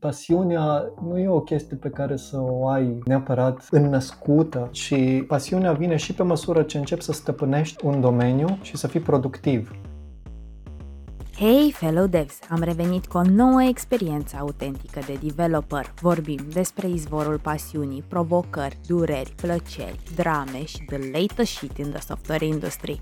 Pasiunea nu e o chestie pe care să o ai neapărat înnăscută, ci pasiunea vine și pe măsură ce începi să stăpânești un domeniu și să fii productiv. Hei, fellow devs! Am revenit cu o nouă experiență autentică de developer. Vorbim despre izvorul pasiunii, provocări, dureri, plăceri, drame și the latest shit in the software industry.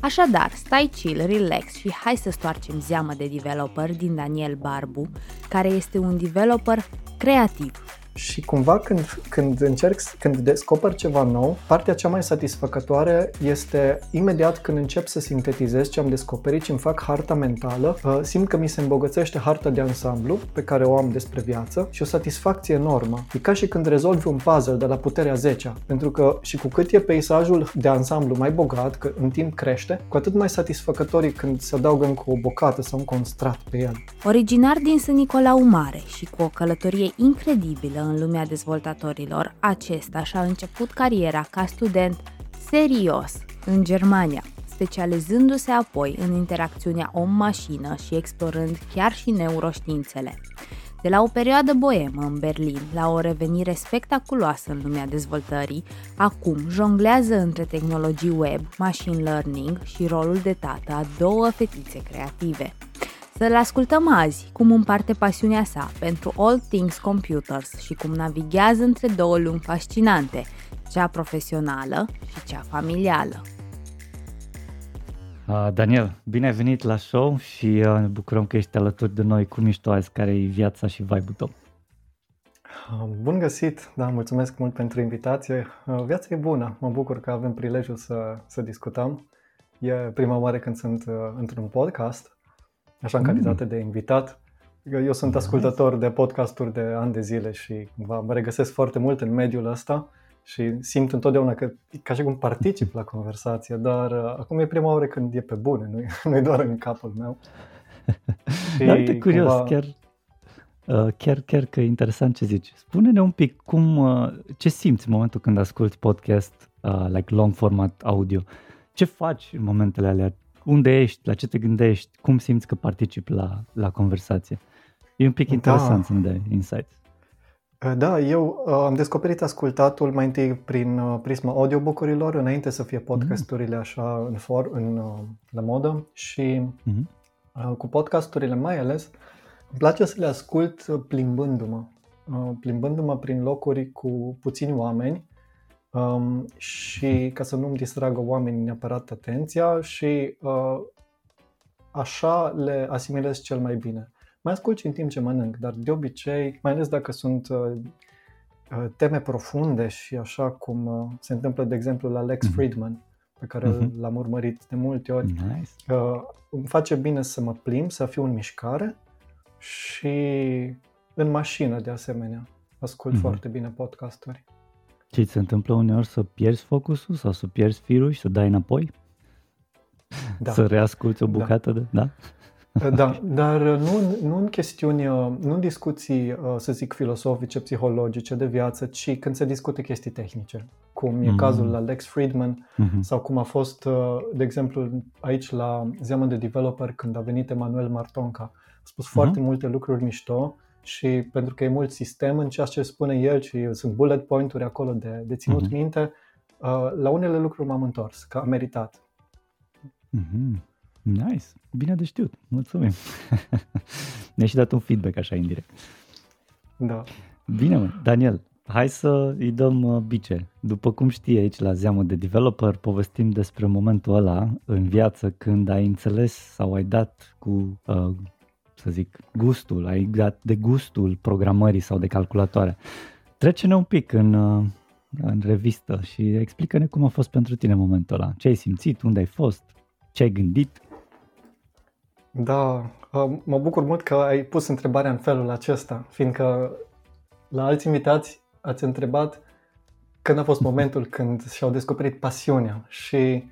Așadar, stai chill, relax și hai să stoarcem zeamă de developer din Daniel Barbu, care este un developer creativ, și cumva când, când încerc, când descoper ceva nou, partea cea mai satisfăcătoare este imediat când încep să sintetizez ce am descoperit și îmi fac harta mentală, uh, simt că mi se îmbogățește harta de ansamblu pe care o am despre viață și o satisfacție enormă. E ca și când rezolvi un puzzle de la puterea 10 pentru că și cu cât e peisajul de ansamblu mai bogat, că în timp crește, cu atât mai satisfăcător e când se adaugă încă o bocată sau un strat pe el. Originar din Sân Nicolau Mare și cu o călătorie incredibilă în lumea dezvoltatorilor, acesta și-a început cariera ca student serios în Germania, specializându-se apoi în interacțiunea om-mașină și explorând chiar și neuroștiințele. De la o perioadă boemă în Berlin la o revenire spectaculoasă în lumea dezvoltării, acum jonglează între tehnologii web, machine learning și rolul de tată a două fetițe creative. Să-l ascultăm azi cum împarte pasiunea sa pentru all things computers și cum navighează între două lumi fascinante, cea profesională și cea familială. Uh, Daniel, bine ai venit la show și uh, ne bucurăm că ești alături de noi. Cum ești tu azi? Care e viața și vibe-ul tău? Uh, bun găsit! Da, mulțumesc mult pentru invitație. Viața e bună. Mă bucur că avem prilejul să, să discutăm. E prima oară când sunt într-un podcast așa în mm. calitate mm. de invitat. Eu sunt ascultător de podcasturi de ani de zile și mă regăsesc foarte mult în mediul ăsta și simt întotdeauna că ca și cum particip la conversație, dar uh, acum e prima oară când e pe bune, nu e, nu e doar în capul meu. și da, uite, curios, cumva... chiar, uh, chiar, chiar că e interesant ce zici. Spune-ne un pic cum, uh, ce simți în momentul când asculti podcast, uh, like long format audio. Ce faci în momentele alea? Unde ești, la ce te gândești, cum simți că participi la, la conversație. E un pic da. interesant să ne dai insights. Uh, da, eu uh, am descoperit ascultatul mai întâi prin uh, prisma audiobook-urilor, înainte să fie podcasturile mm-hmm. așa în, for, în uh, la modă și mm-hmm. uh, cu podcasturile mai ales îmi place să le ascult plimbându-mă, uh, plimbându-mă prin locuri cu puțini oameni um, și ca să nu-mi distragă oamenii neapărat atenția și uh, așa le asimilez cel mai bine. Mai ascult și în timp ce mănânc, dar de obicei, mai ales dacă sunt uh, uh teme profunde și așa cum uh, se întâmplă, de exemplu, la Lex mm-hmm. Friedman, pe care mm-hmm. l-am urmărit de multe ori, nice. uh, îmi face bine să mă plimb, să fiu în mișcare și în mașină de asemenea. Ascult mm-hmm. foarte bine podcasturi. Ce ți se întâmplă uneori să pierzi focusul sau să pierzi firul și să dai înapoi? Da. Să reasculți o da. bucată da. de... Da? Da, dar nu, nu în chestiuni, nu în discuții, să zic, filosofice, psihologice, de viață, ci când se discute chestii tehnice, cum e mm-hmm. cazul la Lex Friedman mm-hmm. sau cum a fost, de exemplu, aici la Zeamă de Developer când a venit Emanuel Martonca. A spus mm-hmm. foarte multe lucruri mișto și pentru că e mult sistem în ceea ce spune el și sunt bullet point-uri acolo de, de ținut uh-huh. minte, uh, la unele lucruri m-am întors, că a meritat. Uh-huh. Nice, bine de știut, mulțumim. Ne-ai și dat un feedback așa indirect. Da. Bine, mă. Daniel, hai să îi dăm uh, bice. După cum știi aici la Zeamă de Developer, povestim despre momentul ăla în viață când ai înțeles sau ai dat cu uh, să zic, gustul, ai dat de gustul programării sau de calculatoare. Trece-ne un pic în, uh, în revistă și explică-ne cum a fost pentru tine momentul ăla. Ce ai simțit, unde ai fost, ce ai gândit? Da, uh, mă bucur mult că ai pus întrebarea în felul acesta, fiindcă la alți invitați ați întrebat când a fost momentul când și-au descoperit pasiunea și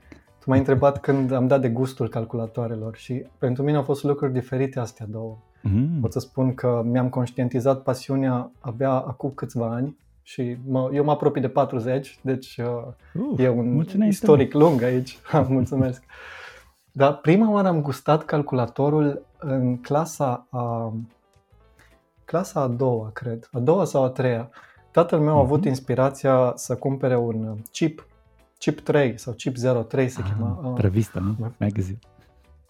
tu m-ai întrebat când am dat de gustul calculatoarelor și pentru mine au fost lucruri diferite astea două. Mm. Pot să spun că mi-am conștientizat pasiunea abia acum câțiva ani și mă, eu mă apropii de 40, deci uh, Uf, e un istoric lung aici. mulțumesc. Dar prima oară am gustat calculatorul în clasa a clasa a doua, cred, a doua sau a treia. Tatăl meu a avut mhm. inspirația să cumpere un chip, chip 3 sau chip 03 se ah, chema. Revista, nu? Magazine.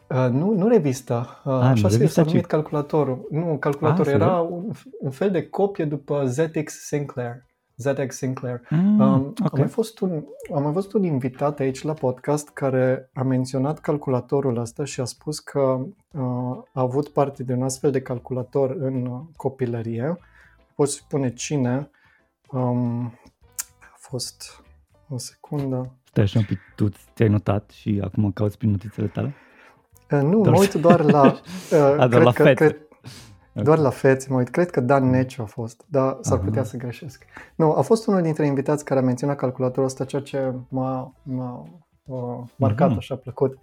Uh, nu, nu revista, uh, ah, așa se numit calculatorul. Nu, calculatorul ah, era un, un fel de copie după ZX Sinclair. ZX Sinclair. Mm, um, okay. am, mai fost un, am mai fost un invitat aici la podcast care a menționat calculatorul ăsta și a spus că uh, a avut parte de un astfel de calculator în copilărie. Poți spune cine. Um, a fost o secundă. Stai așa un pic, tu ți-ai notat și acum cauți prin notițele tale? Uh, nu, doar... mă uit doar la... Uh, a, doar la că, fețe. Cred, doar la fețe mă uit. Cred că Dan Neciu a fost, dar s-ar putea să greșesc. Nu, a fost unul dintre invitați care a menționat calculatorul ăsta, ceea ce m-a, m-a uh, marcat uh-huh. așa plăcut.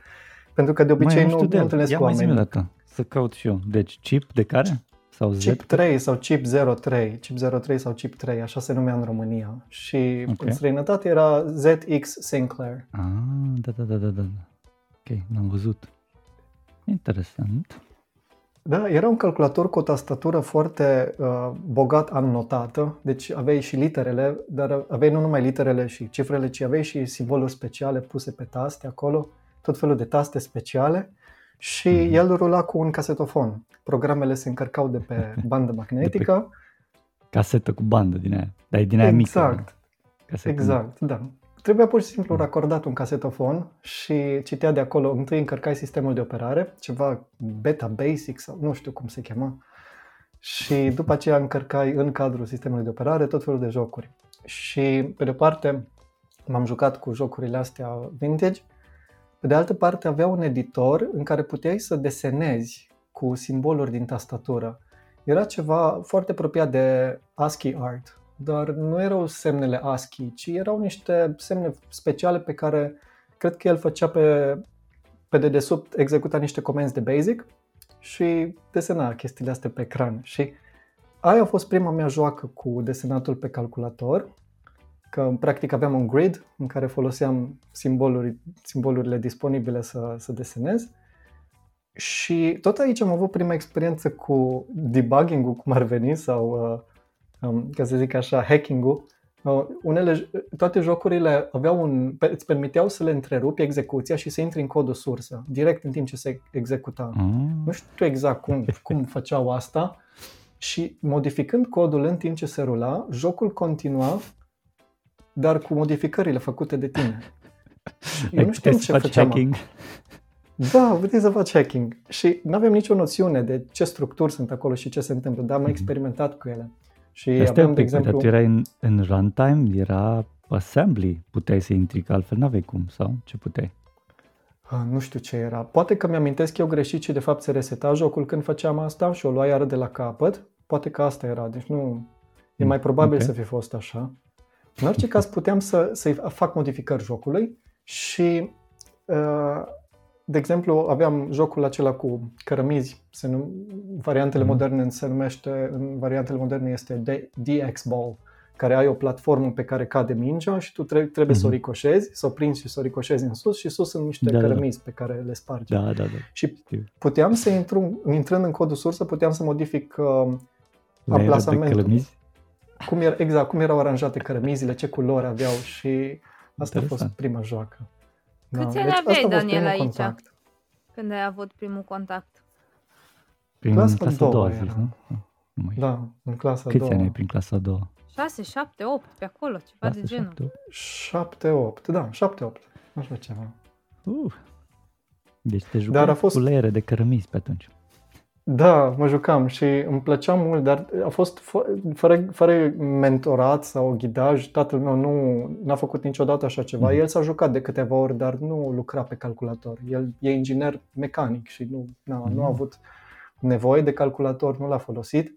Pentru că de obicei nu, nu întâlnesc Ia cu oameni. Dată, să caut și eu. Deci chip de care? Sau Z? Chip 3 sau chip 03, chip 03 sau chip 3, așa se numea în România. Și okay. în străinătate era ZX Sinclair. Ah, da, da, da, da, da. Ok, l-am văzut. Interesant. Da, era un calculator cu o tastatură foarte uh, bogat annotată, deci aveai și literele, dar aveai nu numai literele și cifrele, ci aveai și simboluri speciale puse pe taste acolo, tot felul de taste speciale și mm-hmm. el rula cu un casetofon. Programele se încărcau de pe bandă magnetică. De pe casetă cu bandă din aia, dar e din aia exact. mică. Exact, exact, da. Trebuia pur și simplu racordat un casetofon și citea de acolo, întâi încărcai sistemul de operare, ceva Beta Basic sau nu știu cum se chema, și după aceea încărcai în cadrul sistemului de operare tot felul de jocuri. Și pe de o parte m-am jucat cu jocurile astea vintage, pe de altă parte avea un editor în care puteai să desenezi cu simboluri din tastatură. Era ceva foarte apropiat de ASCII art, dar nu erau semnele ASCII, ci erau niște semne speciale pe care cred că el făcea pe, pe dedesubt, executa niște comenzi de basic și desena chestiile astea pe ecran. Și aia a fost prima mea joacă cu desenatul pe calculator, că practic aveam un grid în care foloseam simboluri, simbolurile disponibile să, să desenez. Și tot aici am avut prima experiență cu debugging-ul, cum ar veni, sau uh, um, ca să zic așa, hacking-ul, uh, unele, toate jocurile aveau un, îți permiteau să le întrerupi execuția și să intri în codul sursă, direct în timp ce se executa. Mm. Nu știu exact cum, cum făceau asta și modificând codul în timp ce se rula, jocul continua, dar cu modificările făcute de tine. Eu nu știu ce făceam. Hacking. Da, puteai să faci hacking. Și nu avem nicio noțiune de ce structuri sunt acolo și ce se întâmplă, dar am mm-hmm. experimentat cu ele. Și Asta aveam, de exemplu... tu erai în, în runtime, era assembly, puteai să intri, că altfel n-aveai cum, sau ce puteai? nu știu ce era. Poate că mi-amintesc eu greșit și de fapt se reseta jocul când făceam asta și o luai iară de la capăt. Poate că asta era, deci nu... E mai probabil okay. să fi fost așa. În orice caz puteam să, să fac modificări jocului și uh, de exemplu, aveam jocul acela cu cărămizi, se num- variantele mm-hmm. moderne se numește, în variantele moderne este DX Ball, care ai o platformă pe care cade mingea și tu trebuie, trebuie mm-hmm. să o mhm. ricoșezi, să o prinzi și să o ricoșezi în sus și sus sunt niște da, da, da. cărămizi da. pe care le spargi. Da, da, da. Și puteam să intru, intrând în codul sursă, puteam să modific uh, amplasamentul. Cum era, exact, cum erau aranjate cărămizile, ce culori aveau și asta Interesant. a fost prima joacă. Câți da, ani deci aveai, Daniel, aici? Contact. Când ai avut primul contact? Prin clasa, clasa a doua, zis, nu? Mai. Da, în clasa Câți a doua. ani ai prin clasa a doua? 6, 7, 8, pe acolo, ceva 6, de genul. 7, 8, da, 7, 8, așa ceva. Uh. Deci te jucai dar a fost... cu leere de cărămizi pe atunci. Da, mă jucam și îmi plăcea mult, dar a fost fără, fără mentorat sau ghidaj. Tatăl meu nu n-a făcut niciodată așa ceva. Mm. El s-a jucat de câteva ori, dar nu lucra pe calculator. El e inginer mecanic și nu, na, mm. nu a mm. avut nevoie de calculator, nu l-a folosit.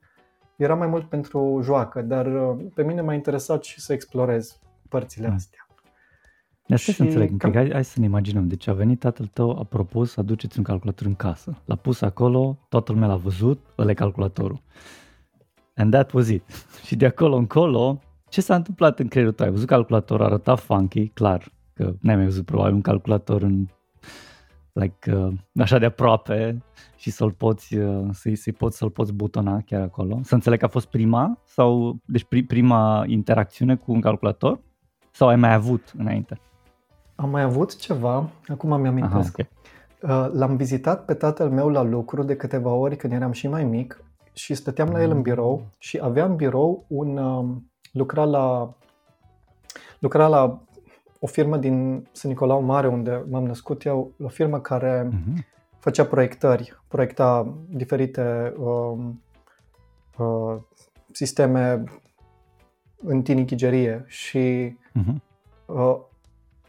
Era mai mult pentru joacă, dar uh, pe mine m-a interesat și să explorez părțile mm. astea. Asta și să înțeleg cam... hai, hai să ne imaginăm. Deci a venit tatăl tău, a propus să aduceți un calculator în casă. L-a pus acolo, toată lumea l-a văzut, ăla e calculatorul. And that was it. și de acolo încolo, ce s-a întâmplat în creierul tău? Ai văzut calculatorul, arăta funky, clar, că n-ai mai văzut probabil un calculator în like, uh, așa de aproape și să-l poți, uh, să-i, să poți, să-l poți butona chiar acolo. Să înțeleg că a fost prima sau deci prima interacțiune cu un calculator sau ai mai avut înainte? Am mai avut ceva, acum mi amintesc. Aha, okay. Uh, l-am vizitat pe tatăl meu la lucru de câteva ori când eram și mai mic și stăteam la el în birou și avea în birou un... Um, lucra la lucra la o firmă din St. Nicolau Mare, unde m-am născut eu, o firmă care uh-huh. făcea proiectări, proiecta diferite uh, uh, sisteme în tinichigerie și uh-huh. uh,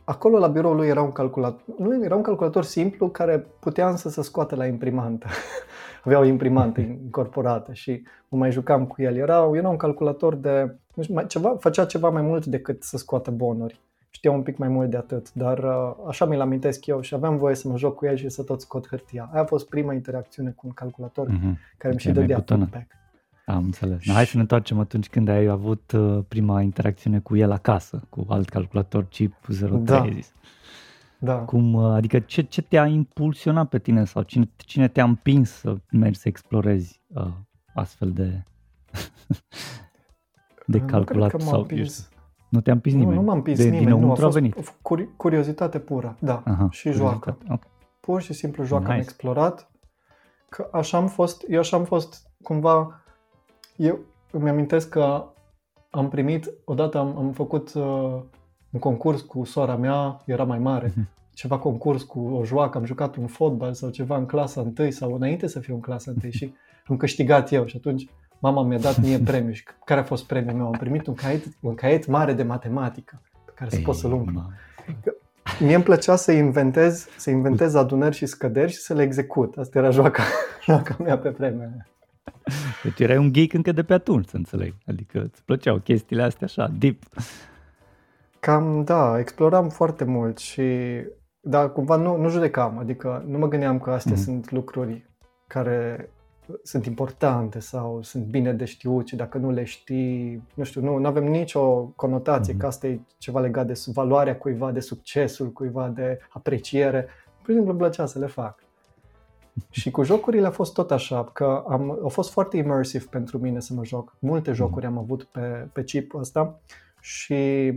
acolo la biroul lui era un calculator, nu era un calculator simplu care putea însă să scoată la imprimantă. Avea o imprimantă incorporată și mă mai jucam cu el. Era, era un calculator de, nu știu, mai, ceva, făcea ceva mai mult decât să scoată bonuri știa un pic mai mult de atât, dar uh, așa mi-l amintesc eu și aveam voie să mă joc cu el și să tot scot hârtia. Aia a fost prima interacțiune cu un calculator mm-hmm. care mi și dădea feedback. Am înțeles. Și... Hai să ne întoarcem atunci când ai avut uh, prima interacțiune cu el acasă, cu alt calculator chip 03, da. zis. Da. Cum, uh, adică ce, ce te-a impulsionat pe tine sau cine, cine te-a împins să mergi să explorezi uh, astfel de, de calculator? Sau, împins. Nu te-a împins nimeni? Nu, nu m-a împins de, nimeni, din nu, a fost venit. Curi- curiozitate pură, da, Aha, și joacă. Okay. Pur și simplu joacă, nice. am explorat. Că așa am fost, eu așa am fost cumva, eu îmi amintesc că am primit, odată am, am făcut uh, un concurs cu sora mea, era mai mare, uh-huh. ceva concurs cu o joacă, am jucat un fotbal sau ceva în clasa întâi sau înainte să fiu în clasa întâi și am câștigat eu și atunci mama mi-a dat mie premiu și care a fost premiul meu? Am primit un caiet, un caiet mare de matematică pe care să pot să-l umplu. Mie îmi plăcea să inventez, să inventez adunări și scăderi și să le execut. Asta era joaca, joaca mea pe vremea Deci erai un geek încă de pe atunci, să înțeleg. Adică îți plăceau chestiile astea așa, deep. Cam, da, exploram foarte mult și, da, cumva nu, nu judecam, adică nu mă gândeam că astea mm-hmm. sunt lucruri care sunt importante sau sunt bine de știut și dacă nu le știi, nu știu, nu avem nicio conotație mm-hmm. că asta e ceva legat de valoarea cuiva, de succesul cuiva, de apreciere. Pur și simplu îmi plăcea să le fac. Și cu jocurile a fost tot așa, că am, a fost foarte immersive pentru mine să mă joc. Multe mhm. jocuri am avut pe, pe chip ăsta și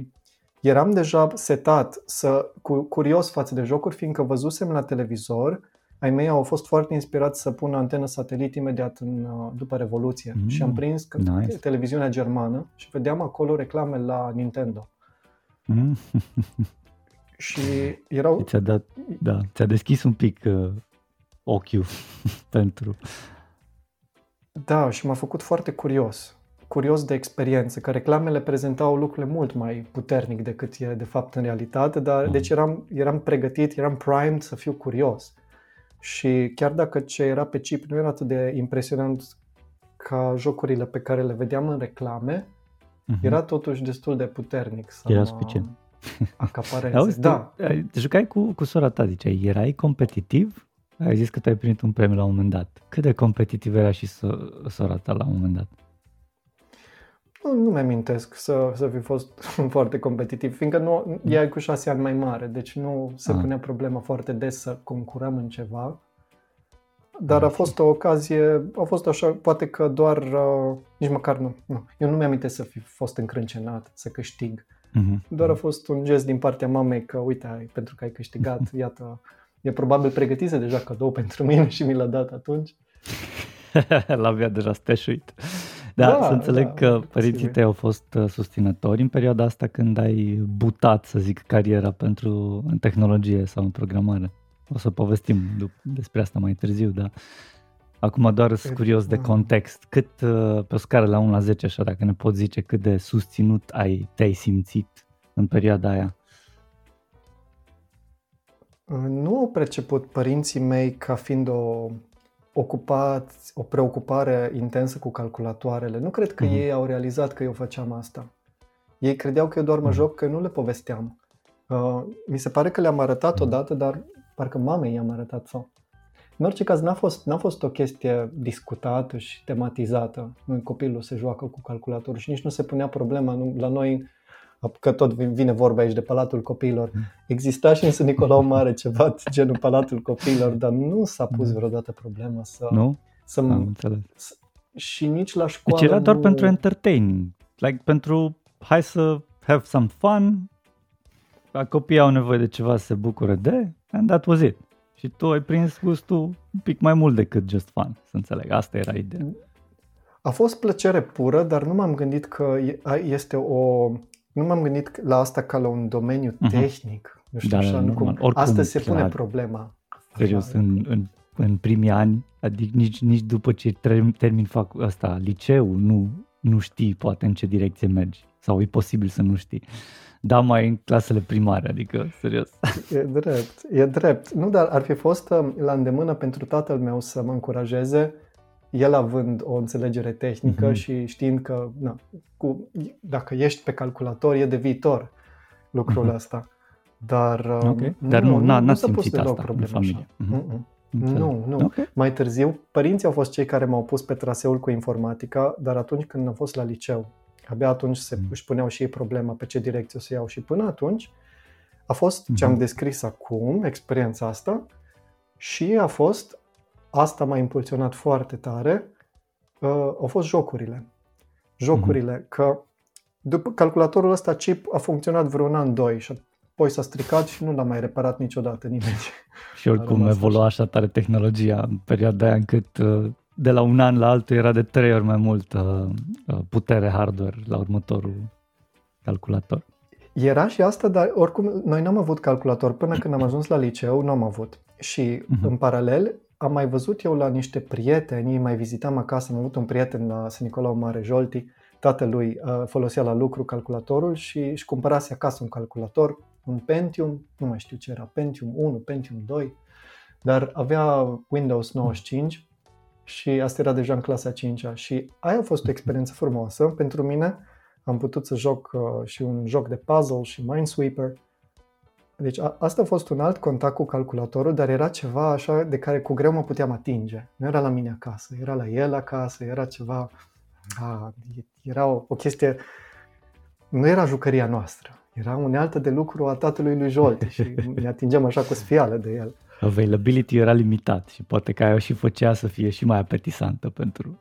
eram deja setat, să, cu, curios față de jocuri, fiindcă văzusem la televizor ai mei au fost foarte inspirați să pună antenă satelit imediat în, uh, după Revoluție mm, și am prins nice. televiziunea germană și vedeam acolo reclame la Nintendo. Mm. și erau... Ți-a, dat, da, ți-a deschis un pic uh, ochiul pentru... Da, și m-a făcut foarte curios. Curios de experiență, că reclamele prezentau lucrurile mult mai puternic decât e de fapt în realitate, dar mm. deci eram, eram pregătit, eram primed să fiu curios. Și chiar dacă ce era pe chip nu era atât de impresionant ca jocurile pe care le vedeam în reclame, uh-huh. era totuși destul de puternic. Să era suficient. Acapareze. Auzi, da. Tu, te jucai cu, cu sora ta, ziceai, erai competitiv? Ai zis că te-ai primit un premiu la un moment dat. Cât de competitiv era și so- sora ta la un moment dat? Nu, nu mi-amintesc să, să fi fost foarte competitiv, fiindcă nu, ea e cu șase ani mai mare, deci nu se ah. punea problema foarte des să concurăm în ceva. Dar a fost o ocazie, a fost așa, poate că doar, uh, nici măcar nu, nu. Eu nu mi-am să fi fost încrâncenat, să câștig. Mm-hmm. Doar a fost un gest din partea mamei că, uite, ai, pentru că ai câștigat, iată, e probabil pregătită deja cadou pentru mine și mi l-a dat atunci. L-avea deja steșuit. Da, da să înțeleg da, că părinții tăi au fost uh, susținători în perioada asta când ai butat, să zic, cariera pentru în tehnologie sau în programare. O să povestim despre asta mai târziu, dar acum doar sunt curios de context. Cât, uh, pe o scară la 1 la 10, așa, dacă ne poți zice cât de susținut ai, te-ai simțit în perioada aia? Nu au perceput părinții mei ca fiind o ocupați, o preocupare intensă cu calculatoarele. Nu cred că mm-hmm. ei au realizat că eu făceam asta. Ei credeau că eu doar mă mm-hmm. joc, că nu le povesteam. Uh, mi se pare că le-am arătat mm-hmm. odată, dar parcă mamei i-am arătat sau. În orice caz, n-a fost, n-a fost o chestie discutată și tematizată. Noi copilul se joacă cu calculatorul și nici nu se punea problema. Nu, la noi că tot vine vorba aici de Palatul Copiilor. Mm. Exista și în Sfânt Nicolau Mare ceva genul Palatul Copiilor, dar nu s-a pus mm. vreodată problema să... Nu? Să, Am înțeles. Să, și nici la școală Deci era doar nu... pentru entertaining. Like pentru hai să have some fun, copiii au nevoie de ceva să se bucure de, and that was it. Și tu ai prins gustul un pic mai mult decât just fun, să înțeleg. Asta era ideea. A fost plăcere pură, dar nu m-am gândit că este o... Nu m-am gândit la asta ca la un domeniu uh-huh. tehnic. Nu știu, da, așa, da, nu cum... Oricum, Astăzi se clar. pune problema. Serios, Așa. în, în, în primii ani, adică nici, nici după ce termin fac asta, liceu, nu, nu știi poate în ce direcție mergi. Sau e posibil să nu știi. Da, mai în clasele primare, adică, serios. E drept, e drept. Nu, dar ar fi fost uh, la îndemână pentru tatăl meu să mă încurajeze, el având o înțelegere tehnică uh-huh. și știind că na, cu, dacă ești pe calculator e de viitor lucrul uh-huh. ăsta. Dar, okay. nu, dar nu, nu, n-a, nu s-a pus deloc asta problema în familie. Uh-huh. Nu, nu. Okay. Mai târziu, părinții au fost cei care m-au pus pe traseul cu informatica, dar atunci când am fost la liceu, abia atunci se mm. își puneau și ei problema pe ce direcție o să iau și până atunci a fost mm-hmm. ce am descris acum, experiența asta și a fost, asta m-a impulsionat foarte tare, uh, au fost jocurile. Jocurile, mm-hmm. că după calculatorul ăsta chip a funcționat vreun an, doi și apoi s-a stricat și nu l-a mai reparat niciodată nimeni. Și oricum evolua așa tare tehnologia în perioada aia încât uh, de la un an la altul era de trei ori mai mult uh, putere hardware la următorul calculator. Era și asta, dar oricum noi n-am avut calculator până când am ajuns la liceu, nu am avut. Și uh-huh. în paralel am mai văzut eu la niște prieteni, mai vizitam acasă, am avut un prieten la St. Nicolau Mare Jolti, tatălui uh, folosea la lucru calculatorul și își cumpărase acasă un calculator, un Pentium, nu mai știu ce era, Pentium 1, Pentium 2, dar avea Windows 95 și asta era deja în clasa 5-a și aia a fost o experiență frumoasă pentru mine. Am putut să joc uh, și un joc de puzzle și Minesweeper. Deci a, asta a fost un alt contact cu calculatorul, dar era ceva așa de care cu greu mă puteam atinge. Nu era la mine acasă, era la el acasă, era ceva... A, era o, o chestie... Nu era jucăria noastră, era unealtă de lucru a tatălui lui Jolte și ne atingem așa cu sfială de el availability era limitat și poate că aia și făcea să fie și mai apetisantă pentru...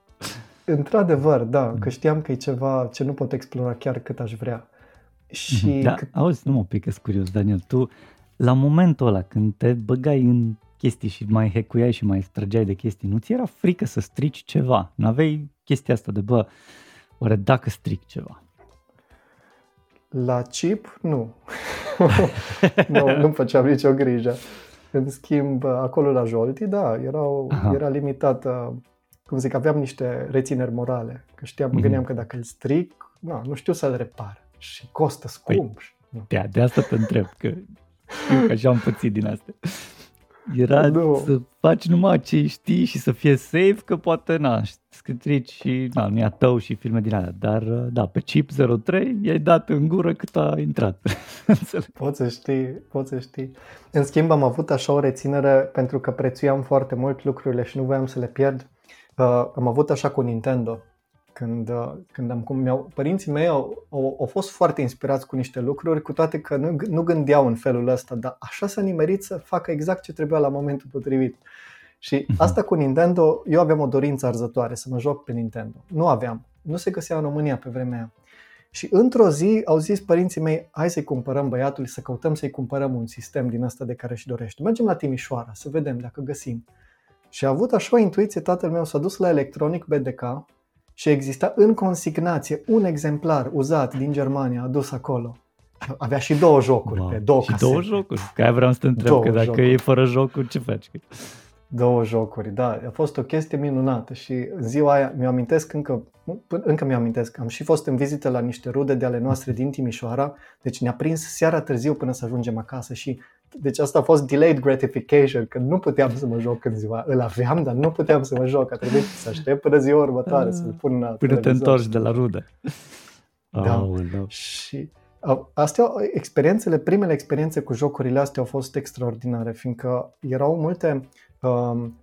Într-adevăr, da, că știam că e ceva ce nu pot explora chiar cât aș vrea. Și da, cât... auzi, nu mă pică curios, Daniel, tu la momentul ăla când te băgai în chestii și mai hecuiai și mai străgeai de chestii, nu ți era frică să strici ceva? Nu aveai chestia asta de, bă, oare dacă stric ceva? La chip, nu. nu, nu făceam nicio grijă. În schimb, acolo la Jolti, da, era, o, era limitată, cum zic, aveam niște rețineri morale. Că știam, mm-hmm. gândeam că dacă îl stric, na, nu știu să-l repar. Și costă scump. Păi, de, de asta te întreb, că știu că așa am pățit din astea. Era nu. să faci numai ce știi și să fie safe, că poate, na, scritrici și, na, nu e a tău și filme din alea. Dar, da, pe chip 03 i-ai dat în gură cât a intrat. poți să știi, poți să știi. În schimb, am avut așa o reținere pentru că prețuiam foarte mult lucrurile și nu voiam să le pierd. Uh, am avut așa cu Nintendo când, uh, când am, cum mi-au, părinții mei au, au, au fost foarte inspirați cu niște lucruri, cu toate că nu, nu gândeau în felul ăsta, dar așa s-a nimerit să facă exact ce trebuia la momentul potrivit. Și uh-huh. asta cu Nintendo, eu aveam o dorință arzătoare să mă joc pe Nintendo. Nu aveam. Nu se găsea în România pe vremea aia. Și într-o zi au zis părinții mei, hai să-i cumpărăm băiatului, să căutăm să-i cumpărăm un sistem din ăsta de care își dorește. Mergem la Timișoara să vedem dacă găsim. Și a avut așa o intuiție, tatăl meu s-a dus la Electronic BDK și exista în consignație un exemplar uzat din Germania adus acolo. Avea și două jocuri wow. pe două Și casete. două jocuri? Că aia vreau să te întreb, două că dacă jocuri. e fără jocuri, ce faci? Două jocuri, da. A fost o chestie minunată și în ziua aia mi-o amintesc încă, încă mi-o amintesc. Am și fost în vizită la niște rude de ale noastre din Timișoara, deci ne-a prins seara târziu până să ajungem acasă și deci asta a fost delayed gratification, că nu puteam să mă joc în ziua. Îl aveam, dar nu puteam să mă joc. A trebuit să aștept până ziua următoare, să-l pun la Până te întorci de la rude. Da. Oh, no. Și astea, experiențele, primele experiențe cu jocurile astea au fost extraordinare, fiindcă erau multe um,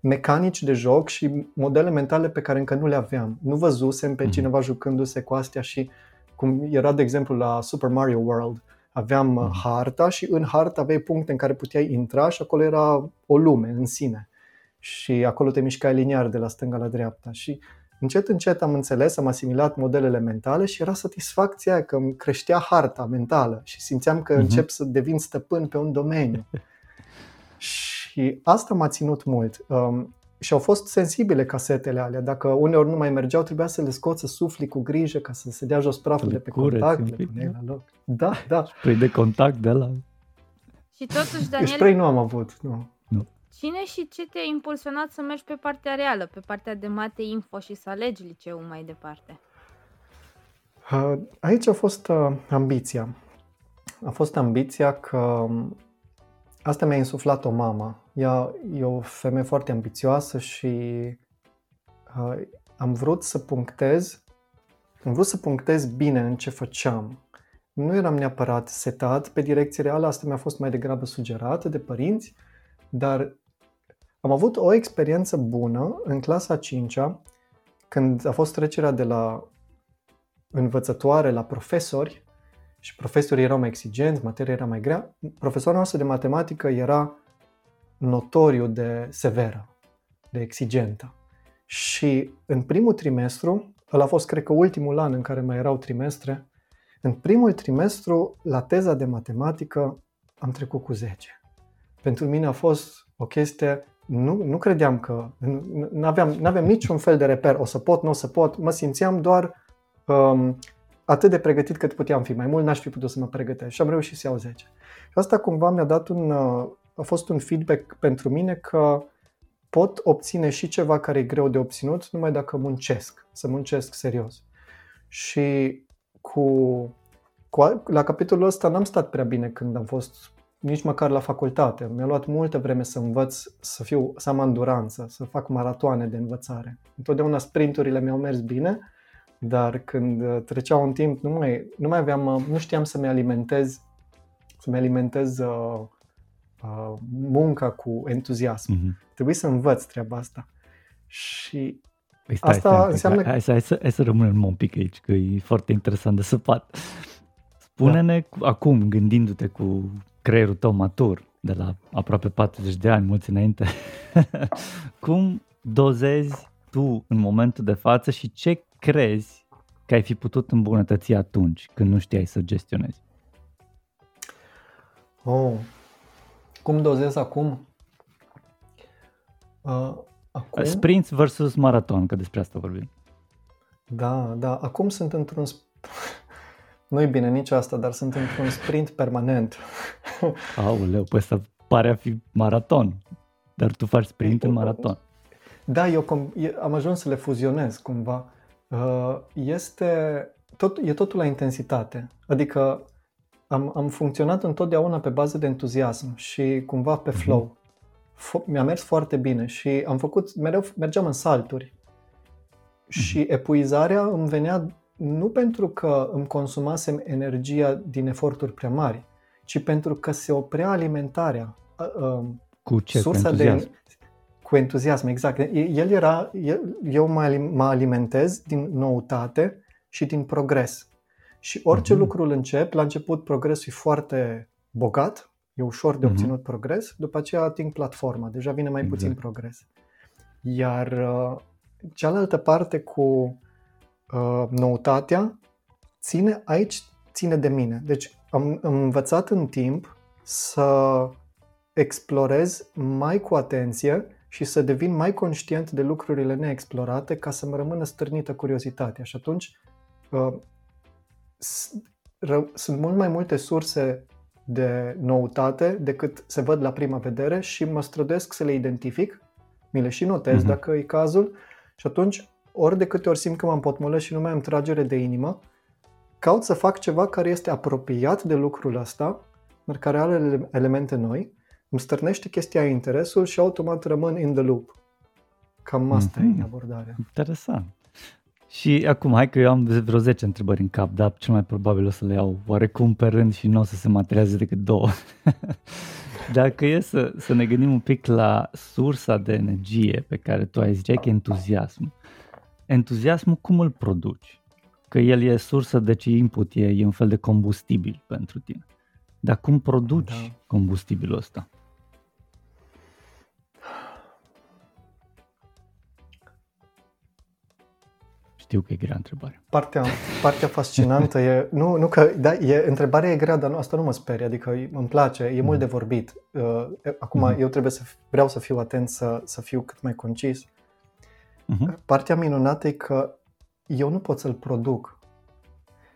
mecanici de joc și modele mentale pe care încă nu le aveam. Nu văzusem pe mm-hmm. cineva jucându-se cu astea și cum era de exemplu la Super Mario World. Aveam mm. harta și în harta aveai puncte în care puteai intra și acolo era o lume în sine. Și acolo te mișcai liniar de la stânga la dreapta. Și încet, încet am înțeles, am asimilat modelele mentale și era satisfacția că îmi creștea harta mentală și simțeam că mm-hmm. încep să devin stăpân pe un domeniu. și asta m-a ținut mult. Um, și au fost sensibile casetele alea. Dacă uneori nu mai mergeau, trebuia să le scoți, să sufli cu grijă ca să se dea jos praful de pe contact. Le la loc. Da, da. Spray de contact de la... Și totuși, Daniel... Spray nu am avut, nu. nu. Cine și ce te-a impulsionat să mergi pe partea reală, pe partea de mate info și să alegi liceul mai departe? Aici a fost uh, ambiția. A fost ambiția că um, asta mi-a insuflat o mama. Ea e o femeie foarte ambițioasă și uh, am vrut să punctez, am vrut să punctez bine în ce făceam. Nu eram neapărat setat pe direcție reală, asta mi-a fost mai degrabă sugerată de părinți, dar am avut o experiență bună în clasa 5 când a fost trecerea de la învățătoare la profesori și profesorii erau mai exigenți, materia era mai grea, profesorul noastră de matematică era notoriu de severă, de exigentă. Și în primul trimestru, ăla a fost cred că ultimul an în care mai erau trimestre, în primul trimestru, la teza de matematică, am trecut cu 10. Pentru mine a fost o chestie, nu, nu credeam că, nu aveam, nu aveam niciun fel de reper, o să pot, nu o să pot, mă simțeam doar um, atât de pregătit cât puteam fi, mai mult n-aș fi putut să mă pregătesc și am reușit să iau 10. Și asta cumva mi-a dat un, uh, a fost un feedback pentru mine că pot obține și ceva care e greu de obținut numai dacă muncesc, să muncesc serios. Și cu, cu la capitolul ăsta n-am stat prea bine când am fost nici măcar la facultate. Mi-a luat multă vreme să învăț, să, fiu, să am anduranță, să fac maratoane de învățare. Întotdeauna sprinturile mi-au mers bine, dar când trecea un timp nu mai, nu mai aveam, nu știam să-mi alimentez, să-mi alimentez uh, uh, munca cu entuziasm. Mm-hmm. Trebuie să învăț treaba asta. Și păi stai, asta stai, înseamnă... Hai, hai, să, hai să rămânem un pic aici, că e foarte interesant de săpat. Spune-ne da. acum, gândindu-te cu creierul tău matur, de la aproape 40 de ani, mulți înainte, cum dozezi tu în momentul de față și ce crezi că ai fi putut îmbunătăți atunci când nu știai să gestionezi? Oh, cum dozez acum? Uh, acum? Sprint versus maraton, că despre asta vorbim. Da, da. Acum sunt într-un... Nu-i bine nici asta, dar sunt într-un sprint permanent. Aoleu, păi să pare a fi maraton. Dar tu faci sprint în maraton. Da, eu com- am ajuns să le fuzionez cumva. Uh, este tot, e totul la intensitate. Adică am, am funcționat întotdeauna pe bază de entuziasm și cumva pe mhm. flow. F- mi-a mers foarte bine și am făcut, mereu mergeam în salturi. Și mhm. epuizarea îmi venea nu pentru că îmi consumasem energia din eforturi prea mari, ci pentru că se oprea alimentarea. Cu ce? Sursa cu entuziasm. De, cu entuziasm, exact. El era, eu mă alimentez din noutate și din progres. Și orice uh-huh. lucru îl încep, la început progresul e foarte bogat, e ușor de mhm. obținut uh-huh. progres, după aceea ating platforma, deja vine mai exact. puțin progres. Iar uh, cealaltă parte cu uh, noutatea ține aici ține de mine. Deci am, am învățat în timp să explorez mai cu atenție și să devin mai conștient de lucrurile neexplorate ca să mă rămână stârnită curiozitatea. Și atunci uh, sunt mult mai multe surse de noutate decât se văd la prima vedere și mă străduiesc să le identific, mi le și notez uh-huh. dacă e cazul și atunci ori de câte ori simt că m-am potmolit și nu mai am tragere de inimă, caut să fac ceva care este apropiat de lucrul ăsta, dar care are elemente noi, îmi stârnește chestia interesul și automat rămân in the loop. Cam asta mm-hmm. e abordarea. Interesant. Și acum, hai că eu am vreo 10 întrebări în cap, dar cel mai probabil o să le iau oarecum pe rând și nu o să se materializeze decât două. Dacă e să, să ne gândim un pic la sursa de energie pe care tu ai zis că e entuziasm. Entuziasmul cum îl produci? că el e sursă, deci input, e, e un fel de combustibil pentru tine. Dar cum produci da. combustibilul ăsta? Știu că e grea întrebare. Partea, partea fascinantă e, nu, nu că, da, e, întrebarea e grea, dar nu, asta nu mă sperie, adică îmi place, e mm. mult de vorbit. Uh, acum mm. eu trebuie să, vreau să fiu atent, să, să fiu cât mai concis. Mm-hmm. Partea minunată e că eu nu pot să-l produc.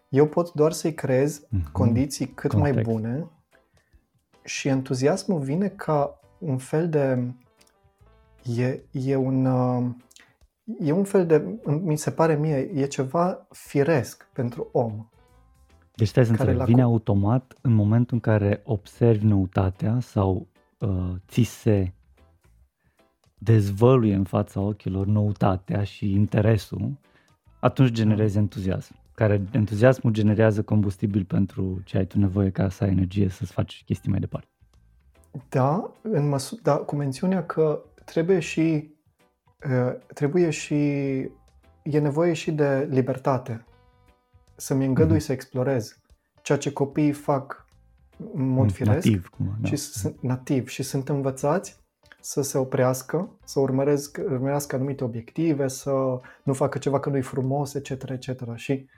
Eu pot doar să-i creez mm-hmm. condiții cât Context. mai bune și entuziasmul vine ca un fel de... E, e un... Uh, e un fel de, mi se pare mie, e ceva firesc pentru om. Deci stai să înțeleg, vine automat în momentul în care observi noutatea sau uh, ți se dezvăluie în fața ochilor noutatea și interesul, atunci generezi entuziasm. Care entuziasmul generează combustibil pentru ce ai tu nevoie ca să ai energie să-ți faci chestii mai departe. Da, în măsu- da, cu mențiunea că trebuie și trebuie și e nevoie și de libertate. Să-mi îngădui mm-hmm. să explorez ceea ce copiii fac în mod mm, firesc nativ, cum, da. și sunt nativ și sunt învățați să se oprească, să urmăresc, urmărească anumite obiective, să nu facă ceva că nu-i frumos, etc., etc. Și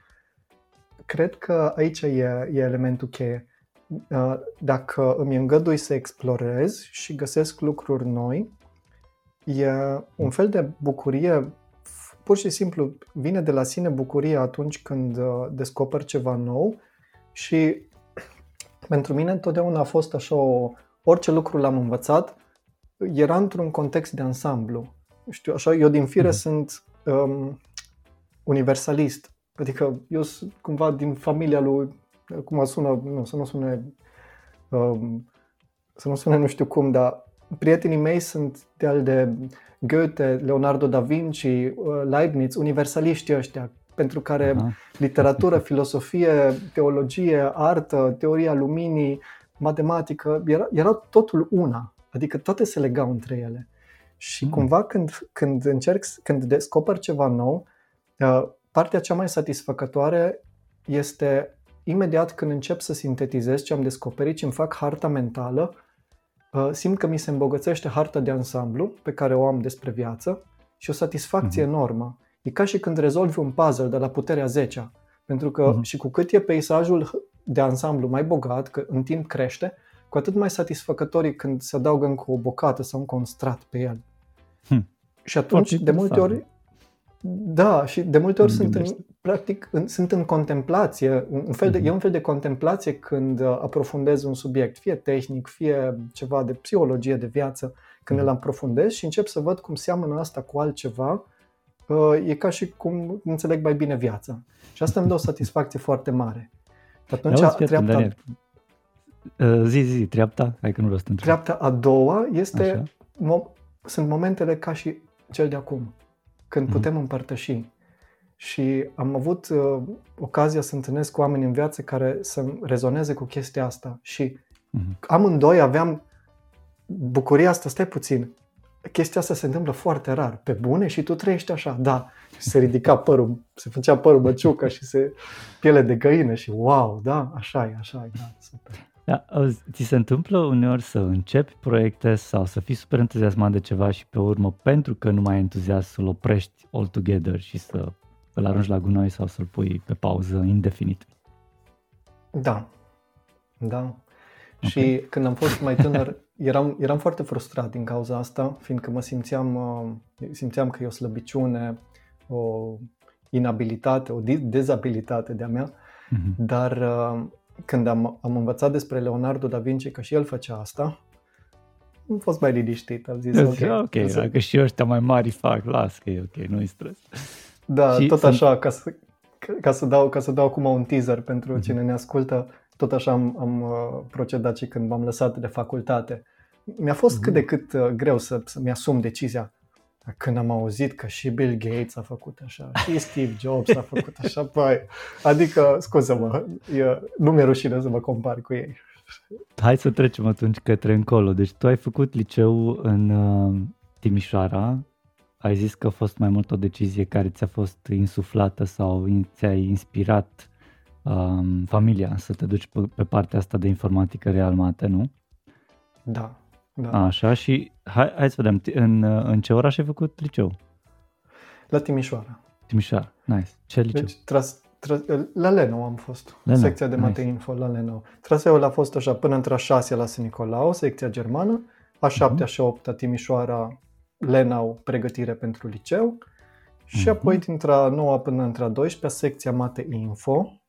cred că aici e, e elementul cheie. Dacă îmi îngădui să explorez și găsesc lucruri noi, E un fel de bucurie, pur și simplu vine de la sine bucurie atunci când uh, descoper ceva nou și pentru mine întotdeauna a fost așa o, orice lucru l-am învățat, era într-un context de ansamblu. Știu, așa, eu din fire mm-hmm. sunt um, universalist. Adică eu sunt cumva din familia lui, cum sună, nu, să nu sune, um, să nu sune nu știu cum, dar prietenii mei sunt de al de Goethe, Leonardo da Vinci, uh, Leibniz, universaliștii ăștia, pentru care Aha. literatură, filosofie, teologie, artă, teoria luminii, matematică, era, era totul una, adică toate se legau între ele. Și mm. cumva când, când încerc, când descoper ceva nou, uh, partea cea mai satisfăcătoare este imediat când încep să sintetizez ce am descoperit și îmi fac harta mentală Uh, simt că mi se îmbogățește harta de ansamblu pe care o am despre viață și o satisfacție mm-hmm. enormă. E ca și când rezolvi un puzzle de la puterea 10 pentru că mm-hmm. și cu cât e peisajul de ansamblu mai bogat, că în timp crește, cu atât mai satisfăcător e când se adaugă încă o bocată sau încă un strat pe el. Hm. Și atunci, Foarte de multe ori, da, și de multe ori sunt în, practic, în, sunt în contemplație, un fel de, uh-huh. e un fel de contemplație când uh, aprofundez un subiect, fie tehnic, fie ceva de psihologie, de viață, când uh-huh. îl aprofundez și încep să văd cum seamănă asta cu altceva, uh, e ca și cum înțeleg mai bine viața. Și asta îmi dă o satisfacție foarte mare. atunci, Auzi, treapta... Uh, zi, zi, treapta, hai că nu rost Treapta a doua este, mo- sunt momentele ca și cel de acum când mhm. putem împărtăși. Și am avut uh, ocazia să întâlnesc cu oameni în viață care să rezoneze cu chestia asta și mm-hmm. amândoi aveam bucuria asta, stai puțin, chestia asta se întâmplă foarte rar, pe bune și tu trăiești așa, da. Și se ridica părul, se făcea părul băciuca și se piele de găină și wow, da, așa e, așa e, da, super. Da, ți se întâmplă uneori să începi proiecte sau să fii super entuziasmat de ceva și pe urmă, pentru că nu mai ai entuziasm, să-l oprești all together și să îl arunci la gunoi sau să-l pui pe pauză indefinit. Da, da. Okay. Și când am fost mai tânăr, eram, eram foarte frustrat din cauza asta, fiindcă mă simțeam, uh, simțeam că e o slăbiciune, o inabilitate, o dezabilitate de-a mea, mm-hmm. dar uh, când am, am învățat despre Leonardo da Vinci că și el făcea asta, am fost mai liniștit, am zis ok. Ok, dacă și ăștia mai mari fac, las că e ok, nu-i stres. Da, și tot sunt... așa, ca să, ca, să dau, ca să dau acum un teaser pentru mm-hmm. cine ne ascultă, tot așa am, am uh, procedat și când m-am lăsat de facultate. Mi-a fost mm-hmm. cât de cât uh, greu să, să-mi asum decizia când am auzit că și Bill Gates a făcut așa, și Steve Jobs a făcut așa, băi, adică, scuză-mă, eu, nu mi-e rușine să mă compar cu ei. Hai să trecem atunci către încolo. Deci tu ai făcut liceu în uh, Timișoara, ai zis că a fost mai mult o decizie care ți-a fost insuflată sau ți-a inspirat um, familia să te duci pe, pe partea asta de informatică real mate, nu? Da, da. Așa și hai, hai să vedem, în, în ce oraș ai făcut liceu? La Timișoara. Timișoara, nice. Ce liceu? Deci, tras, tras, la Leno am fost, Leno, secția de nice. mate info la Leno. Traseul a fost așa până între a 6 la St. Nicolau, secția germană, a 7 uh-huh. a 8 a Timișoara, Lenau, pregătire pentru liceu și uh-huh. apoi dintre a 9 până între a 12 secția mate info.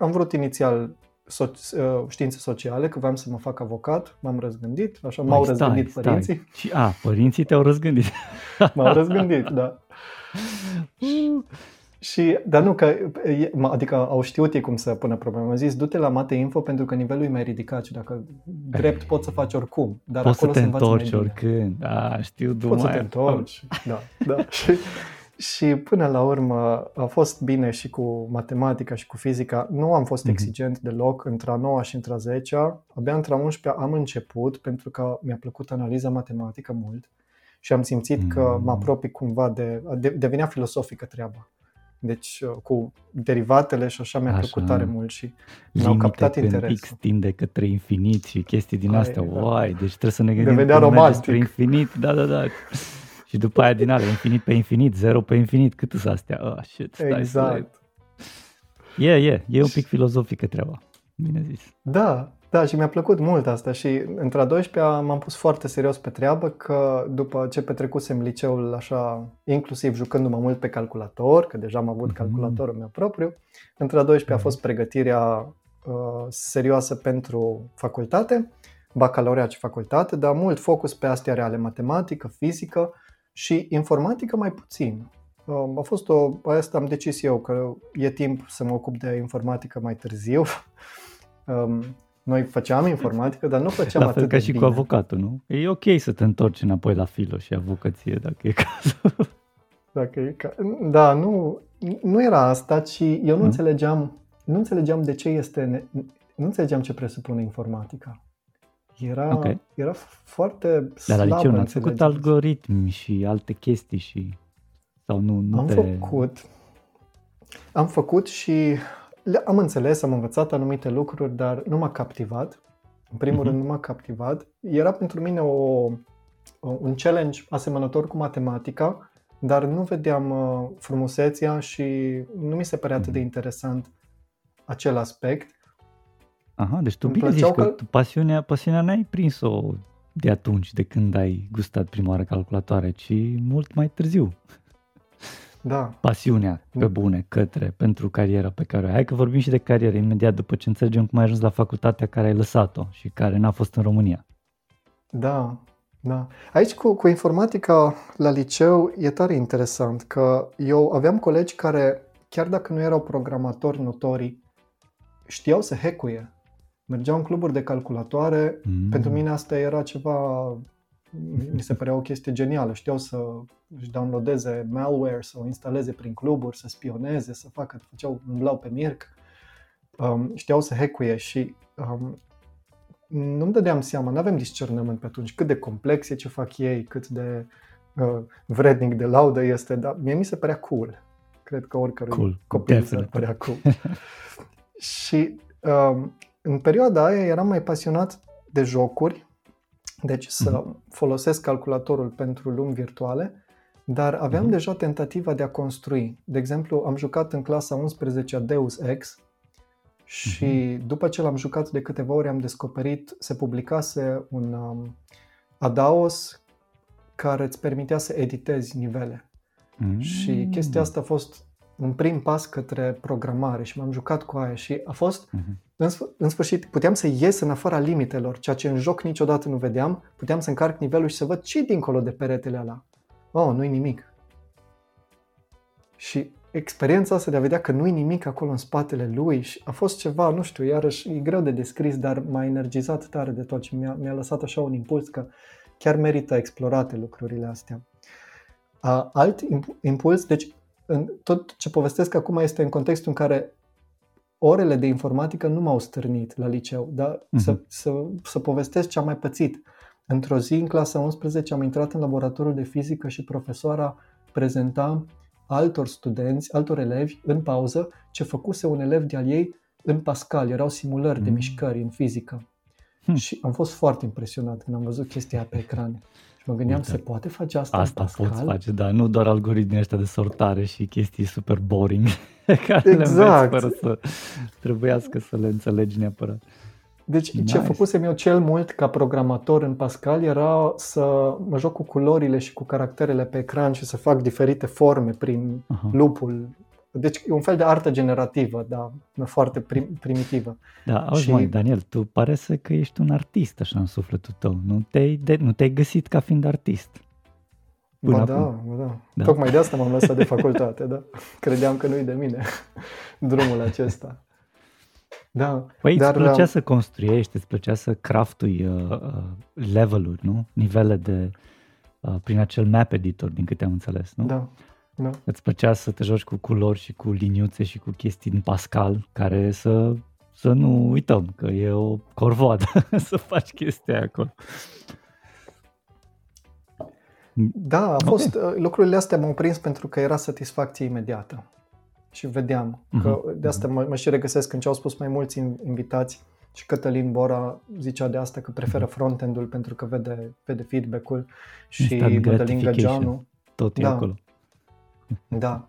Am vrut inițial so- uh, științe sociale, că vreau să mă fac avocat, m-am răzgândit, așa m-au stai, răzgândit stai. părinții. Și, a, părinții te-au răzgândit. m-au răzgândit, da. Și, dar nu că, adică au știut ei cum să pună problema. Am zis, du-te la Mate Info pentru că nivelul e mai ridicat și dacă drept poți să faci oricum. Dar poți acolo să te întorci oricând. Da, știu, Poți să te întorci, da, da. și, și până la urmă a fost bine și cu matematica și cu fizica. Nu am fost mm-hmm. exigent deloc între a 9 și între a 10 Abia între a 11 am început pentru că mi-a plăcut analiza matematică mult și am simțit mm-hmm. că mă mm. apropii cumva de, de devenea filosofică treaba. Deci uh, cu derivatele și așa mi-a așa. plăcut tare mult și mi-au captat interes. X tinde către infinit și chestii din astea. Ai, da. Uai, deci trebuie să ne gândim Devenea romantic. spre infinit. Da, da, da. Și după aia din alea, infinit pe infinit, zero pe infinit, cât sunt astea? Oh, shit, stai exact. E, yeah, e, yeah, e un pic filozofică treaba, bine zis. Da, da, și mi-a plăcut mult asta și între a 12 m-am pus foarte serios pe treabă că după ce petrecusem liceul așa, inclusiv jucându-mă mult pe calculator, că deja am avut mm-hmm. calculatorul meu propriu, între a 12 a mhm. fost pregătirea uh, serioasă pentru facultate, bacalaureat și facultate, dar mult focus pe astea reale, matematică, fizică și informatică mai puțin. Uh, a fost o, asta am decis eu că e timp să mă ocup de informatică mai târziu. um, noi făceam informatică, dar nu făceam La fel atât ca și bine. cu avocatul, nu? E ok să te întorci înapoi la filo și avocăție, dacă e cazul. Dacă e ca... Da, nu, nu era asta, ci eu nu, nu? înțelegeam nu înțelegeam de ce este nu înțelegeam ce presupune informatica. Era, okay. era foarte slabă Dar la liceu n-ați făcut algoritmi și alte chestii și... Sau nu, nu am te... făcut am făcut și am înțeles, am învățat anumite lucruri, dar nu m-a captivat. În primul uh-huh. rând, nu m-a captivat. Era pentru mine o, un challenge asemănător cu matematica, dar nu vedeam uh, frumusețea și nu mi se părea atât de mhm. interesant acel aspect. Aha, deci tu bine zici că, că tu pasiunea, pasiunea n-ai prins-o de atunci, de când ai gustat prima oară calculatoare, ci mult mai târziu da. pasiunea pe bune către, pentru cariera pe care o ai. Hai că vorbim și de carieră imediat după ce înțelegem cum ai ajuns la facultatea care ai lăsat-o și care n-a fost în România. Da, da. Aici cu, cu informatica la liceu e tare interesant că eu aveam colegi care, chiar dacă nu erau programatori notorii, știau să hackuie. Mergeau în cluburi de calculatoare. Mm. Pentru mine asta era ceva mi se părea o chestie genială. Știau să își downloadeze malware, să o instaleze prin cluburi, să spioneze, să facă, făceau, umblau pe mirc. Um, știau să hackuie și um, nu-mi dădeam seama, nu avem discernământ pe atunci cât de complex e ce fac ei, cât de uh, vrednic de laudă este, dar mie mi se părea cool. Cred că oricărui cool. copil se părea cool. și um, în perioada aia eram mai pasionat de jocuri deci să uh-huh. folosesc calculatorul pentru lumi virtuale, dar aveam uh-huh. deja tentativa de a construi. De exemplu, am jucat în clasa 11 Deus Ex și uh-huh. după ce l-am jucat de câteva ori am descoperit, se publicase un um, Adaos care îți permitea să editezi nivele. Mm. Și chestia asta a fost un prim pas către programare și m-am jucat cu aia și a fost, uh-huh. în, în sfârșit, puteam să ies în afara limitelor, ceea ce în joc niciodată nu vedeam, puteam să încarc nivelul și să văd ce dincolo de peretele ăla. Oh, nu-i nimic. Și experiența asta de a vedea că nu-i nimic acolo în spatele lui și a fost ceva, nu știu, iarăși e greu de descris, dar m-a energizat tare de tot și mi-a, mi-a lăsat așa un impuls că chiar merită explorate lucrurile astea. Uh, alt impuls, deci în, tot ce povestesc acum este în contextul în care orele de informatică nu m-au stârnit la liceu, dar uh-huh. să, să, să povestesc ce am mai pățit. într-o zi, în clasa 11, am intrat în laboratorul de fizică și profesoara prezenta altor studenți, altor elevi, în pauză, ce făcuse un elev de-al ei în Pascal. Erau simulări mm. de mișcări în fizică. Hmm. Și am fost foarte impresionat când am văzut chestia pe ecran. Și mă gândeam, Uite, se poate face asta Asta în Pascal? poți face, da. Nu doar algoritmii ăștia de sortare și chestii super boring care exact. le fără să trebuiască să le înțelegi neapărat. Deci nice. ce făcusem eu cel mult ca programator în Pascal era să mă joc cu culorile și cu caracterele pe ecran și să fac diferite forme prin uh-huh. lupul. Deci e un fel de artă generativă, dar foarte prim, primitivă. Da, auzi și... mai, Daniel, tu pare să că ești un artist așa în sufletul tău. Nu te-ai, de, nu te-ai găsit ca fiind artist. Până ba da, ba da, da. Tocmai de asta m-am lăsat de facultate, da. Credeam că nu-i de mine drumul acesta. Da, păi dar, îți plăcea uh, să construiești, îți plăcea să craftui uh, uh, level-uri, nu? Nivele de, uh, prin acel map editor, din câte am înțeles, nu? Da, da. Îți plăcea să te joci cu culori și cu liniuțe și cu chestii în Pascal, care să, să nu uităm că e o corvoadă să faci chestia acolo. Da, a fost, okay. Uh, lucrurile astea m-au prins pentru că era satisfacție imediată și vedeam uh-huh. că de asta mă, mă și regăsesc când ce au spus mai mulți invitați și Cătălin Bora zicea de asta că preferă mhm. frontend-ul pentru că vede, vede feedback-ul și Mădălin Găgeanu. Tot da, acolo. Da.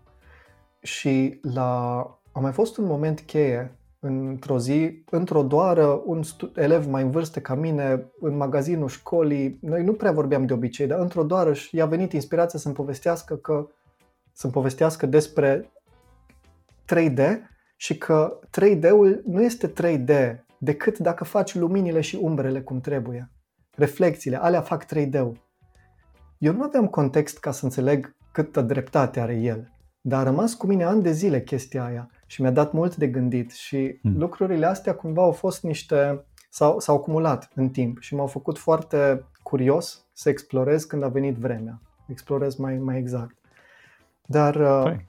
Și la, a mai fost un moment cheie într-o zi, într-o doară, un stu- elev mai în vârstă ca mine, în magazinul școlii, noi nu prea vorbeam de obicei, dar într-o doară i-a venit inspirația să-mi povestească că să-mi povestească despre 3D și că 3D-ul nu este 3D decât dacă faci luminile și umbrele cum trebuie. Reflexiile, alea fac 3D-ul. Eu nu aveam context ca să înțeleg câtă dreptate are el, dar a rămas cu mine ani de zile chestia aia și mi-a dat mult de gândit și hmm. lucrurile astea cumva au fost niște, s-au, s-au acumulat în timp și m-au făcut foarte curios să explorez când a venit vremea. Explorez mai, mai exact. Dar păi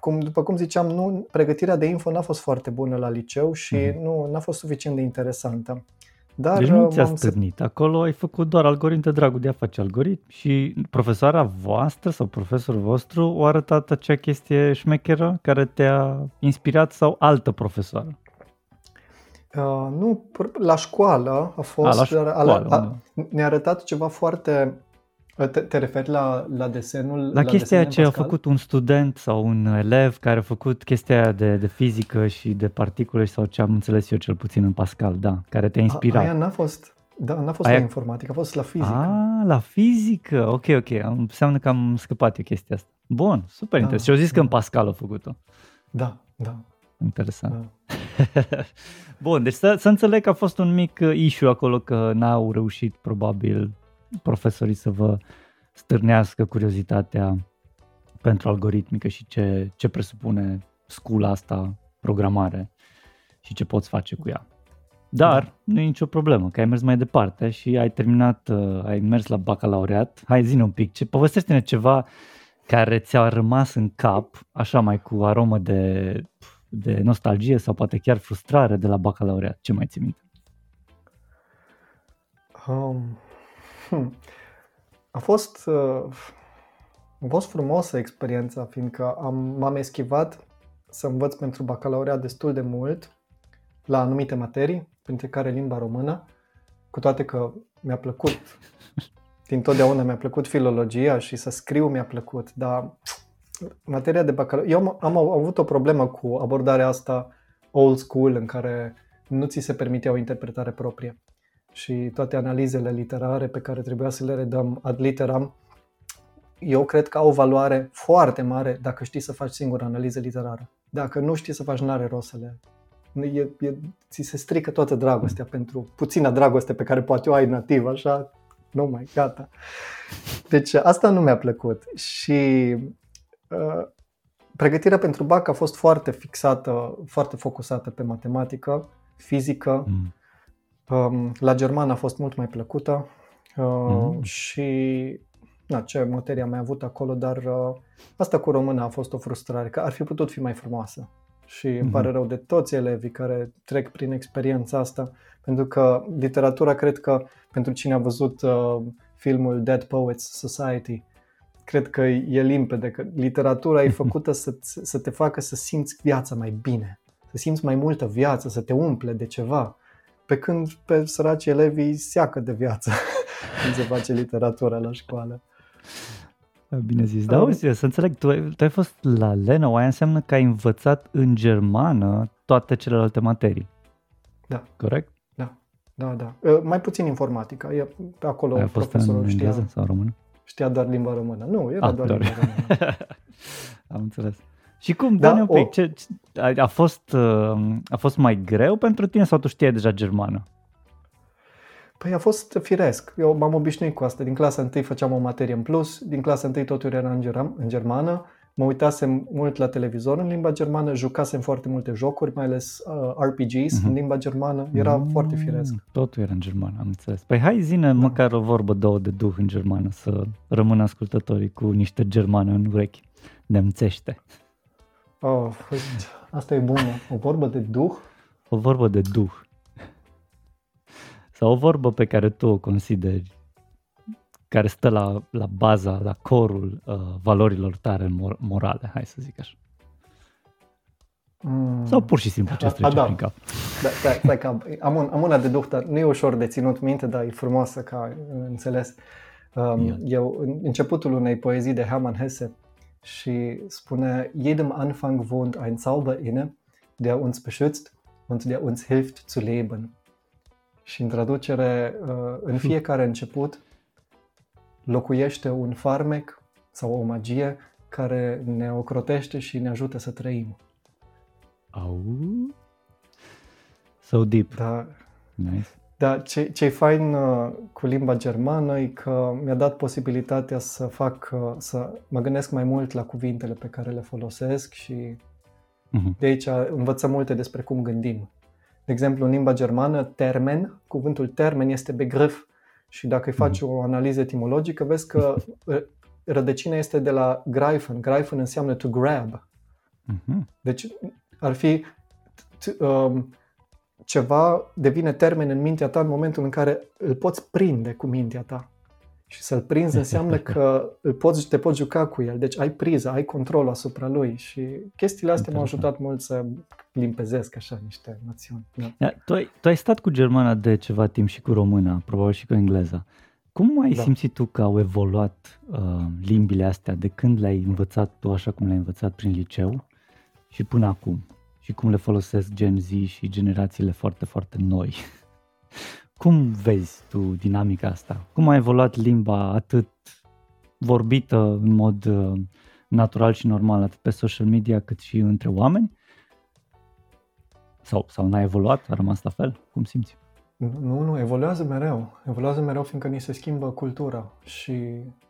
cum, după cum ziceam, nu, pregătirea de info n-a fost foarte bună la liceu și mm-hmm. nu a fost suficient de interesantă. Dar deci nu ți-a stârnit. Acolo ai făcut doar algoritm de dragul de a face algoritm și profesoara voastră sau profesorul vostru o arătat acea chestie șmecheră care te-a inspirat sau altă profesoară? Uh, nu, la școală a fost, a, la școală, a, a, ne-a arătat ceva foarte te, te referi la, la desenul? La, la chestia ce a făcut un student sau un elev care a făcut chestia de, de fizică și de particule sau ce am înțeles eu cel puțin în Pascal, da, care te-a inspirat. A, aia n-a fost, da, n-a fost aia... la informatică, a fost la fizică. Ah, la fizică, ok, ok, înseamnă că am scăpat eu chestia asta. Bun, super da, interesant. Și au zis da. că în Pascal a făcut-o. Da, da. Interesant. Da. Bun, deci să, să înțeleg că a fost un mic uh, issue acolo că n-au reușit probabil profesorii să vă stârnească curiozitatea pentru algoritmică și ce, ce presupune scula asta, programare și ce poți face cu ea. Dar da. nu e nicio problemă, că ai mers mai departe și ai terminat, uh, ai mers la bacalaureat. Hai zi un pic, ce, povestește-ne ceva care ți-a rămas în cap, așa mai cu aromă de, de nostalgie sau poate chiar frustrare de la bacalaureat. Ce mai ții minte? Um, Hmm. A fost, uh, a fost frumoasă experiența, fiindcă am, m-am eschivat să învăț pentru bacalaureat destul de mult la anumite materii, printre care limba română, cu toate că mi-a plăcut, din totdeauna mi-a plăcut filologia și să scriu mi-a plăcut, dar materia de bacalaureat, eu am, am avut o problemă cu abordarea asta old school în care nu ți se permitea o interpretare proprie și toate analizele literare pe care trebuia să le redăm ad literam, eu cred că au o valoare foarte mare dacă știi să faci singur analiză literară. Dacă nu știi să faci, n-are rost să le... E, e, ți se strică toată dragostea pentru puțina dragoste pe care poate o ai nativ, așa, nu mai, gata. Deci asta nu mi-a plăcut și uh, pregătirea pentru BAC a fost foarte fixată, foarte focusată pe matematică, fizică, mm Um, la germană a fost mult mai plăcută mm-hmm. și na, ce materie am mai avut acolo, dar uh, asta cu română a fost o frustrare, că ar fi putut fi mai frumoasă. și îmi pare mhm. rău de toți elevii care trec prin experiența asta, pentru că literatura, cred că pentru cine a văzut uh, filmul Dead Poets Society, cred că e limpede că literatura e făcută să, să te facă să simți viața mai bine, să simți mai multă viață, să te umple de ceva, pe când pe săraci elevii seacă de viață când se face literatura la școală. Bine zis. Da, auzi, să înțeleg, tu ai, tu ai fost la Lena, aia înseamnă că ai învățat în germană toate celelalte materii. Da. Corect? Da, da, da. Uh, mai puțin informatica. E pe acolo ai profesorul fost în știa. sau română? Știa doar limba română. Nu, era ah, doar, doar limba română. Am înțeles. Și cum, da, un pic, o... ce, a, a, fost, uh, a fost mai greu pentru tine sau tu știai deja germană? Păi a fost firesc. Eu m-am obișnuit cu asta. Din clasa 1 făceam o materie în plus, din clasa 1 totul era în, ger- în germană, mă uitasem mult la televizor în limba germană, jucasem foarte multe jocuri, mai ales uh, RPGs mm-hmm. în mhm. limba germană, era mm, foarte firesc. Totul era în germană, am înțeles. Păi hai zine da. măcar o vorbă, două de duh în germană, să rămână ascultătorii cu niște germană în urechi. Nemțește. Oh, asta e bună. O vorbă de duh? O vorbă de duh. Sau o vorbă pe care tu o consideri care stă la, la baza, la corul uh, valorilor tale morale, hai să zic așa. Mm. Sau pur și simplu ce trece da. prin cap. Da, da, da, că am, un, am una de duh, dar nu e ușor de ținut minte, dar e frumoasă ca înțeles. Um, eu, în începutul unei poezii de Hermann Hesse și spune Jedem Anfang wohnt ein Zauber inne, der uns beschützt und der uns hilft zu leben. Și în traducere, uh, în fiecare început locuiește un farmec sau o magie care ne ocrotește și ne ajută să trăim. Au? So deep. Da. Nice. Da, ce, ce fain uh, cu limba germană e că mi-a dat posibilitatea să fac, uh, să mă gândesc mai mult la cuvintele pe care le folosesc și uh-huh. de aici învățăm multe despre cum gândim. De exemplu, în limba germană, termen, cuvântul termen este begriff și dacă îi faci mhm. o analiză etimologică, vezi că rădăcina este de la greifen. Greifen înseamnă to grab. Mhm. Deci ar fi um, ceva devine termen în mintea ta în momentul în care îl poți prinde cu mintea ta. Și să-l prinzi înseamnă că îl poți, te poți juca cu el. Deci ai priză, ai control asupra lui și chestiile astea m-au ajutat mult să limpezesc așa niște noțiuni. Da. Da, tu, ai, tu ai stat cu germana de ceva timp și cu româna, probabil și cu engleza. Cum ai da. simțit tu că au evoluat uh, limbile astea de când le-ai învățat tu așa cum le-ai învățat prin liceu și până acum? Și cum le folosesc Gen Z și generațiile foarte, foarte noi? Cum vezi tu dinamica asta? Cum a evoluat limba atât vorbită în mod uh, natural și normal, atât pe social media cât și între oameni? Sau, sau n-a evoluat? A rămas la fel? Cum simți? Nu, nu, evoluează mereu. Evoluează mereu fiindcă ni se schimbă cultura și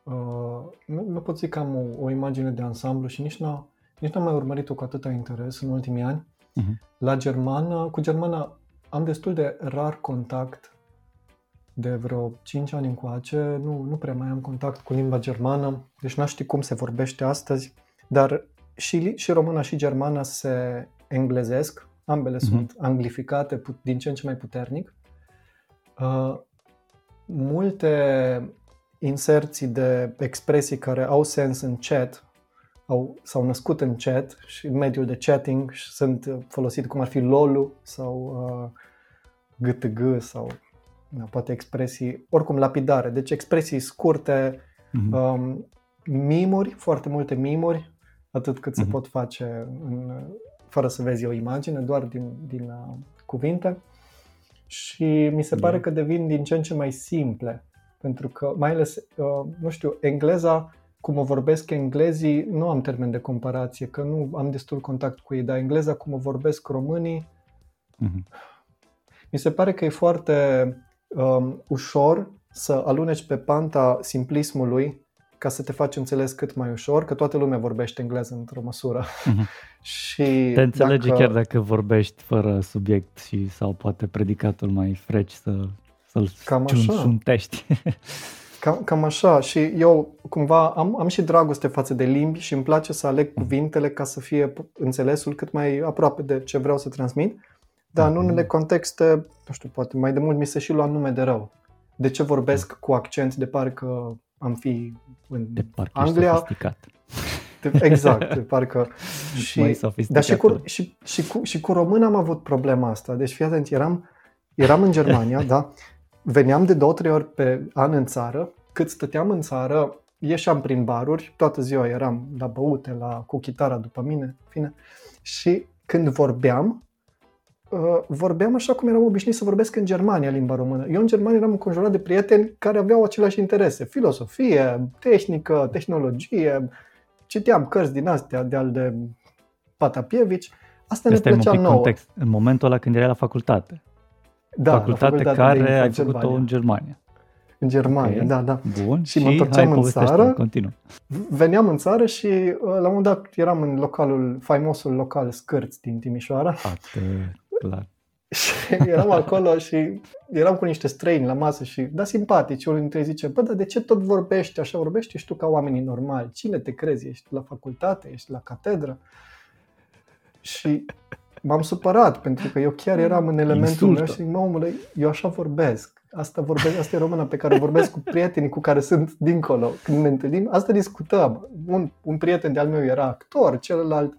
uh, nu, nu pot zic că am o, o imagine de ansamblu și nici nu nici n-am mai urmărit-o cu atâta interes în ultimii ani. Uh-huh. La germană, cu germana am destul de rar contact de vreo 5 ani încoace, nu, nu prea mai am contact cu limba germană, deci n-aș ști cum se vorbește astăzi, dar și, și româna și germana se englezesc, ambele uh-huh. sunt anglificate din ce în ce mai puternic. Uh, multe inserții de expresii care au sens în chat au, s-au născut în chat și în mediul de chatting și sunt folosite cum ar fi lolu sau uh, GTG sau da, poate expresii, oricum lapidare, deci expresii scurte, mm-hmm. um, mimuri, foarte multe mimuri, atât cât mm-hmm. se mhm. pot face în, fără să vezi o imagine, doar din, din uh, cuvinte. Și mi se pare că devin din ce în ce mai simple, pentru că mai ales, uh, nu știu, engleza, cum o vorbesc englezii, nu am termen de comparație, că nu am destul contact cu ei, dar engleza, cum o vorbesc românii, mm-hmm. mi se pare că e foarte um, ușor să aluneci pe panta simplismului ca să te faci înțeles cât mai ușor, că toată lumea vorbește engleză într-o măsură. Mm-hmm. și te înțelegi dacă... chiar dacă vorbești fără subiect și sau poate predicatul mai freci să, să-l Cam așa. suntești. Cam, cam așa și eu cumva am, am și dragoste față de limbi și îmi place să aleg cuvintele ca să fie înțelesul cât mai aproape de ce vreau să transmit, dar în mhm. unele contexte, nu știu, poate mai de mult mi se și lua nume de rău. De ce vorbesc cu accent de parcă am fi în de parcă Anglia? De, exact, de parcă. și, dar și cu, și, și, cu, și cu român am avut problema asta. Deci fii atent, eram, eram în Germania, da? Veneam de două, trei ori pe an în țară. Cât stăteam în țară, ieșeam prin baruri, toată ziua eram la băute, la, cu chitara după mine, fine. Și când vorbeam, uh, vorbeam așa cum eram obișnuit să vorbesc în Germania limba română. Eu în Germania eram înconjurat de prieteni care aveau aceleași interese. Filosofie, tehnică, tehnologie, citeam cărți din astea de al de Patapievici. Asta ne plăcea nouă. Context. În momentul ăla când era la facultate. Da, facultate la care ai făcut-o în Germania. În Germania, okay. da, da. Bun, și, și mă întorceam în țară. Continuă. Veneam în țară și uh, la un moment dat eram în localul, faimosul local Scârți din Timișoara. Atât, clar. și eram acolo și eram cu niște străini la masă și, da, simpatici. Unul dintre ei zice, bă, dar de ce tot vorbești așa? Vorbești și tu ca oamenii normali. Cine te crezi? Ești la facultate? Ești la catedră? Și m-am supărat pentru că eu chiar eram în elementul Insultă. meu și zic, mă, omule, eu așa vorbesc. Asta, vorbesc, asta e româna pe care vorbesc cu prietenii cu care sunt dincolo. Când ne întâlnim, asta discutăm. Un, un prieten de-al meu era actor, celălalt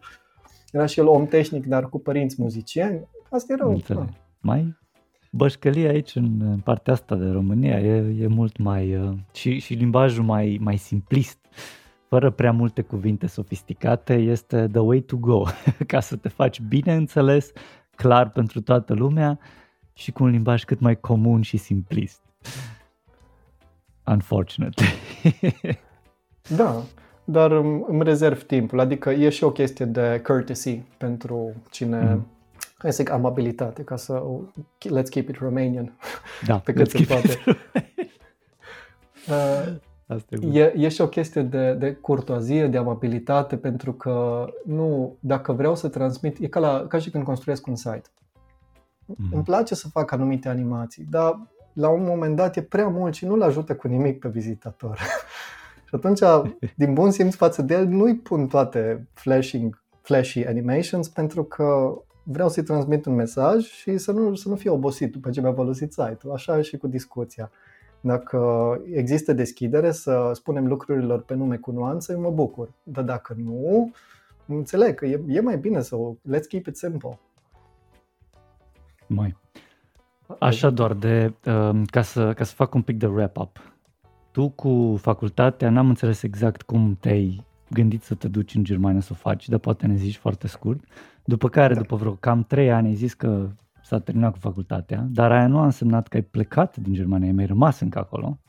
era și el om tehnic, dar cu părinți muzicieni. Asta era un Mai bășcălie aici, în partea asta de România, e, e mult mai... Uh, și, și limbajul mai, mai simplist, fără prea multe cuvinte sofisticate, este the way to go, ca să te faci bine înțeles, clar pentru toată lumea și cu un limbaj cât mai comun și simplist. Unfortunately. da, dar îmi rezerv timpul, adică e și o chestie de courtesy pentru cine mm hai să zic, amabilitate, ca să let's keep it Romanian, da, pe cât se poate. Uh, Asta e, e, e și o chestie de, de curtoazie, de amabilitate, pentru că nu, dacă vreau să transmit, e ca, la, ca și când construiesc un site. Mm. Îmi place să fac anumite animații, dar la un moment dat e prea mult și nu-l ajută cu nimic pe vizitator. și atunci, din bun simț față de el, nu-i pun toate flashing, flashy animations pentru că vreau să-i transmit un mesaj și să nu, să nu fie obosit după ce mi-a folosit site-ul. Așa și cu discuția. Dacă există deschidere să spunem lucrurilor pe nume cu nuanță, eu mă bucur. Dar dacă nu, înțeleg că e, e mai bine să let's keep it simple. Mai. Așa doar de, um, ca, să, ca să fac un pic de wrap-up. Tu cu facultatea n-am înțeles exact cum te-ai gândit să te duci în Germania să o faci, dar poate ne zici foarte scurt. După care, da. după vreo cam trei ani, ai zis că s-a terminat cu facultatea, dar aia nu a însemnat că ai plecat din Germania, ai mai rămas încă acolo.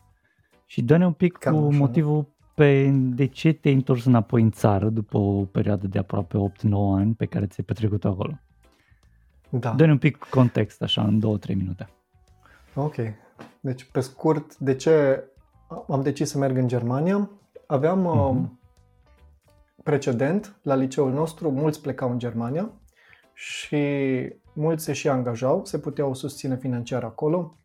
Și dă-ne un pic cam cu așa, motivul pe de ce te-ai întors înapoi în țară după o perioadă de aproape 8-9 ani pe care ți-ai petrecut acolo. Da. Dă-ne un pic context, așa, în 2-3 minute. Ok. Deci, pe scurt, de ce am decis să merg în Germania? Aveam uh-huh precedent, la liceul nostru, mulți plecau în Germania și mulți se și angajau, se puteau susține financiar acolo.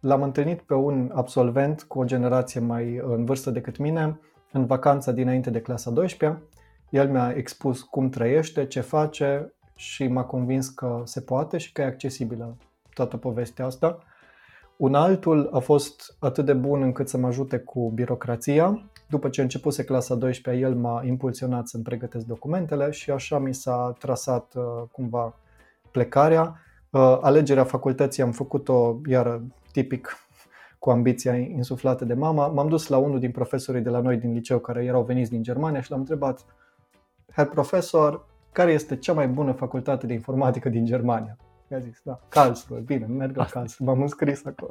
L-am întâlnit pe un absolvent cu o generație mai în vârstă decât mine, în vacanța dinainte de clasa 12 El mi-a expus cum trăiește, ce face și m-a convins că se poate și că e accesibilă toată povestea asta. Un altul a fost atât de bun încât să mă ajute cu birocrația. După ce începuse clasa 12 el m-a impulsionat să-mi pregătesc documentele și așa mi s-a trasat uh, cumva plecarea. Uh, alegerea facultății am făcut-o, iar tipic, cu ambiția insuflată de mama. M-am dus la unul din profesorii de la noi din liceu care erau veniți din Germania și l-am întrebat Herr profesor, care este cea mai bună facultate de informatică din Germania? Mi-a zis, da, Karlsruhe, bine, merg la Karlsruhe, m-am înscris acolo.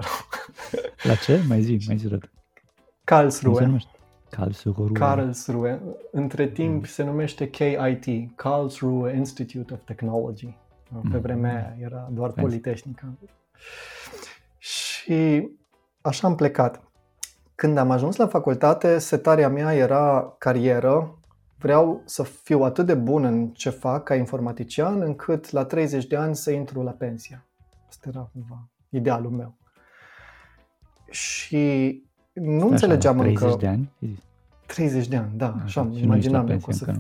La ce? Mai zi, mai zi răt. Karlsruhe. Karlsruhe. Karlsruhe. Între timp mm. se numește KIT, Karlsruhe Institute of Technology. Pe mm. vremea aia era doar Vezi. Politehnica. Și așa am plecat. Când am ajuns la facultate, setarea mea era carieră, vreau să fiu atât de bun în ce fac ca informatician încât la 30 de ani să intru la pensie. Asta era cumva idealul meu. Și nu Stai înțelegeam așa, 30 încă... de ani? 30 de ani, da, așa, așa imaginam eu că să...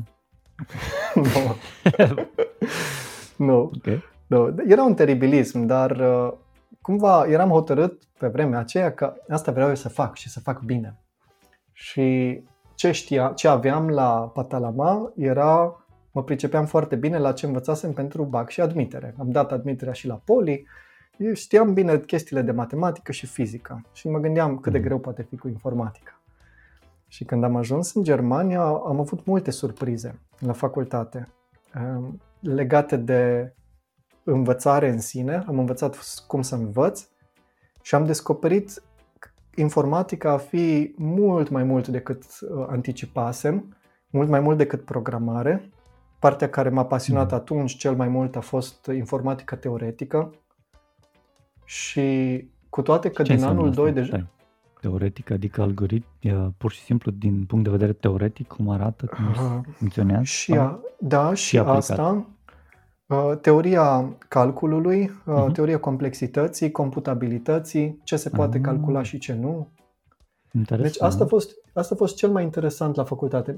Nu. nu. Okay. nu. Era un teribilism, dar uh, cumva eram hotărât pe vremea aceea că asta vreau eu să fac și să fac bine. Și ce știa, ce aveam la Patalama era, mă pricepeam foarte bine la ce învățasem pentru BAC și admitere. Am dat admiterea și la Poli, știam bine chestiile de matematică și fizică și mă gândeam cât de mm. greu poate fi cu informatica. Și când am ajuns în Germania, am avut multe surprize la facultate um, legate de învățare în sine. Am învățat cum să învăț și am descoperit informatica a fi mult mai mult decât uh, anticipasem, mult mai mult decât programare. Partea care m-a pasionat mm. atunci cel mai mult a fost informatica teoretică și cu toate că Ce din anul 2 deja... Teoretic, adică algoritm, pur și simplu din punct de vedere teoretic, cum arată, cum uh, funcționează? Și a, da, și, și asta, uh, teoria calculului, uh-huh. teoria complexității, computabilității, ce se poate uh calcula și ce nu. Interesant. Deci asta a, fost, asta a fost cel mai interesant la facultate.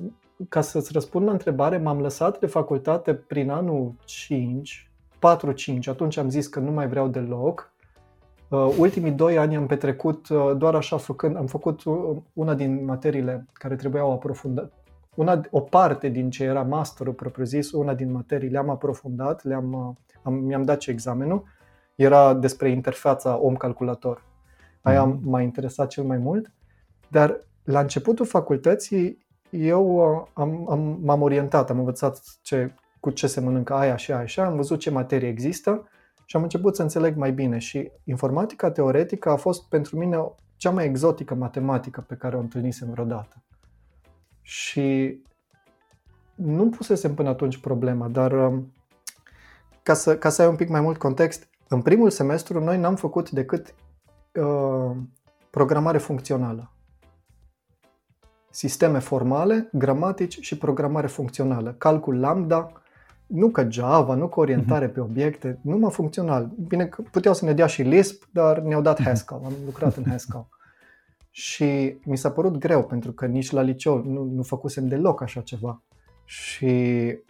Ca să-ți răspund la întrebare, m-am lăsat de facultate prin anul 5, 4-5, atunci am zis că nu mai vreau deloc Uh, ultimii doi ani am petrecut uh, doar așa făcând, am făcut uh, una din materiile care trebuiau aprofundat, una, o parte din ce era masterul propriu-zis, una din materii le-am aprofundat, le-am, am, mi-am dat și examenul, era despre interfața om-calculator. Aia mm-hmm. m-a interesat cel mai mult, dar la începutul facultății eu am, am, m-am orientat, am învățat ce, cu ce se mănâncă aia și aia și am văzut ce materie există și am început să înțeleg mai bine și informatica teoretică a fost pentru mine cea mai exotică matematică pe care o întâlnisem vreodată. Și nu pusesem până atunci problema, dar um, ca să, ca să ai un pic mai mult context, în primul semestru noi n-am făcut decât uh, programare funcțională. Sisteme formale, gramatici și programare funcțională. Calcul lambda, nu ca Java, nu ca orientare uh-huh. pe obiecte, numai funcțional. Bine că puteau să ne dea și Lisp, dar ne-au dat mhm. Haskell, am lucrat în Haskell. Și mi s-a părut greu, pentru că nici la liceu nu, nu făcusem deloc așa ceva. Și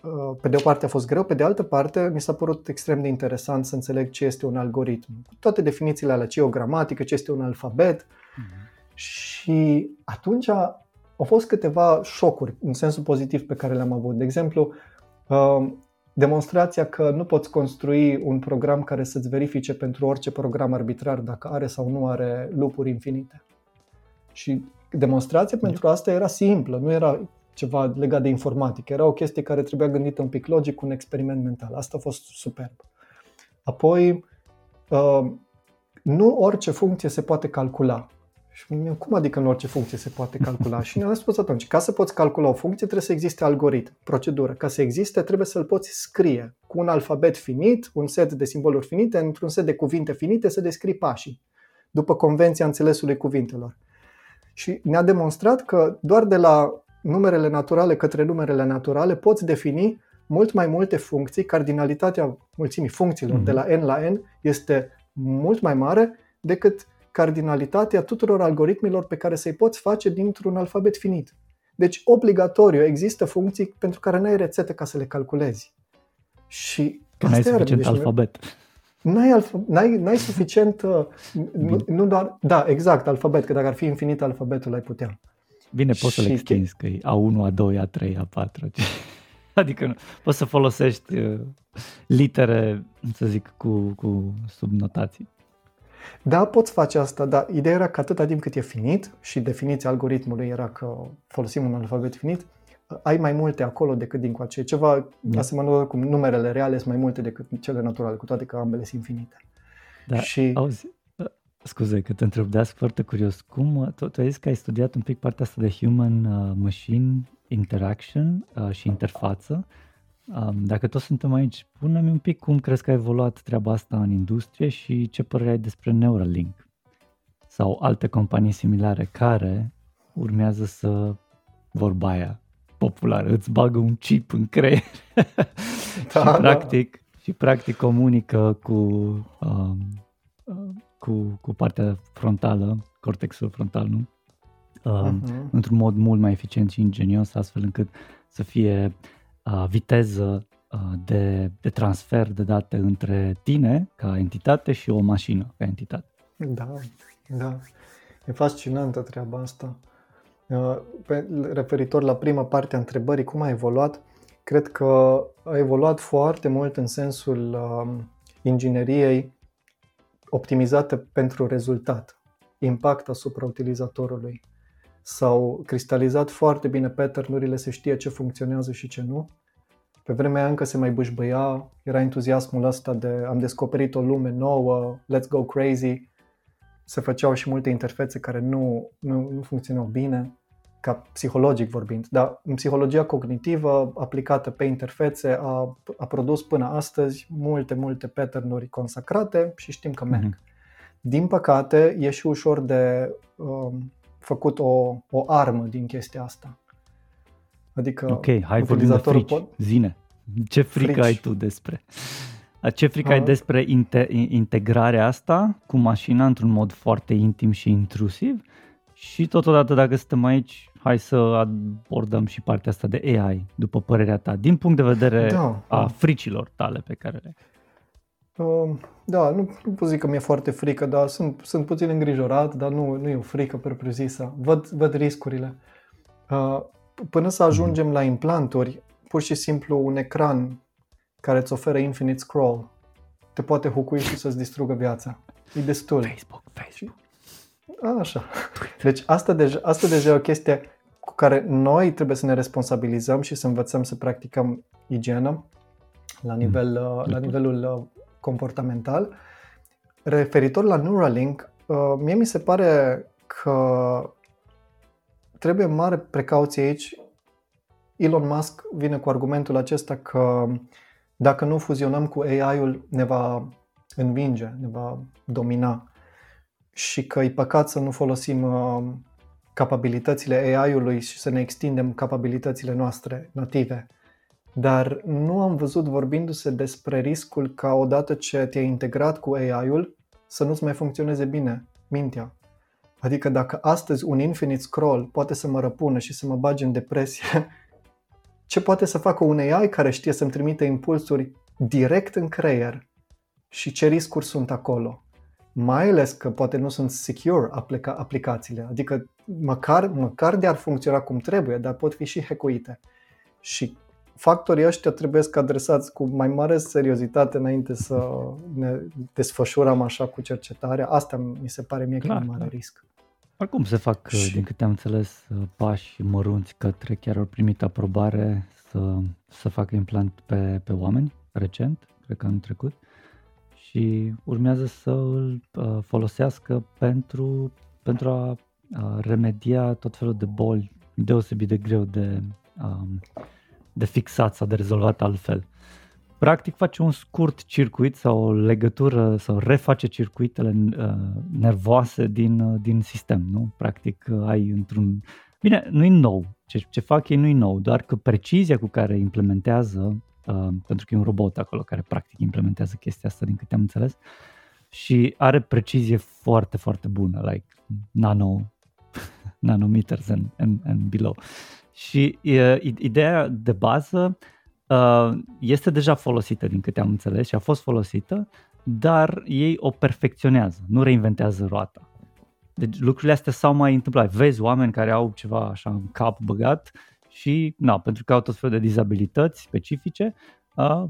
uh, pe de o parte a fost greu, pe de altă parte mi s-a părut extrem de interesant să înțeleg ce este un algoritm. Toate definițiile alea, ce e o gramatică, ce este un alfabet. Uh-huh. Și atunci au fost câteva șocuri, în sensul pozitiv pe care le-am avut. De exemplu, uh, demonstrația că nu poți construi un program care să-ți verifice pentru orice program arbitrar dacă are sau nu are lupuri infinite. Și demonstrația pentru asta era simplă, nu era ceva legat de informatică, era o chestie care trebuia gândită un pic logic, un experiment mental. Asta a fost superb. Apoi, uh, nu orice funcție se poate calcula. Și cum adică în orice funcție se poate calcula? și ne-am spus atunci, ca să poți calcula o funcție trebuie să existe algoritm, procedură. Ca să existe trebuie să-l poți scrie cu un alfabet finit, un set de simboluri finite, într-un set de cuvinte finite să descrii pașii, după convenția înțelesului cuvintelor. Și ne-a demonstrat că doar de la numerele naturale către numerele naturale poți defini mult mai multe funcții, cardinalitatea mulțimii funcțiilor mm-hmm. de la n la n este mult mai mare decât cardinalitatea tuturor algoritmilor pe care să-i poți face dintr-un alfabet finit. Deci, obligatoriu, există funcții pentru care n-ai rețete ca să le calculezi. Și că n-ai suficient deci, alfabet. N-ai, alfa, n-ai, n-ai suficient, uh, nu, nu doar, da, exact, alfabet, că dacă ar fi infinit alfabetul ai putea. Bine, poți să le extinzi, că e A1, A2, A3, A4. Adică nu, poți să folosești uh, litere, să zic, cu, cu subnotații. Da, poți face asta, dar ideea era că atâta timp cât e finit și definiția algoritmului era că folosim un alfabet finit, ai mai multe acolo decât din coace. E ceva da. asemănător cu numerele reale sunt mai multe decât cele naturale, cu toate că ambele sunt infinite. Da, și... auzi, scuze că te întreb, dar foarte curios. Cum, tu, tu ai zis că ai studiat un pic partea asta de human-machine uh, interaction uh, și interfață. Dacă tot suntem aici, pune-mi un pic cum crezi că a evoluat treaba asta în industrie și ce părere ai despre Neuralink sau alte companii similare care urmează să, vorba aia populară, îți bagă un chip în creier da, și, da. practic, da. și practic comunică cu, um, cu, cu partea frontală, cortexul frontal, nu? uh, uh-huh. într-un mod mult mai eficient și ingenios, astfel încât să fie uh, viteză uh, de, de transfer de date între tine ca entitate și o mașină ca entitate. Da, da. E fascinantă treaba asta. Uh, pe, referitor la prima parte a întrebării, cum a evoluat, cred că a evoluat foarte mult în sensul uh, ingineriei optimizate pentru rezultat, impact asupra utilizatorului. S-au cristalizat foarte bine pattern se știe ce funcționează și ce nu. Pe vremea aia încă se mai bâșbăia, era entuziasmul ăsta de am descoperit o lume nouă, let's go crazy. Se făceau și multe interfețe care nu, nu, nu funcționau bine ca psihologic vorbind, dar în psihologia cognitivă aplicată pe interfețe a, a produs până astăzi multe, multe pattern consacrate și știm că merg. Mm-hmm. Din păcate, e și ușor de um, făcut o, o armă din chestia asta. Adică ok, hai vorbim de frici, pot... zine. Ce frică frici. ai tu despre? Ce frică ai despre inte- integrarea asta cu mașina într-un mod foarte intim și intrusiv? Și totodată, dacă suntem aici, hai să abordăm și partea asta de AI, după părerea ta, din punct de vedere da, a da. fricilor tale pe care le uh, Da, nu, nu pot zic că mi-e foarte frică, dar sunt, sunt puțin îngrijorat, dar nu, nu e o frică propriu-zisă. Văd, văd riscurile. Uh, până să ajungem la implanturi, pur și simplu un ecran care îți oferă infinite scroll te poate hucui și să-ți distrugă viața. E destul. Facebook, Facebook. A, așa. Deci asta deja, asta deja e o chestie cu care noi trebuie să ne responsabilizăm și să învățăm să practicăm igienă la, nivel, mm. Uh, la nivelul uh, comportamental. Referitor la Neuralink, uh, mie mi se pare că trebuie mare precauție aici. Elon Musk vine cu argumentul acesta că dacă nu fuzionăm cu AI-ul ne va învinge, ne va domina și că e păcat să nu folosim uh, capabilitățile AI-ului și să ne extindem capabilitățile noastre native. Dar nu am văzut vorbindu-se despre riscul ca odată ce te-ai integrat cu AI-ul să nu-ți mai funcționeze bine mintea. Adică dacă astăzi un infinite scroll poate să mă răpună și să mă bage în depresie, ce poate să facă un AI care știe să-mi trimite impulsuri direct în creier și ce riscuri sunt acolo? mai ales că poate nu sunt secure aplica- aplicațiile, adică măcar, măcar de ar funcționa cum trebuie, dar pot fi și hackuite. Și factorii ăștia trebuie să adresați cu mai mare seriozitate înainte să ne desfășurăm așa cu cercetarea. Asta mi se pare mie clar, că e un mare clar. risc. Oricum se fac, și... din câte am înțeles, pași mărunți către chiar au primit aprobare să, să facă implant pe, pe oameni recent, cred că anul trecut și urmează să îl uh, folosească pentru, pentru a remedia tot felul de boli deosebit de greu de, um, de fixat sau de rezolvat altfel. Practic face un scurt circuit sau o legătură sau reface circuitele uh, nervoase din, uh, din sistem, nu? Practic ai într-un... Bine, nu-i nou, ce, ce fac ei nu-i nou, doar că precizia cu care implementează uh, pentru că e un robot acolo care practic implementează chestia asta din câte am înțeles și are precizie foarte, foarte bună, like nano, nanometers and, and, and below. Și uh, ideea de bază uh, este deja folosită din câte am înțeles și a fost folosită, dar ei o perfecționează, nu reinventează roata. Deci lucrurile astea s-au mai întâmplat. Vezi oameni care au ceva așa în cap băgat și, na, pentru că au tot felul de dizabilități specifice, uh,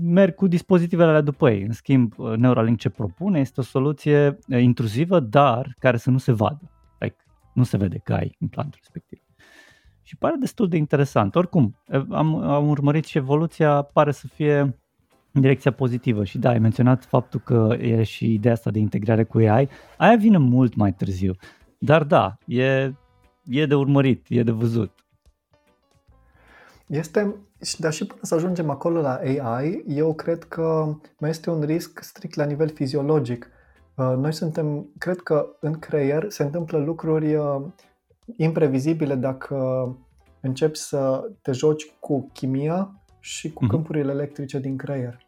merg cu dispozitivele alea după ei. În schimb, uh, Neuralink ce propune este o soluție uh, intruzivă, dar care să nu se vadă. Like, nu se vede că ai implantul respectiv. Și pare destul de interesant. Oricum, am, am urmărit și evoluția, pare să fie în direcția pozitivă. Și da, ai menționat faptul că e și ideea asta de integrare cu AI. Aia vine mult mai târziu. Dar da, e, e de urmărit, e de văzut. Este, dar și până să ajungem acolo la AI, eu cred că mai este un risc strict la nivel fiziologic. Uh, noi suntem, cred că în creier se întâmplă lucruri uh, imprevizibile dacă începi să te joci cu chimia și cu mm-hmm. câmpurile electrice din creier.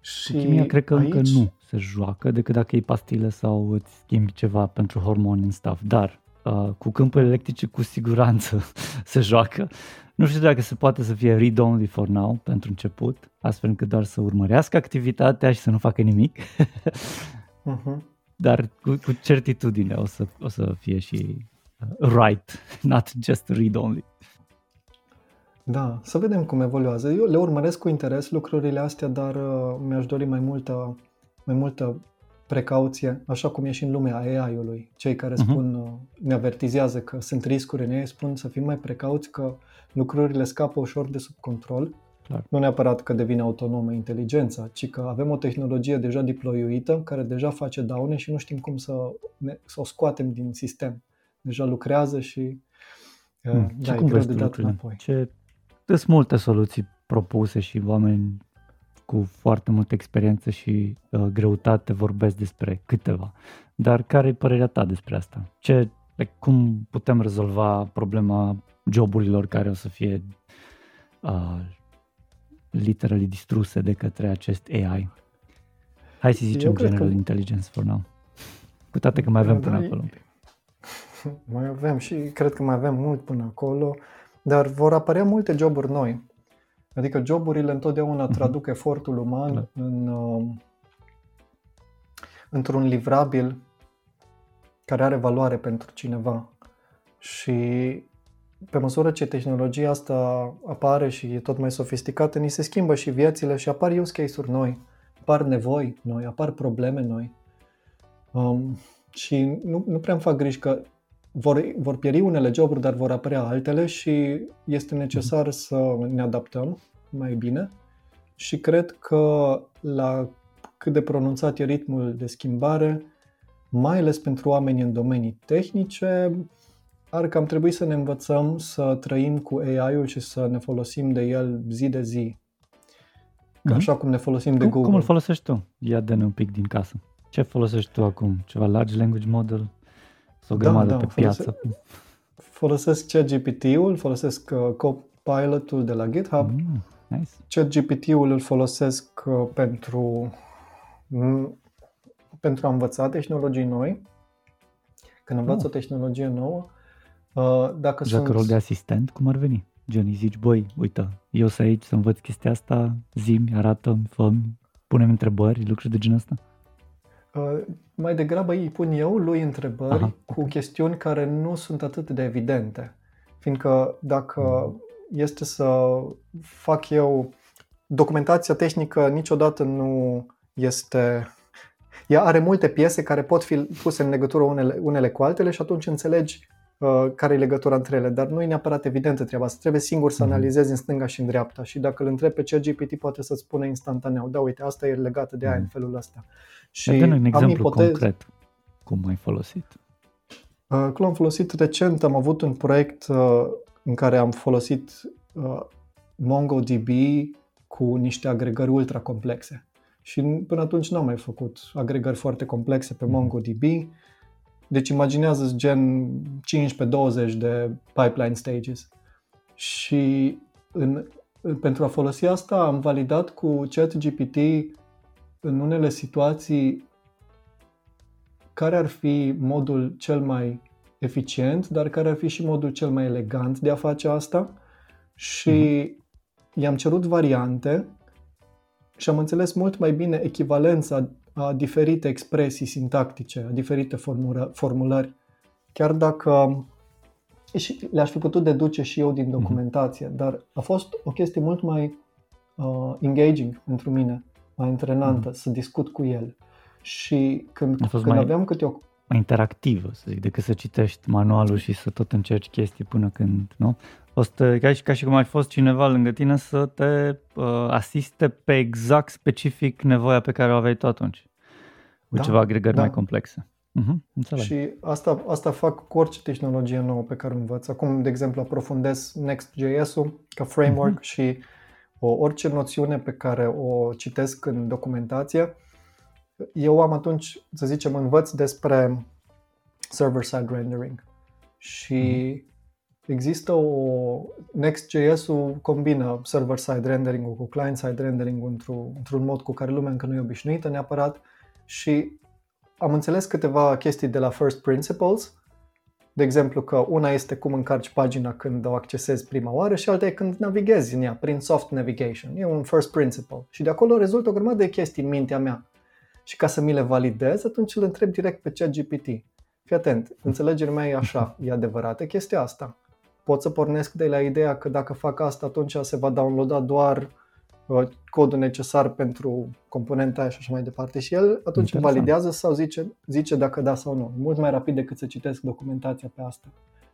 Și cu chimia cred că aici... încă nu se joacă decât dacă iei pastile sau îți schimbi ceva pentru hormoni în stuff, dar uh, cu câmpuri electrice cu siguranță se joacă. Nu știu dacă se poate să fie read-only for now pentru început, astfel încât doar să urmărească activitatea și să nu facă nimic. uh-huh. Dar cu, cu certitudine o să, o să fie și uh, right, not just read-only. Da, să vedem cum evoluează. Eu le urmăresc cu interes lucrurile astea, dar uh, mi-aș dori mai multă, mai multă precauție, așa cum e și în lumea AI-ului. Cei care uh-huh. spun, uh, ne avertizează că sunt riscuri în ei, spun să fim mai precauți că lucrurile scapă ușor de sub control. Clar. Nu neapărat că devine autonomă inteligența, ci că avem o tehnologie deja deployuită care deja face daune și nu știm cum să, ne, să o scoatem din sistem. Deja lucrează și hmm. da, e greu de dat înapoi. Ce sunt multe soluții propuse și oameni cu foarte multă experiență și uh, greutate vorbesc despre câteva. Dar care e părerea ta despre asta? Ce, cum putem rezolva problema joburilor care o să fie uh, literally distruse de către acest AI? Hai să zicem general că... intelligence for now. Cu toate că mai avem da, până acolo un pic. Mai avem și cred că mai avem mult până acolo. Dar vor apărea multe joburi noi. Adică joburile întotdeauna mhm. traduc efortul uman da. în, uh, într-un livrabil care are valoare pentru cineva. Și pe măsură ce tehnologia asta apare și e tot mai sofisticată, ni se schimbă și viețile și apar use case-uri noi, apar nevoi noi, apar probleme noi. Um, și nu, nu prea îmi fac griji că vor, vor pieri unele joburi, dar vor apărea altele și este necesar mhm. să ne adaptăm mai bine și cred că la cât de pronunțat e ritmul de schimbare, mai ales pentru oameni în domenii tehnice, ar cam trebui să ne învățăm să trăim cu AI-ul și să ne folosim de el zi de zi. Mm-hmm. Așa cum ne folosim de cum, Google. Cum îl folosești tu? Ia de un pic din casă. Ce folosești tu acum? Ceva large language model? O da, grămadă da, da, pe piață. Folosesc ChatGPT-ul, folosesc uh, Copilot-ul de la GitHub. Mm, nice. ChatGPT-ul îl folosesc uh, pentru, mm, pentru a învăța tehnologii noi. Când învață oh. o tehnologie nouă, uh, dacă Joacă sunt... rol de asistent, cum ar veni? Johnny, zici, băi, uite, eu sunt aici să învăț chestia asta, zi arată-mi, fă punem întrebări, lucruri de genul ăsta? Uh, mai degrabă îi pun eu lui întrebări Aha. cu chestiuni care nu sunt atât de evidente. Fiindcă dacă este să fac eu documentația tehnică niciodată nu este ea are multe piese care pot fi puse în legătură unele, unele cu altele și atunci înțelegi uh, care e legătura între ele, dar nu e neapărat evidentă treaba asta. Trebuie singur să mhm. analizezi în stânga și în dreapta și dacă îl întrebi pe ChatGPT poate să-ți spune instantaneu, da, uite, asta e legată de aia în mhm. felul ăsta. Și Dă-ne un exemplu ipotez... concret. Cum ai folosit? Uh, l-am folosit recent. Am avut un proiect uh, în care am folosit uh, MongoDB cu niște agregări ultra complexe. Și până atunci n-am mai făcut agregări foarte complexe pe mhm. MongoDB. Deci imaginează gen 15-20 de pipeline stages. Și în, pentru a folosi asta am validat cu ChatGPT în unele situații care ar fi modul cel mai eficient, dar care ar fi și modul cel mai elegant de a face asta și uh-huh. i-am cerut variante și am înțeles mult mai bine echivalența a diferite expresii sintactice, a diferite formulări, chiar dacă și le-aș fi putut deduce și eu din mhm. documentație, uh-huh. dar a fost o chestie mult mai uh, engaging pentru mine mai antrenantă, mm. să discut cu el. Și când, a fost când mai, aveam câte o... Mai interactivă, să zic, decât să citești manualul și să tot încerci chestii până când, nu? O să, ca, și, ca și cum ai fost cineva lângă tine să te uh, asiste pe exact specific nevoia pe care o aveai tu atunci. Cu da, ceva agregări da. mai complexe. Uh-huh, și asta, asta fac cu orice tehnologie nouă pe care o învăț. Acum, de exemplu, aprofundez Next.js-ul ca framework uh-huh. și o, orice noțiune pe care o citesc în documentație, eu am atunci, să zicem, învăț despre server-side rendering. Și mm. există o... Next.js-ul combină server-side rendering-ul cu client-side rendering-ul într-un, într-un mod cu care lumea încă nu e obișnuită neapărat și am înțeles câteva chestii de la First Principles De exemplu că una este cum încarci pagina când o accesezi prima oară și alta e când navighezi în ea prin soft navigation. E un first principle. Și de acolo rezultă o grămadă de chestii în mintea mea. Și ca să mi le validez, atunci îl întreb direct pe ChatGPT. Fii atent, înțelegerea mea e așa, e adevărată chestia asta. Pot să pornesc de la ideea că dacă fac asta, atunci se va downloada doar uh, codul necesar pentru componenta aia și așa mai departe. Și el atunci Interesant. validează sau zice, zice dacă da sau nu. Mult mai rapid decât să citesc documentația pe asta.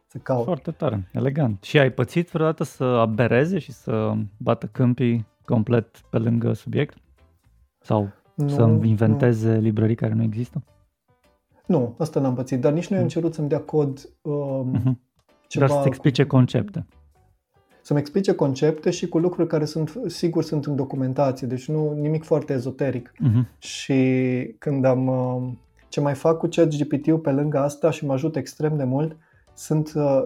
Să caut. Foarte tare, elegant. Și ai pățit vreodată să abereze și să bată câmpii complet pe lângă subiect? Sau nu, să inventeze nu. librării care nu există? Nu, asta n-am pățit, dar nici nu i-am mm. cerut să-mi dea cod um, uh-huh. ceva... Dar să-ți explice concepte. Să-mi explice concepte și cu lucruri care sunt, sigur, sunt în documentație, deci nu nimic foarte ezoteric. Uh-huh. Și când am... Um, ce mai fac cu chat GPT-ul pe lângă asta și mă ajută extrem de mult, sunt uh,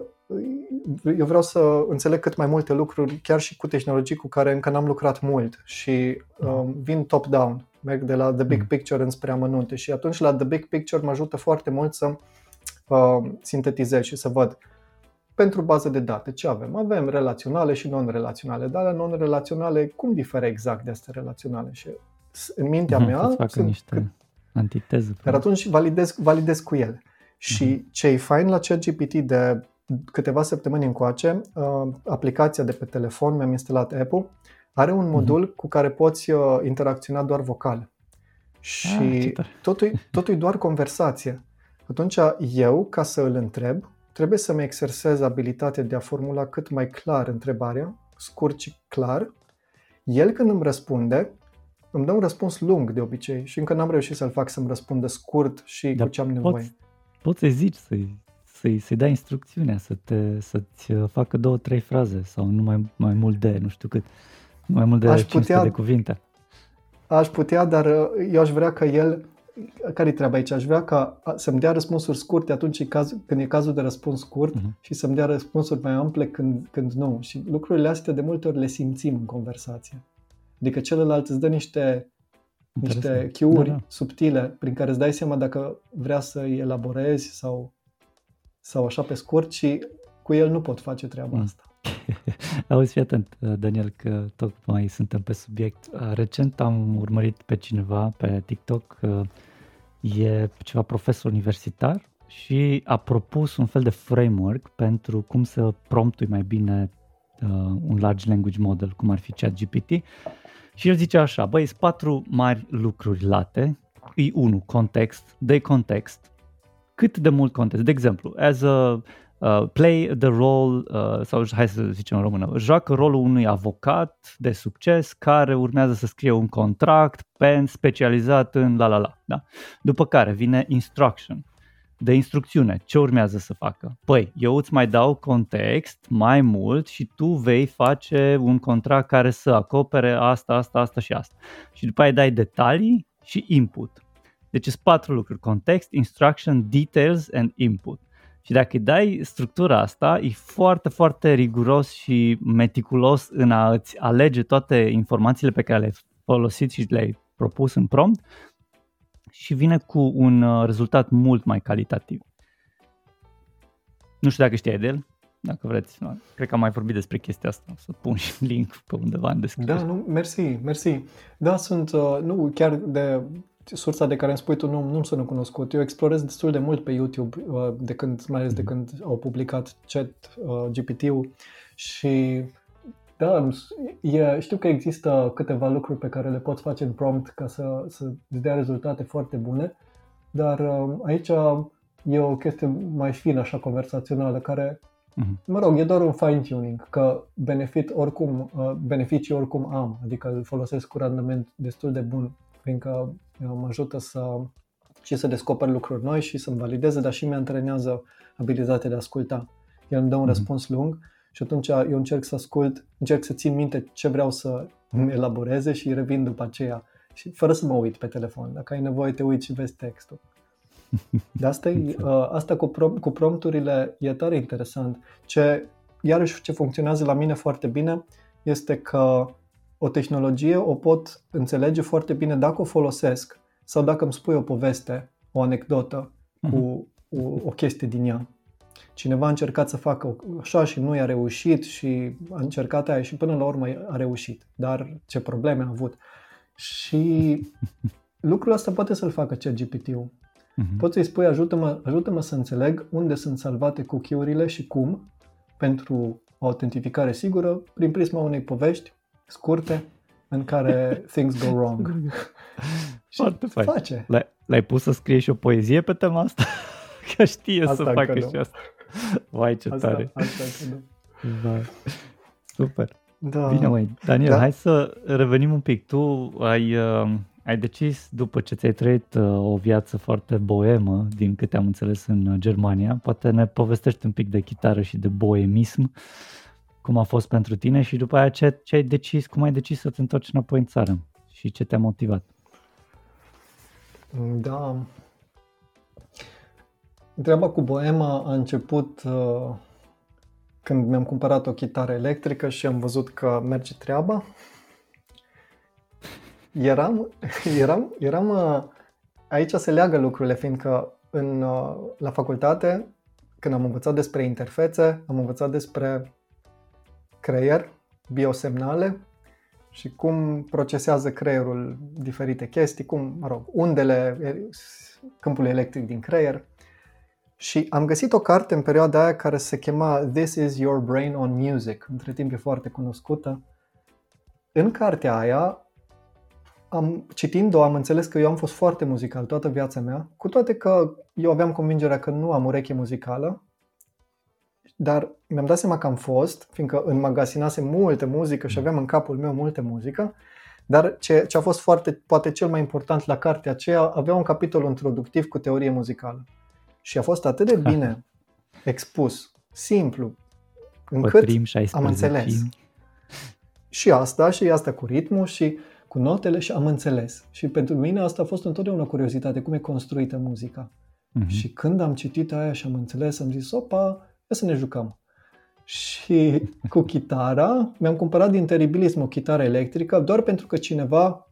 eu vreau să înțeleg cât mai multe lucruri, chiar și cu tehnologii cu care încă n-am lucrat mult și um, vin top-down merg de la the big mm. picture înspre amănunte și atunci la the big picture mă ajută foarte mult să uh, sintetizez și să văd pentru bază de date ce avem? Avem relaționale și non-relaționale, dar la non-relaționale cum diferă exact de astea relaționale? Și în mintea mm, mea sunt niște cât... antiteze. Dar atunci validez, validez cu el. Și mm-hmm. ce e fain la ChatGPT de câteva săptămâni încoace, uh, aplicația de pe telefon, mi-am instalat app-ul, are un mhm. modul mm-hmm. cu care poți uh, interacționa doar vocal. Și ah, totul, totul e doar conversație. Atunci eu, ca să îl întreb, trebuie să-mi exersez abilitatea de a formula cât mai clar întrebarea, scurt și clar. El când îmi răspunde, îmi dă un răspuns lung de obicei și încă n-am reușit să-l fac să-mi răspundă scurt și Dar cu ce am nevoie. Poți, poți să zici să-i, să-i, să-i dai instrucțiunea, să te, să-ți uh, facă două, trei fraze sau nu mai, mai mult de, nu știu cât. Mai mult de aș 500 putea, de cuvinte. Aș putea, dar uh, eu aș vrea ca el, care-i treaba aici? Aș vrea ca să-mi dea răspunsuri scurte atunci când e cazul de răspuns scurt uh-huh. și să-mi dea răspunsuri mai ample când, când nu. Și lucrurile astea de multe ori le simțim în conversație. Adică celălalt îți dă niște, niște chiuri da, da. subtile prin care îți dai seama dacă vrea să-i elaborezi sau, sau așa pe scurt și cu el nu pot face treaba mm. asta. Auzi, fii atent, Daniel, că tocmai suntem pe subiect. Recent am urmărit pe cineva pe TikTok, e ceva profesor universitar și a propus un fel de framework pentru cum să promptui mai bine uh, un large language model, cum ar fi ChatGPT. Și el zice așa, băi, sunt patru mari lucruri late. E unu, context, dă context. Cât de mult context? De exemplu, as a uh, play the role, uh, sau hai să zicem în română, joacă rolul unui avocat de succes care urmează să scrie un contract pen specializat în la la la. Da? După care vine instruction, de instrucțiune. Ce urmează să facă? Păi, eu îți mai dau context mai mult și tu vei face un contract care să acopere asta, asta, asta și asta. Și după aia dai detalii și input. Deci sunt patru lucruri. Context, instruction, details and input. Și dacă îi dai structura asta, e foarte, foarte riguros și meticulos în a îți alege toate informațiile pe care le-ai folosit și le-ai propus în prompt și vine cu un uh, rezultat mult mai calitativ. Nu știu dacă știai de el, dacă vreți. Nu, cred că am mai vorbit despre chestia asta. Să pun și link pe undeva în descriere. Da, nu, mersi, mersi. Da, sunt, uh, nu, chiar de sursa de care îmi spui tu nu, nu sunt cunoscut. Eu explorez destul de mult pe YouTube, uh, de când, mai ales de când au publicat chat uh, GPT-ul și da, e, știu că există câteva lucruri pe care le poți face în prompt ca să, să îți dea rezultate foarte bune, dar uh, aici e o chestie mai fină, așa, conversațională, care, uh-huh. mă rog, e doar un fine-tuning, că benefit oricum, beneficii oricum am, adică îl folosesc cu randament destul de bun fiindcă mă ajută să și să descoper lucruri noi și să-mi valideze, dar și mi-antrenează abilitatea de a asculta. El îmi dă un mm-hmm. răspuns lung și atunci eu încerc să ascult, încerc să țin minte ce vreau să elaboreze și revin după aceea și fără să mă uit pe telefon. Dacă ai nevoie, te uiți și vezi textul. De asta, e, uh, asta cu, prom- cu prompturile e tare interesant. Ce, iarăși ce funcționează la mine foarte bine este că o tehnologie o pot înțelege foarte bine dacă o folosesc sau dacă îmi spui o poveste, o anecdotă cu mhm. o, o chestie din ea. cineva a încercat să facă așa și nu i-a reușit și a încercat aia și până la urmă a reușit. Dar ce probleme a avut. Și lucrul ăsta poate să-l facă ChatGPT-ul. Uh-huh. Poți să-i spui ajută-mă, ajută-mă să înțeleg unde sunt salvate cookie-urile și cum pentru o autentificare sigură prin prisma unei povești scurte în care things go wrong. Foarte fain. Face. L-ai, l-ai pus să scrie și o poezie pe tema asta? că știe asta să facă și asta. Vai, ce asta, tare. Asta că da. Super. Da. Bine, măi, Daniel, da? hai să revenim un pic. Tu ai, uh, ai decis, după ce ți-ai trăit uh, o viață foarte boemă, din câte am înțeles în Germania, poate ne povestești un pic de chitară și de boemism, cum a fost pentru tine și după aia ce, ce ai decis, cum ai decis să te întorci înapoi în țară și ce te-a motivat? Da. Treaba cu boema a început uh, când mi-am cumpărat o chitară electrică și am văzut că merge treaba. Eram, eram, eram uh, aici se leagă lucrurile, fiindcă în, uh, la facultate, când am învățat despre interfețe, am învățat despre creier, biosemnale și cum procesează creierul diferite chestii, cum, mă rog, undele câmpului electric din creier. Și am găsit o carte în perioada aia care se chema This is Your Brain on Music, între timp e foarte cunoscută. În cartea aia, am, citind-o, am înțeles că eu am fost foarte muzical toată viața mea, cu toate că eu aveam convingerea că nu am ureche muzicală, dar mi-am dat seama că am fost, fiindcă înmagasinase multe muzică și aveam în capul meu multe muzică, dar ce, ce a fost foarte, poate cel mai important la cartea aceea, avea un capitol introductiv cu teorie muzicală. Și a fost atât de bine expus, simplu, încât am înțeles. Și asta, și asta cu ritmul și cu notele și am înțeles. Și pentru mine asta a fost întotdeauna o curiozitate, cum e construită muzica. Uh-huh. Și când am citit aia și am înțeles, am zis, opa, să ne jucăm. Și cu chitara, mi-am cumpărat din Terribilism o chitară electrică doar pentru că cineva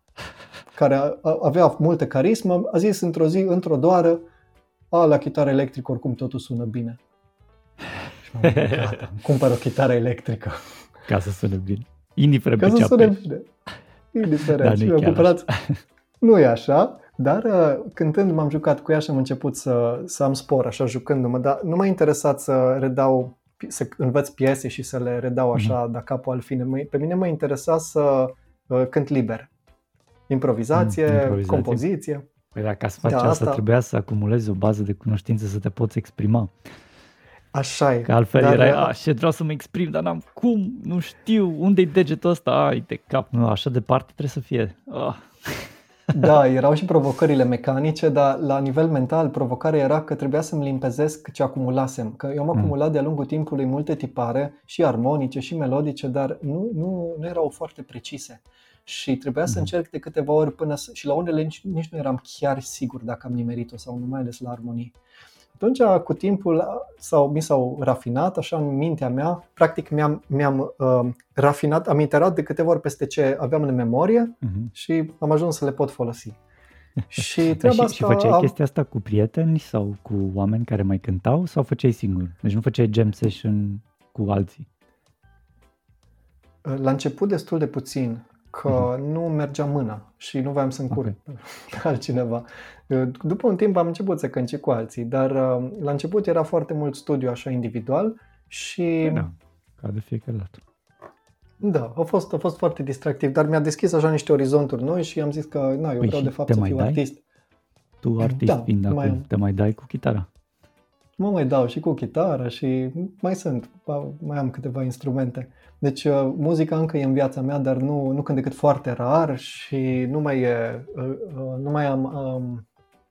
care avea multă carismă a zis într-o zi, într-o doară, a, la chitară electrică oricum totul sună bine. Și m-am gata, cumpăr o chitară electrică. Ca să sună bine. Indiferent Ca să sună bine. Indiferent. Da, și mi-am cumpărat... Nu e așa, dar uh, cântând m-am jucat cu ea și am început să, să am spor așa jucându-mă, dar nu m-a interesat să redau, să învăț piese și să le redau așa mm-hmm. de capul al fine. Pe mine mă interesa să uh, cânt liber. Improvizație, mm, improvizație. compoziție. Păi dacă să faci da, asta, asta, trebuia să acumulezi o bază de cunoștințe să te poți exprima. Așa e. Că altfel dar, erai, a, și vreau să mă exprim, dar n-am cum, nu știu, unde-i degetul ăsta, ai de cap, nu, așa departe trebuie să fie. Ah. Da, erau și provocările mecanice, dar la nivel mental provocarea era că trebuia să-mi limpezesc ce acumulasem. Că eu am mm. acumulat de-a lungul timpului multe tipare, și armonice, și melodice, dar nu, nu, nu erau foarte precise. Și trebuia să mm. încerc de câteva ori până să, și la unele nici, nici nu eram chiar sigur dacă am nimerit-o sau nu, mai ales la armonii. Atunci, cu timpul, sau mi s-au rafinat așa în mintea mea, practic mi-am, mi-am uh, rafinat, am iterat de câteva ori peste ce aveam în memorie uh-huh. și am ajuns să le pot folosi. Și treaba și, asta... Și făceai am... chestia asta cu prieteni sau cu oameni care mai cântau sau făceai singur? Deci nu făceai jam session cu alții? La început destul de puțin că uh-huh. nu mergea mâna și nu voiam să încurc okay. pe altcineva. După un timp am început să cânci cu alții, dar uh, la început era foarte mult studiu așa individual și... Păi da, ca de fiecare dată. Da, a fost, a fost foarte distractiv, dar mi-a deschis așa niște orizonturi noi și am zis că na, eu păi vreau de fapt să fiu dai? artist. Tu artist da, fiind mai... acum, te mai dai cu chitara? Mă mai dau și cu chitară și mai sunt, mai am câteva instrumente. Deci uh, muzica încă e în viața mea, dar nu, nu când decât foarte rar și nu mai, e, uh, uh, nu mai am um,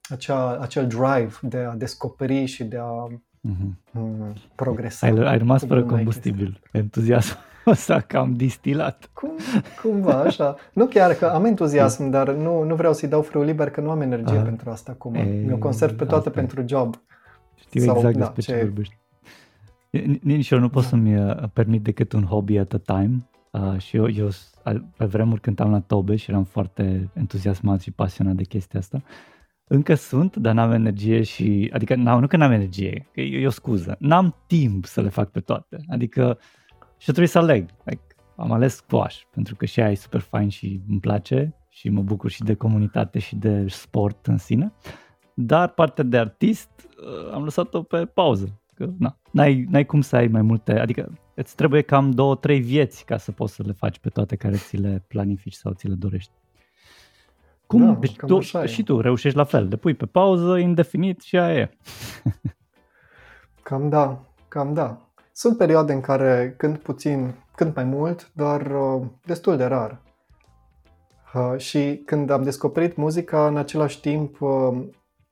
acea, acel drive de a descoperi și de a mm-hmm. progresa. Ai, ai rămas fără combustibil, entuziasm s-a cam distilat. Cum, cumva, așa. Nu chiar că am entuziasm, dar nu, nu vreau să-i dau frâul liber, că nu am energie a, pentru asta acum. Mi-o conserv pe toate asta. pentru job. Știu Sau, exact da, despre ce, ce vorbești. Nici eu nu pot da. să-mi uh, permit decât un hobby at a time. Uh, și eu, eu pe vremuri cântam la tobe și eram foarte entuziasmat și pasionat de chestia asta, încă sunt, dar n-am energie și, adică n-am, nu că n-am energie, că e, e o scuză, n-am timp să le fac pe toate, adică și trebuie să aleg, like, am ales squash, pentru că și aia e super fain și îmi place și mă bucur și de comunitate și de sport în sine, dar partea de artist uh, am lăsat-o pe pauză, că na, n-ai, n-ai cum să ai mai multe, adică îți trebuie cam două, trei vieți ca să poți să le faci pe toate care ți le planifici sau ți le dorești. Cum? Da, deci tu, și tu reușești la fel, le pui pe pauză, indefinit și aia e. cam da, cam da. Sunt perioade în care cânt puțin, cânt mai mult, dar uh, destul de rar. Uh, și când am descoperit muzica, în același timp uh,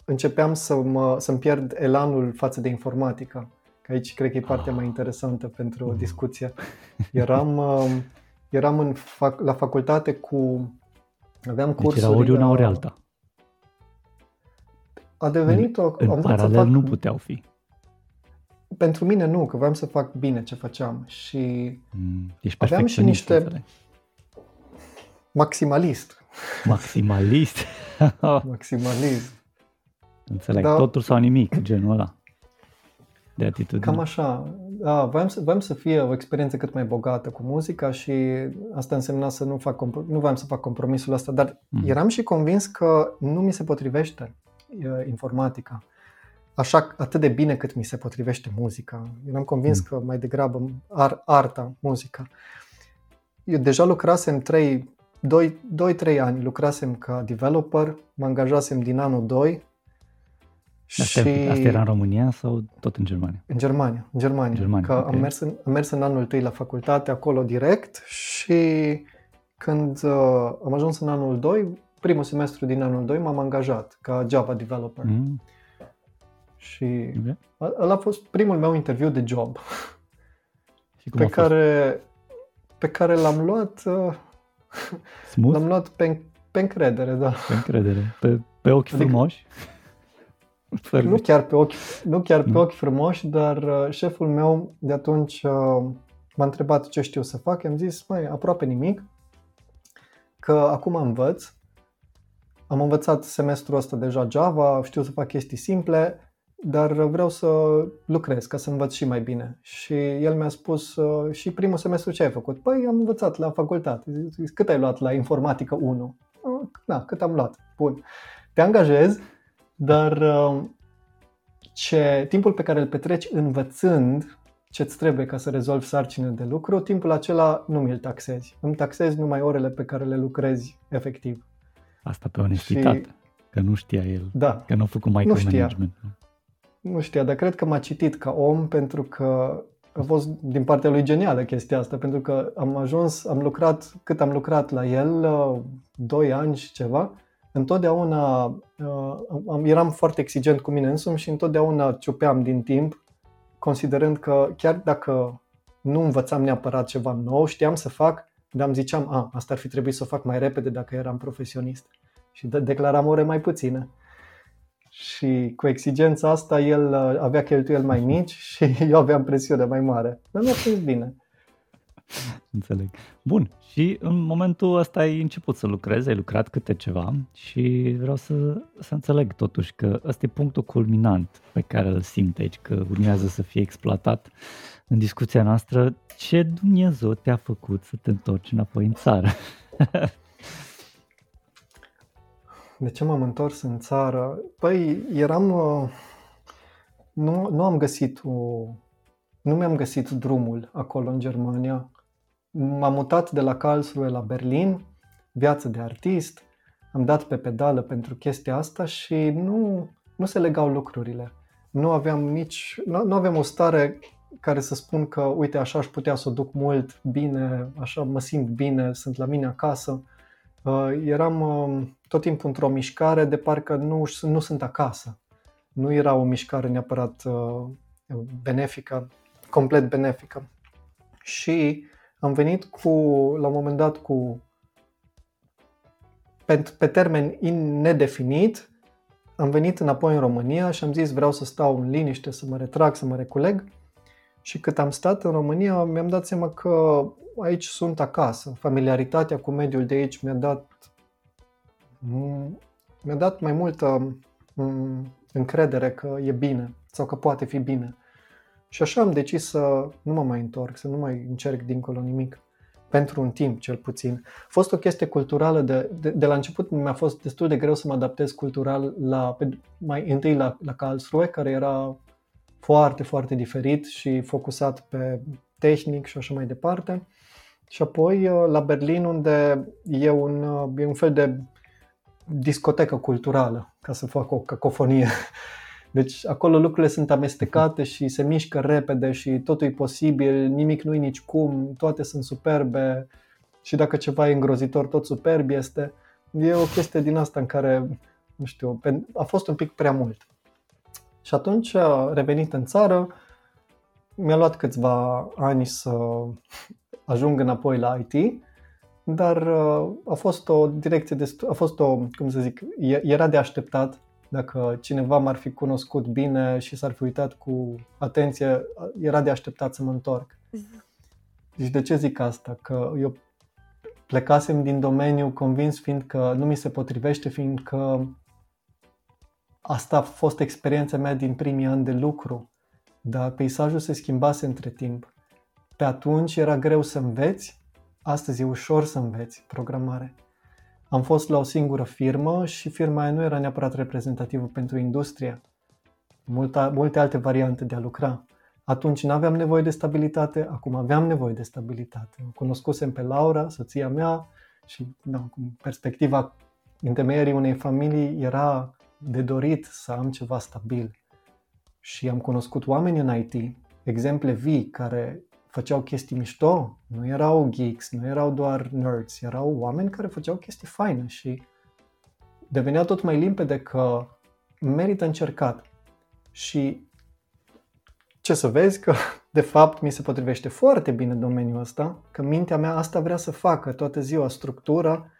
începeam să mă, să-mi pierd elanul față de informatică. Că aici cred că e partea mai interesantă pentru o mm. discuție. Eram, uh, eram în fac, la facultate cu Aveam deci cursuri... era ori una, ori alta. A devenit o... În am paralel fac... nu puteau fi. Pentru mine nu, că vreau să fac bine ce făceam și mm, ești aveam și niște... Înțeleg. Maximalist. Maximalist? Maximalist. Înțeleg, da. totul sau nimic, genul ăla de atitudine. Cam așa. Da, voiam, să, voiam să fie o experiență cât mai bogată cu muzica și asta însemna să nu fac, nu voiam să fac compromisul ăsta, dar mm. eram și convins că nu mi se potrivește informatica așa atât de bine cât mi se potrivește muzica. Eram convins mm. că mai degrabă ar, arta, muzica. Eu deja lucrasem 3, 2-3 ani, lucrasem ca developer, mă angajasem din anul 2 Asta, și... asta era în România sau tot în Germania? În Germania, în Germania. Germania că okay. am, mers în, am mers în anul tâi la facultate, acolo direct și când uh, am ajuns în anul 2, primul semestru din anul 2 m-am angajat ca Java developer. Mm. Și okay. ăla a fost primul meu interviu de job. Și cum pe care pe care l-am luat uh, Smooth? l-am luat pe, pe încredere, da. Pe încredere, pe, pe ochi adică, frumoși. Nu chiar pe ochi, nu chiar pe ochi frumoși, dar uh, șeful meu de atunci uh, m-a întrebat ce știu să fac. I-am zis, mai aproape nimic, că acum învăț. Am învățat semestrul ăsta deja Java, știu să fac chestii simple, dar vreau să lucrez ca să învăț și mai bine. Și el mi-a spus uh, și primul semestru ce ai făcut? Păi am învățat la facultate. Zis, cât ai luat la informatică 1? Da, cât am luat. Bun. Te angajezi dar um, ce, timpul pe care îl petreci învățând ce-ți trebuie ca să rezolvi sarcină de lucru, timpul acela nu mi-l taxezi. Îmi taxezi numai orele pe care le lucrezi efectiv. Asta pe onestitate, și... că nu știa el, da, că nu a făcut micromanagement. Nu știa. nu știa, dar cred că m-a citit ca om pentru că a fost din partea lui genială chestia asta, pentru că am ajuns, am lucrat, cât am lucrat la el, 2 uh, ani și ceva, întotdeauna uh, eram foarte exigent cu mine însumi și întotdeauna ciupeam din timp, considerând că chiar dacă nu învățam neapărat ceva nou, știam să fac, dar îmi ziceam, a, asta ar fi trebuit să o fac mai repede dacă eram profesionist. Și de- declaram ore mai puține. Și cu exigența asta, el uh, avea cheltuieli mai mici și eu aveam presiune mai mare. Dar mi-a fost bine. Înțeleg. Bun. Și în momentul ăsta ai început să lucrezi, ai lucrat câte ceva și vreau să, să înțeleg totuși că ăsta e punctul culminant pe care îl simt aici, că urmează să fie exploatat în discuția noastră. Ce Dumnezeu te-a făcut să te întorci înapoi în țară? De ce m-am întors în țară? Păi, eram... Uh, nu, nu am găsit o... Nu mi-am găsit drumul acolo în Germania M-am mutat de la Karlsruhe la Berlin, viață de artist, am dat pe pedală pentru chestia asta și nu, nu se legau lucrurile. Nu aveam nici, nu, nu aveam o stare care să spun că, uite, așa aș putea să o duc mult, bine, așa mă simt bine, sunt la mine acasă. Uh, eram uh, tot timpul într-o mișcare de parcă nu, nu sunt acasă. Nu era o mișcare neapărat uh, benefică, complet benefică. Și am venit cu, la un moment dat cu pe, pe termen nedefinit, am venit înapoi în România și am zis vreau să stau în liniște, să mă retrag, să mă reculeg. Și cât am stat în România, mi-am dat seama că aici sunt acasă. Familiaritatea cu mediul de aici mi-a dat mi-a dat mai multă mm, încredere că e bine sau că poate fi bine. Și așa am decis să nu mă mai întorc, să nu mai încerc dincolo nimic. Pentru un timp, cel puțin. A fost o chestie culturală, de, de, de la început mi-a fost destul de greu să mă adaptez cultural la, mai întâi la, la Karlsruhe, care era foarte, foarte diferit și focusat pe tehnic și așa mai departe. Și apoi uh, la Berlin, unde e un, uh, e un fel de discotecă culturală, ca să fac o cacofonie. Deci acolo lucrurile sunt amestecate și se mișcă repede și totul e posibil, nimic nu e nici cum, toate sunt superbe și dacă ceva e îngrozitor, tot superb este. E o chestie din asta în care, nu știu, a fost un pic prea mult. Și atunci, revenit în țară, mi-a luat câțiva ani să ajung înapoi la IT, dar a fost o direcție destul, a fost o, cum să zic, era de așteptat dacă cineva m-ar fi cunoscut bine și s-ar fi uitat cu atenție, era de așteptat să mă întorc. Deci de ce zic asta? Că eu plecasem din domeniu convins fiind că nu mi se potrivește, fiindcă asta a fost experiența mea din primii ani de lucru, dar peisajul se schimbase între timp. Pe atunci era greu să înveți, astăzi e ușor să înveți programare. Am fost la o singură firmă și firma aia nu era neapărat reprezentativă pentru industrie. Multa, multe alte variante de a lucra. Atunci nu aveam nevoie de stabilitate, acum aveam nevoie de stabilitate. Cunoscusem pe Laura, soția mea, și da, perspectiva întemeierii unei familii era de dorit să am ceva stabil. Și am cunoscut oameni în IT, exemple vii care făceau chestii mișto, nu erau geeks, nu erau doar nerds, erau oameni care făceau chestii faine și devenea tot mai limpede că merită încercat. Și ce să vezi că de fapt mi se potrivește foarte bine domeniul ăsta, că mintea mea asta vrea să facă toată ziua, structură,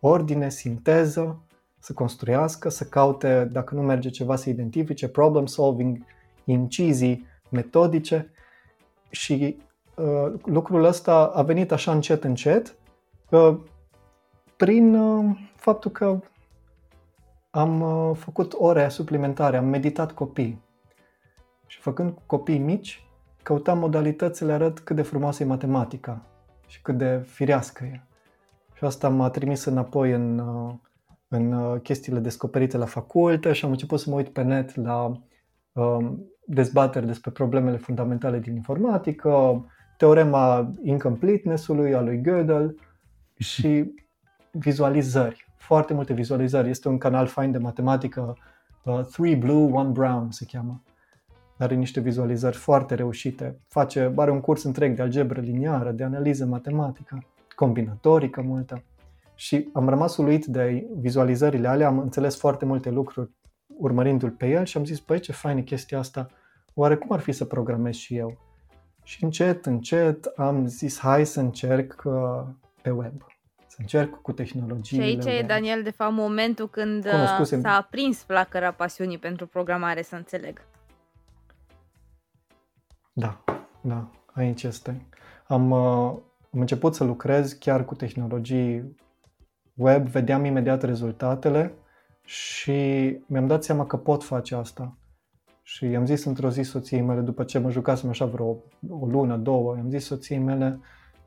ordine, sinteză, să construiască, să caute, dacă nu merge ceva, să identifice, problem solving, incizii, metodice și Uh, lucrul ăsta a venit așa încet, încet, uh, prin uh, faptul că am făcut ore suplimentare, am meditat copii. Și făcând copii mici, căutam modalități să le arăt cât de frumoasă e matematica și cât de firească e. Și asta m-a trimis înapoi în, în chestiile descoperite la facultă și am început să mă uit pe net la um, dezbateri despre problemele fundamentale din informatică, teorema incompleteness-ului a lui Gödel și vizualizări, foarte multe vizualizări. Este un canal fain de matematică, uh, Three Blue, One Brown se cheamă. Are niște vizualizări foarte reușite. Face, are un curs întreg de algebră liniară, de analiză matematică, combinatorică multă. Și am rămas uluit de vizualizările alea, am înțeles foarte multe lucruri urmărindu-l pe el și am zis, păi ce fain e chestia asta, oare cum ar fi să programez și eu? Și încet, încet am zis, hai să încerc uh, pe web. Să încerc cu tehnologiile. Și aici web. e, Daniel, de fapt, momentul când uh, Cunoscusem... s-a aprins flacăra pasiunii pentru programare, să înțeleg. Da, da, aici este. Am, uh, am început să lucrez chiar cu tehnologii web, vedeam imediat rezultatele și mi-am dat seama că pot face asta. Și i-am zis într-o zi soției mele, după ce mă jucasem așa vreo o lună, două, i-am zis soției mele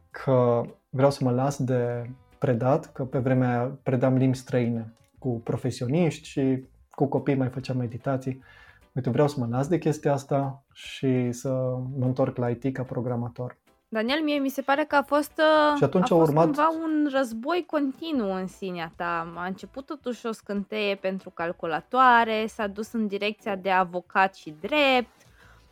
că vreau să mă las de predat, că pe vremea aia predam limbi străine cu profesioniști și cu copii mai făceam meditații. Uite, vreau să mă las de chestia asta și să mă întorc la IT ca programator. Daniel, mie mi se pare că a fost, uh, și atunci a, a fost urmat... cumva un război continuu în sinea ta. A început totuși o scânteie pentru calculatoare, s-a dus în direcția de avocat și drept,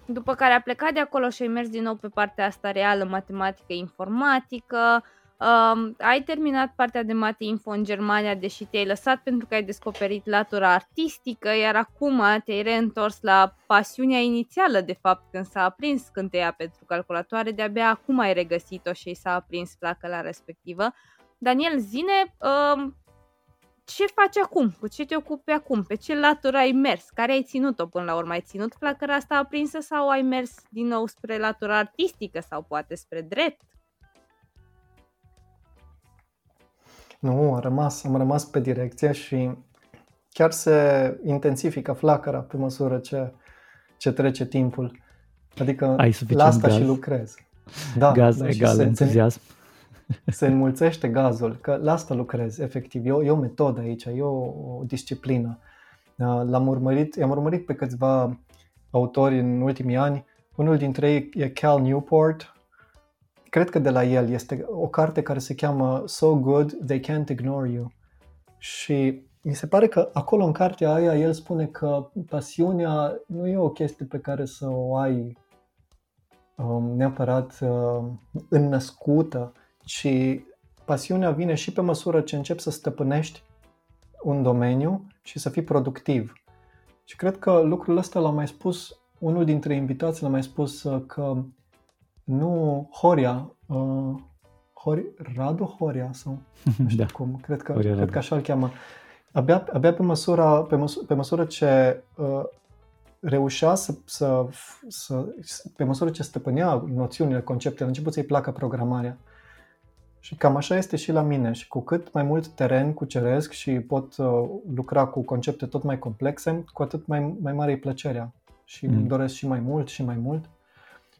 după care a plecat de acolo și a mers din nou pe partea asta reală, matematică, informatică, Uh, ai terminat partea de mate info în Germania, deși te-ai lăsat pentru că ai descoperit latura artistică, iar acum te-ai reîntors la pasiunea inițială, de fapt, când s-a aprins scânteia pentru calculatoare, de-abia acum ai regăsit-o și s-a aprins la respectivă. Daniel, zine, uh, ce faci acum? Cu ce te ocupi acum? Pe ce latură ai mers? Care ai ținut-o până la urmă? Ai ținut flacăra asta aprinsă sau ai mers din nou spre latura artistică sau poate spre drept? Nu, am rămas, am rămas pe direcția și chiar se intensifică flacăra pe măsură ce, ce trece timpul. Adică Ai la asta gaz. și lucrez. Da, gaz da, egal se, entuziasm. Se înmulțește gazul, că la asta lucrez, efectiv. E o, e o metodă aici, e o, o disciplină. L-am urmărit, i-am urmărit pe câțiva autori în ultimii ani. Unul dintre ei e Cal Newport. Cred că de la el este o carte care se cheamă So Good They Can't Ignore You. Și mi se pare că acolo în cartea aia el spune că pasiunea nu e o chestie pe care să o ai um, neapărat uh, înnăscută, ci pasiunea vine și pe măsură ce începi să stăpânești un domeniu și să fii productiv. Și cred că lucrul ăsta l-a mai spus, unul dintre invitați l-a mai spus uh, că nu Horia, uh, Hori, Radu Horia sau nu știu da. cum, cred că, cred că așa îl cheamă. Abia, abia pe, măsura, pe, măsură, pe măsură ce uh, reușea să, să, să, pe măsură ce stăpânea noțiunile, conceptele, a început să-i placă programarea. Și cam așa este și la mine. Și cu cât mai mult teren cuceresc și pot uh, lucra cu concepte tot mai complexe, cu atât mai, mai mare e plăcerea. Și mm. îmi doresc și mai mult și mai mult.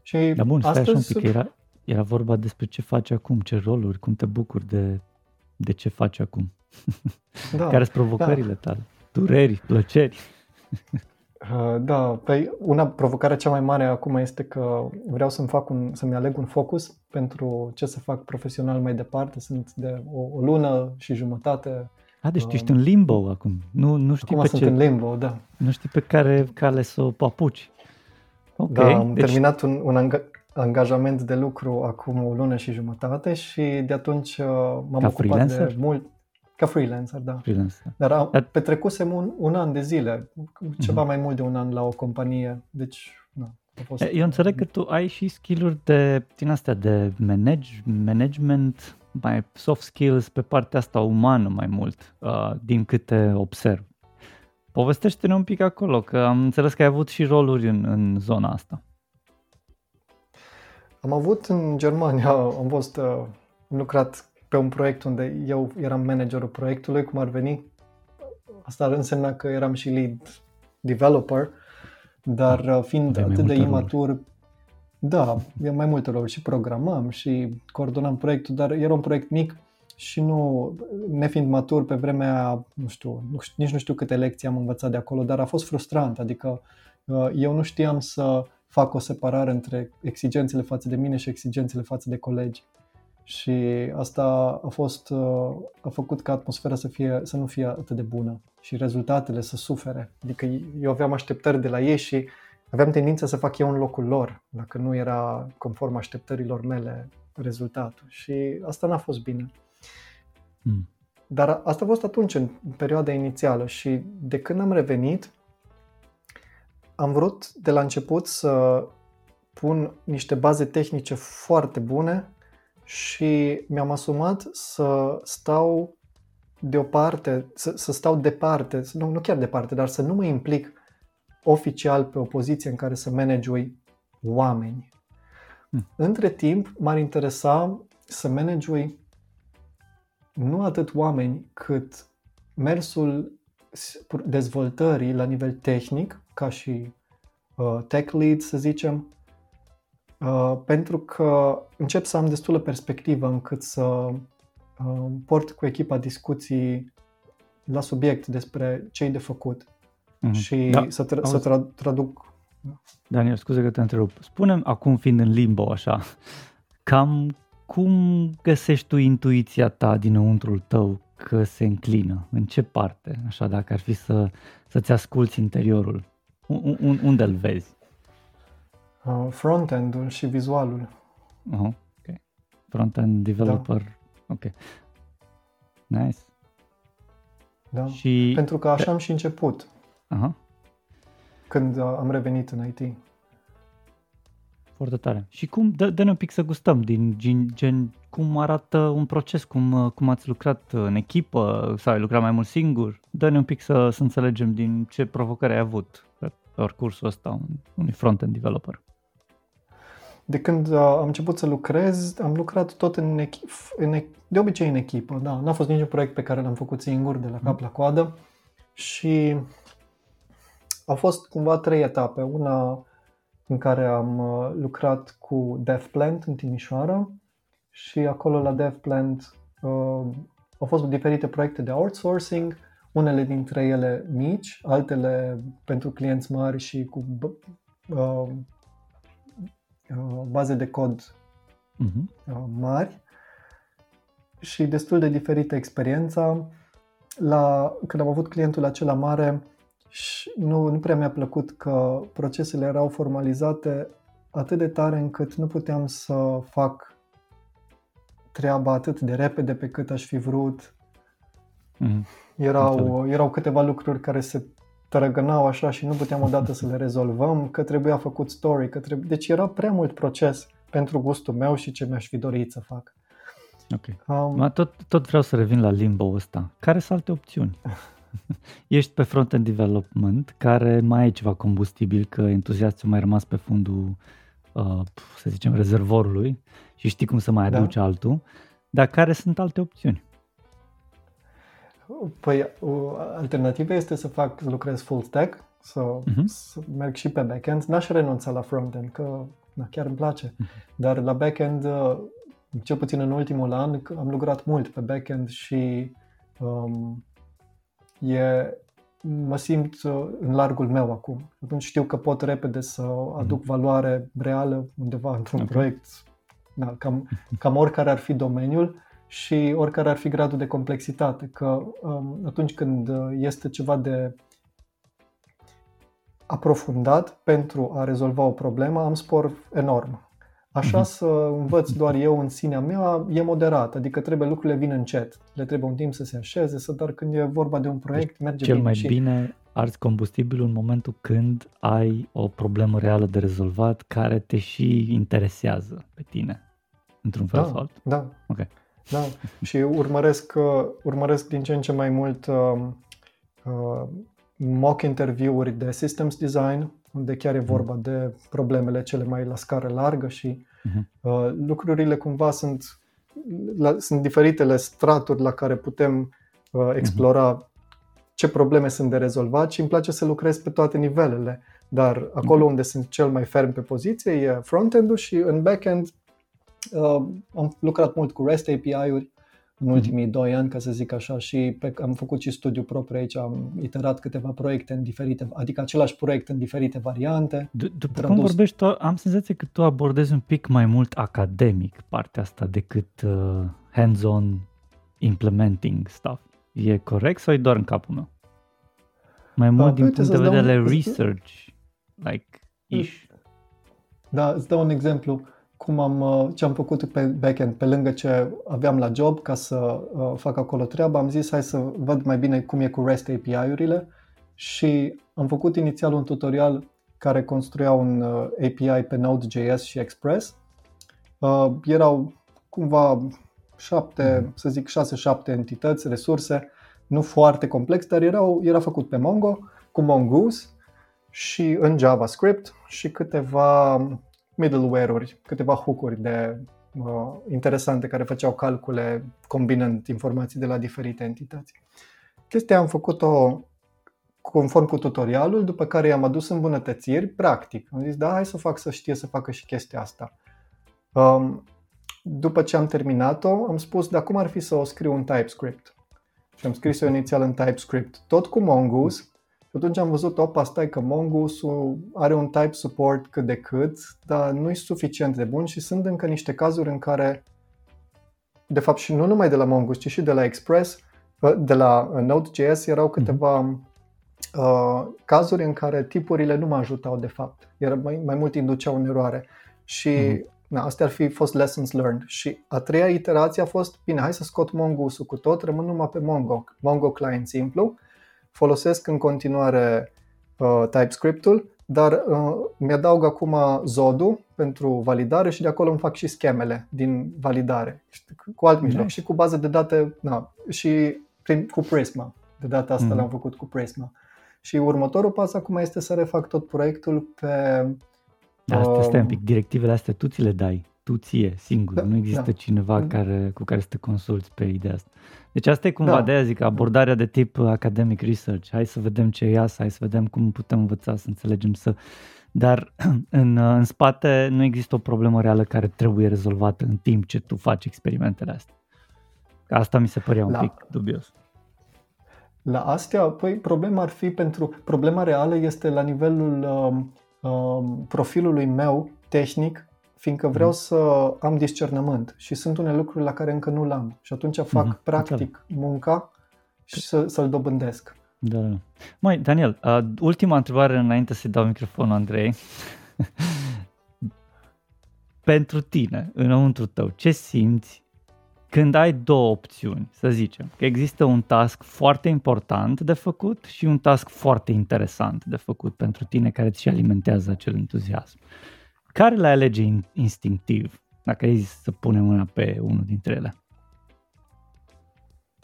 Și da, bun, stai astăzi... așa un pic. Era, era vorba despre ce faci acum, ce roluri, cum te bucuri de, de ce faci acum. Da, Care sunt provocările da. tale? Dureri, plăceri? Uh, da, păi una provocare cea mai mare acum este că vreau să-mi fac un, să-mi aleg un focus pentru ce să fac profesional mai departe. Sunt de o, o lună și jumătate. A, deci tu ești în limbo acum. Nu, nu știi acum pe sunt ce, în limbo, da. Nu știi pe care cale să o apuci. Okay, da, am deci... terminat un, un angajament de lucru acum o lună și jumătate și de atunci uh, m-am Ca ocupat freelancer? de mult. Ca freelancer, da. Freelancer. Dar am, Dar... petrecusem un, un an de zile, ceva mm-hmm. mai mult de un an la o companie, deci na, a fost... Eu înțeleg că tu ai și skill-uri de, din astea, de manage, management, mai soft skills pe partea asta umană mai mult, uh, din câte observ. Povestește-ne un pic acolo, că am înțeles că ai avut și roluri în, în zona asta. Am avut în Germania, am fost, uh, am lucrat pe un proiect unde eu eram managerul proiectului, cum ar veni. Asta ar însemna că eram și lead developer, dar uh, fiind Aveai atât de imatur, roluri. da, e mai multe roluri și programam și coordonam proiectul, dar era un proiect mic și nu, nefiind matur pe vremea, nu știu, nu, nici nu știu câte lecții am învățat de acolo, dar a fost frustrant, adică uh, eu nu știam să fac o separare între exigențele față de mine și exigențele față de colegi. Și asta a fost, uh, a făcut ca atmosfera să, fie, să nu fie atât de bună și rezultatele să sufere. Adică eu aveam așteptări de la ei și aveam tendința să fac eu în locul lor, dacă nu era conform așteptărilor mele rezultatul. Și asta n-a fost bine. Mm. Dar asta a fost atunci, în perioada inițială și de când am revenit, am vrut de la început să pun niște baze tehnice foarte bune și mi-am asumat să stau deoparte, să, să stau departe, nu, nu chiar departe, dar să nu mă implic oficial pe o poziție în care să managui oameni. Hmm. Între timp, m-ar interesa să managui nu atât oameni, cât mersul dezvoltării la nivel tehnic, ca și uh, tech lead, să zicem, uh, pentru că încep să am destulă perspectivă încât să uh, port cu echipa discuții la subiect despre ce e de făcut mm-hmm. și da. să, tra- să tra- traduc. Daniel, scuze că te întrerup. Spunem acum fiind în limbo așa, cam cum găsești tu intuiția ta dinăuntrul tău că se înclină? În ce parte? Așa, dacă ar fi să, să-ți asculți interiorul, un, unde îl vezi? Uh, front-end-ul și vizualul. Uh-huh. Okay. Front-end developer. Da. Ok. Nice. Da. Și... Pentru că așa am și început. Uh-huh. Când uh, am revenit în IT. Foarte tare. Și cum, dă, dă-ne un pic să gustăm din gen, gen cum arată un proces, cum, cum ați lucrat în echipă sau ai lucrat mai mult singur? Dă-ne un pic să, să înțelegem din ce provocare ai avut pe parcursul ăsta unui front-end developer. De când uh, am început să lucrez, am lucrat tot în, echipă, în de obicei în echipă, da. N-a fost niciun proiect pe care l-am făcut singur de la cap la coadă și au fost cumva trei etape. Una în care am uh, lucrat cu DevPlant în Timișoara și acolo la DevPlant uh, au fost diferite proiecte de outsourcing, unele dintre ele mici, altele pentru clienți mari și cu uh, uh, baze de cod uh-huh. uh, mari și destul de diferită experiența. La, când am avut clientul acela mare, și nu, nu prea mi-a plăcut că procesele erau formalizate atât de tare încât nu puteam să fac treaba atât de repede pe cât aș fi vrut. Mm. Erau, erau câteva lucruri care se trăgănau așa și nu puteam odată să le rezolvăm, că trebuia făcut story, că trebuie... deci era prea mult proces pentru gustul meu și ce mi-aș fi dorit să fac. Ok. Um, tot, tot vreau să revin la limba ăsta. Care sunt alte opțiuni? Ești pe front-end development, care mai ai ceva combustibil, că entuziastul mai rămas pe fundul, uh, să zicem, rezervorului și știi cum să mai da. aduci da. altul, dar care sunt alte opțiuni? Păi, alternativa este să fac, să lucrez full stack, să, uh-huh. să merg și pe backend. N-aș renunța la frontend, că na, chiar îmi place. Uh-huh. Dar la backend, uh, cel puțin în ultimul an, am lucrat mult pe backend și um, e, mă simt uh, în largul meu acum. Atunci știu că pot repede să aduc mhm. valoare reală undeva într-un okay. proiect, da, cam, cam oricare ar fi domeniul și oricare ar fi gradul de complexitate. Că um, atunci când uh, este ceva de aprofundat pentru a rezolva o problemă, am spor enorm. Așa să învăț doar eu în sinea mea e moderat, adică trebuie lucrurile vin încet. Le trebuie un timp să se așeze, să dar când e vorba de un proiect deci merge cel bine. mai și... bine arzi combustibilul în momentul când ai o problemă reală de rezolvat care te și interesează pe tine, într-un fel da, sau altul. Da, okay. da. și urmăresc, uh, urmăresc din ce în ce mai mult uh, uh, mock interviuri de systems design, unde chiar e vorba mm. de problemele cele mai la scară largă și uh-huh. uh, lucrurile cumva sunt, la, sunt diferitele straturi la care putem uh, explora uh-huh. ce probleme sunt de rezolvat și îmi place să lucrez pe toate nivelele. Dar acolo uh-huh. unde sunt cel mai ferm pe poziție e front-end-ul și în back-end uh, am lucrat mult cu REST API-uri în ultimii mm. doi ani, ca să zic așa, și pe, am făcut și studiu propriu aici, am iterat câteva proiecte în diferite, adică același proiect în diferite variante. D- după tradus... cum vorbești, tu, am senzația că tu abordezi un pic mai mult academic partea asta decât uh, hands-on implementing stuff. E corect sau e doar în capul meu? Mai mult uh, din punct de vedere un... research, like, ish. Da, îți dau un exemplu cum am, uh, ce am făcut pe backend, pe lângă ce aveam la job ca să uh, fac acolo treaba, am zis hai să văd mai bine cum e cu REST API-urile și am făcut inițial un tutorial care construia un uh, API pe Node.js și Express. Uh, erau cumva șapte, mm. să zic șase-șapte entități, resurse, nu foarte complex, dar erau, era făcut pe Mongo, cu Mongoose și în JavaScript și câteva middleware-uri, câteva hook-uri de uh, interesante care făceau calcule combinând informații de la diferite entități. Chestia am făcut-o conform cu tutorialul, după care i-am adus îmbunătățiri, practic. Am zis, da, hai să fac să știe să facă și chestia asta. Um, după ce am terminat-o, am spus, dar cum ar fi să o scriu în TypeScript? Și am scris-o inițial în TypeScript, tot cu Mongoose, atunci am văzut, opa, stai că mongoose are un type support cât de cât, dar nu e suficient de bun și sunt încă niște cazuri în care, de fapt și nu numai de la Mongoose, ci și de la Express, uh, de la uh, Node.js erau câteva uh, cazuri în care tipurile nu mă ajutau de fapt. Era mai, mai mult induceau în eroare. Și mm-hmm. Na, astea ar fi fost lessons learned. Și a treia iterație a fost, bine, hai să scot Mongoose cu tot, rămân numai pe Mongo, Mongo client simplu folosesc în continuare uh, TypeScript-ul, dar uh, mi-adaug acum Zodul pentru validare și de acolo îmi fac și schemele din validare cu alt mijloc nice. și cu bază de date na, și prin, cu Prisma. De data asta mm-hmm. l-am făcut cu Prisma. Și următorul pas acum este să refac tot proiectul pe... Da, uh, stai un pic, directivele astea tu ți le dai, tu ție, singur, da, nu există da. cineva mm-hmm. care, cu care să te consulți pe ideea asta. Deci asta e cumva da. de aia zic, abordarea de tip academic research. Hai să vedem ce iasă, hai să vedem cum putem învăța, să înțelegem, să... Dar în, în spate nu există o problemă reală care trebuie rezolvată în timp ce tu faci experimentele astea. Asta mi se părea un la, pic dubios. La astea, păi problema ar fi pentru... Problema reală este la nivelul uh, uh, profilului meu tehnic fiindcă vreau mm. să am discernământ și sunt unele lucruri la care încă nu l-am și atunci fac mm-hmm. practic munca și să, să-l dobândesc. Da, da. Mai, Daniel, uh, ultima întrebare înainte să-i dau microfonul Andrei. Pentru tine, înăuntru tău, ce simți când ai două opțiuni, să zicem, că există un task foarte important de făcut și un task foarte interesant de făcut pentru tine care ți alimentează acel entuziasm. Care le alege instinctiv, dacă ai să punem mâna pe unul dintre ele?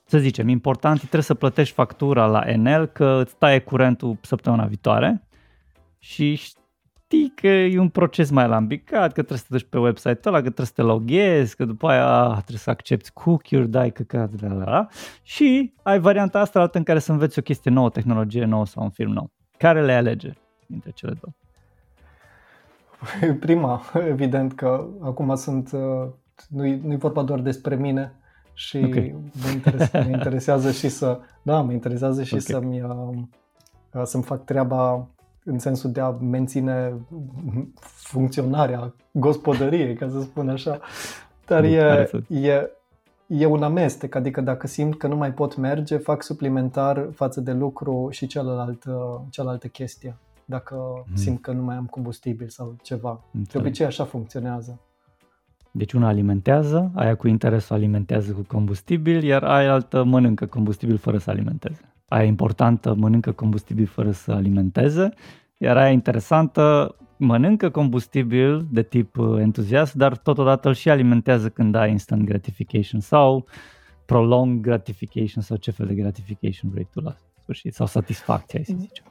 Să zicem, important, trebuie să plătești factura la Enel că îți taie curentul săptămâna viitoare și știi că e un proces mai alambicat, că trebuie să te duci pe website-ul ăla, că trebuie să te loghezi, că după aia trebuie să accepti cookie-uri, dai căcat, de la, la, și ai varianta asta altă în care să înveți o chestie nouă, tehnologie nouă sau un film nou. Care le alege dintre cele două? Prima, evident că acum sunt, uh, nu-i, nu-i vorba doar despre mine și okay. mă, interesează, mă interesează și să, da, mă interesează și okay. să-mi, uh, să-mi fac treaba în sensul de a menține funcționarea gospodăriei, ca să spun așa. Dar e, e, e un amestec, adică dacă simt că nu mai pot merge, fac suplimentar față de lucru și celălalt, cealaltă chestie dacă mm. simt că nu mai am combustibil sau ceva. Înțeleg. De obicei așa funcționează. Deci una alimentează, aia cu interesul alimentează cu combustibil, iar aia altă mănâncă combustibil fără să alimenteze. Aia importantă mănâncă combustibil fără să alimenteze, iar aia interesantă mănâncă combustibil de tip uh, entuziast, dar totodată îl și alimentează când ai instant gratification sau prolonged gratification sau ce fel de gratification vrei tu la sfârșit, sau satisfacție, hai să zicem.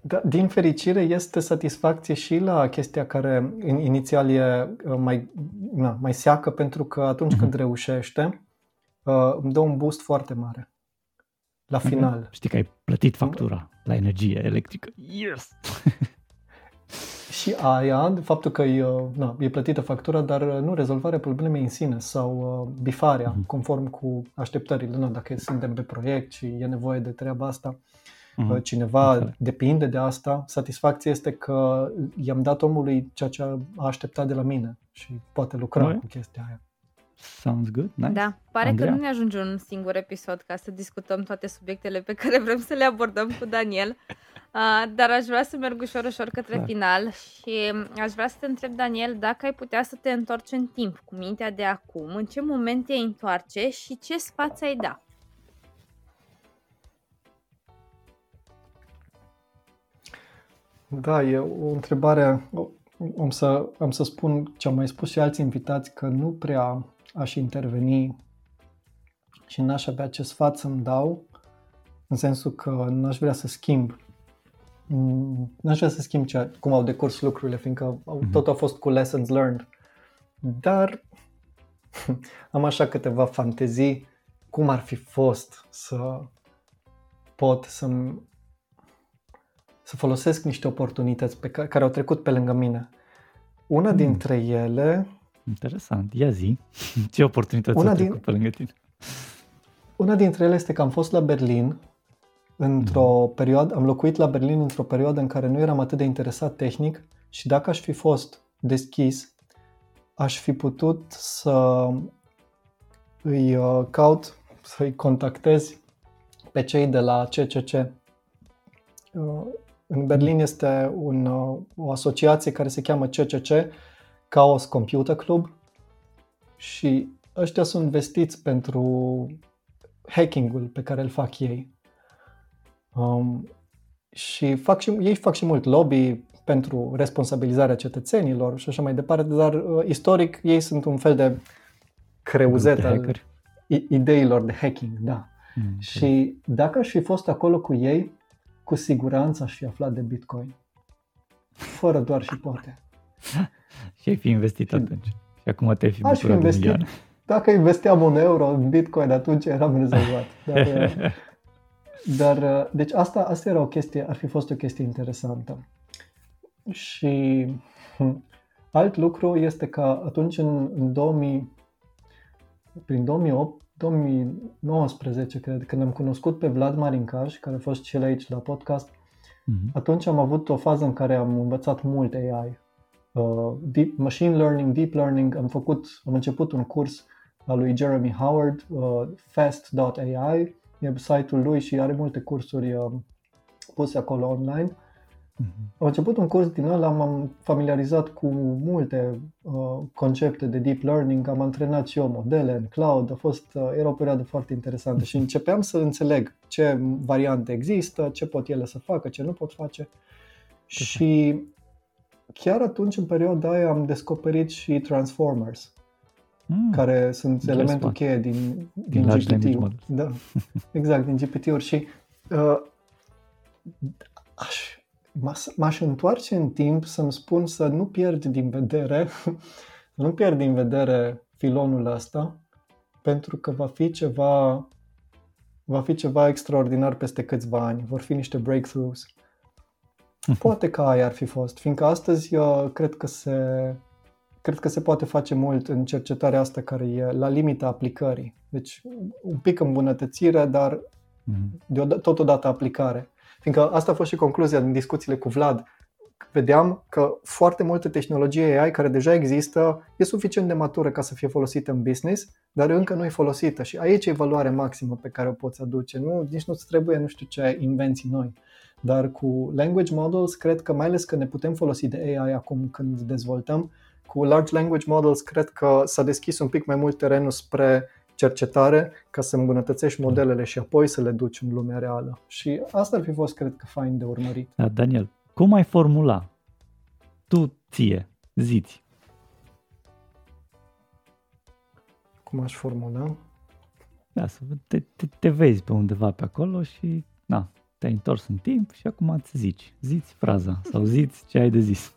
Da, din fericire este satisfacție și la chestia care inițial e uh, mai, na, mai seacă pentru că atunci mm-hmm. când reușește uh, îmi dă un boost foarte mare la mhm. final. Știi că ai plătit factura la energie electrică. Yes! și aia, faptul că e, uh, na, e plătită factura, dar nu rezolvarea problemei în sine sau uh, bifarea, mm-hmm. conform cu așteptările. Na, dacă suntem pe proiect și e nevoie de treaba asta, uh-huh. cineva Înțeleg. depinde de asta, satisfacția este că i-am dat omului ceea ce a așteptat de la mine și poate lucra Noi? cu chestia aia. Sounds good, nice. Da, pare Andrea? că nu ne ajunge un singur episod ca să discutăm toate subiectele pe care vrem să le abordăm cu Daniel, uh, dar aș vrea să merg ușor, ușor către Clar. final și aș vrea să te întreb, Daniel, dacă ai putea să te întorci în timp cu mintea de acum, în ce moment te întoarce și ce sfat ai da? Da, e o întrebare. Am să, am să spun ce am mai spus și alți invitați, că nu prea aș interveni și n-aș avea ce sfat să-mi dau, în sensul că n-aș vrea să schimb mm, n-aș vrea să schimb ce, cum au decurs lucrurile, fiindcă mm-hmm. tot a fost cu lessons learned. Dar am așa câteva fantezii cum ar fi fost să pot să-mi să folosesc niște oportunități pe care, care au trecut pe lângă mine. Una hmm. dintre ele... Interesant. Ia zi. Ce oportunități una au trecut din, pe lângă tine? Una dintre ele este că am fost la Berlin într-o hmm. perioadă, am locuit la Berlin într-o perioadă în care nu eram atât de interesat tehnic și dacă aș fi fost deschis, aș fi putut să îi uh, caut, să-i contactez pe cei de la CCC în Berlin este un, o asociație care se cheamă CCC, Chaos Computer Club și ăștia sunt vestiți pentru hacking-ul pe care îl fac ei. Um, și fac și, ei fac și mult lobby pentru responsabilizarea cetățenilor și așa mai departe, dar uh, istoric ei sunt un fel de creuzet al ideilor de hacking, da. Mm, și dacă aș fi fost acolo cu ei, cu siguranță aș fi aflat de Bitcoin. Fără doar și poate. și ai fi investit atunci. Și acum te-ai fi bucurat fi investit, de dacă investeam un euro în Bitcoin, atunci eram rezolvat. Dar, dar deci asta, asta era o chestie, ar fi fost o chestie interesantă. Și hm, alt lucru este că atunci în, în 2000, prin 2008, 2019, cred, când am cunoscut pe Vlad Marincaș, care a fost cel aici la podcast, mm-hmm. atunci am avut o fază în care am învățat mult AI. Uh, deep, machine learning, deep learning, am făcut, am început un curs al lui Jeremy Howard, uh, fast.ai, e site-ul lui și are multe cursuri uh, puse acolo online. Mm-hmm. Am început un curs din ăla, m-am familiarizat cu multe uh, concepte de deep learning, am antrenat și eu modele în cloud, a fost, uh, era o perioadă foarte interesantă și începeam să înțeleg ce variante există, ce pot ele să facă, ce nu pot face. Și chiar atunci, în perioada aia, am descoperit și Transformers, mm. care sunt elementul cheie din, din, din GPT. Da, exact, din GPT-uri și uh, aș, m-aș întoarce în timp să-mi spun să nu pierd din vedere, să nu pierd din vedere filonul ăsta, pentru că va fi ceva va fi ceva extraordinar peste câțiva ani, vor fi niște breakthroughs. Poate că aia ar fi fost, fiindcă astăzi eu cred că se cred că se poate face mult în cercetarea asta care e la limita aplicării. Deci un pic îmbunătățire, dar mm-hmm. totodată aplicare. Fiindcă asta a fost și concluzia din discuțiile cu Vlad. Vedeam că foarte multe tehnologie AI care deja există e suficient de matură ca să fie folosită în business, dar încă nu e folosită și aici e valoarea maximă pe care o poți aduce. Nu, nici nu-ți trebuie nu știu ce invenții noi. Dar cu language models, cred că mai ales că ne putem folosi de AI acum când dezvoltăm, cu large language models cred că s-a deschis un pic mai mult terenul spre cercetare ca să îmbunătățești modelele și apoi să le duci în lumea reală. Și asta ar fi fost, cred că, fain de urmărit. Da, Daniel, cum ai formula? Tu ție, ziți. Cum aș formula? Da, să te, te, te vezi pe undeva pe acolo și na, te-ai întors în timp și acum îți zici. Ziți fraza sau ziți ce ai de zis.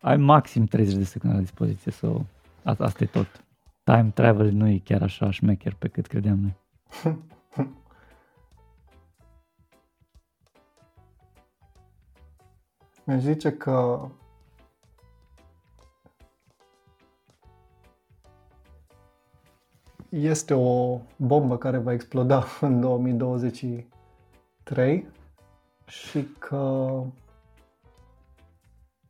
Ai maxim 30 de secunde la dispoziție, so, asta e tot time travel nu e chiar așa șmecher pe cât credeam noi. Mi zice că este o bombă care va exploda în 2023 și că...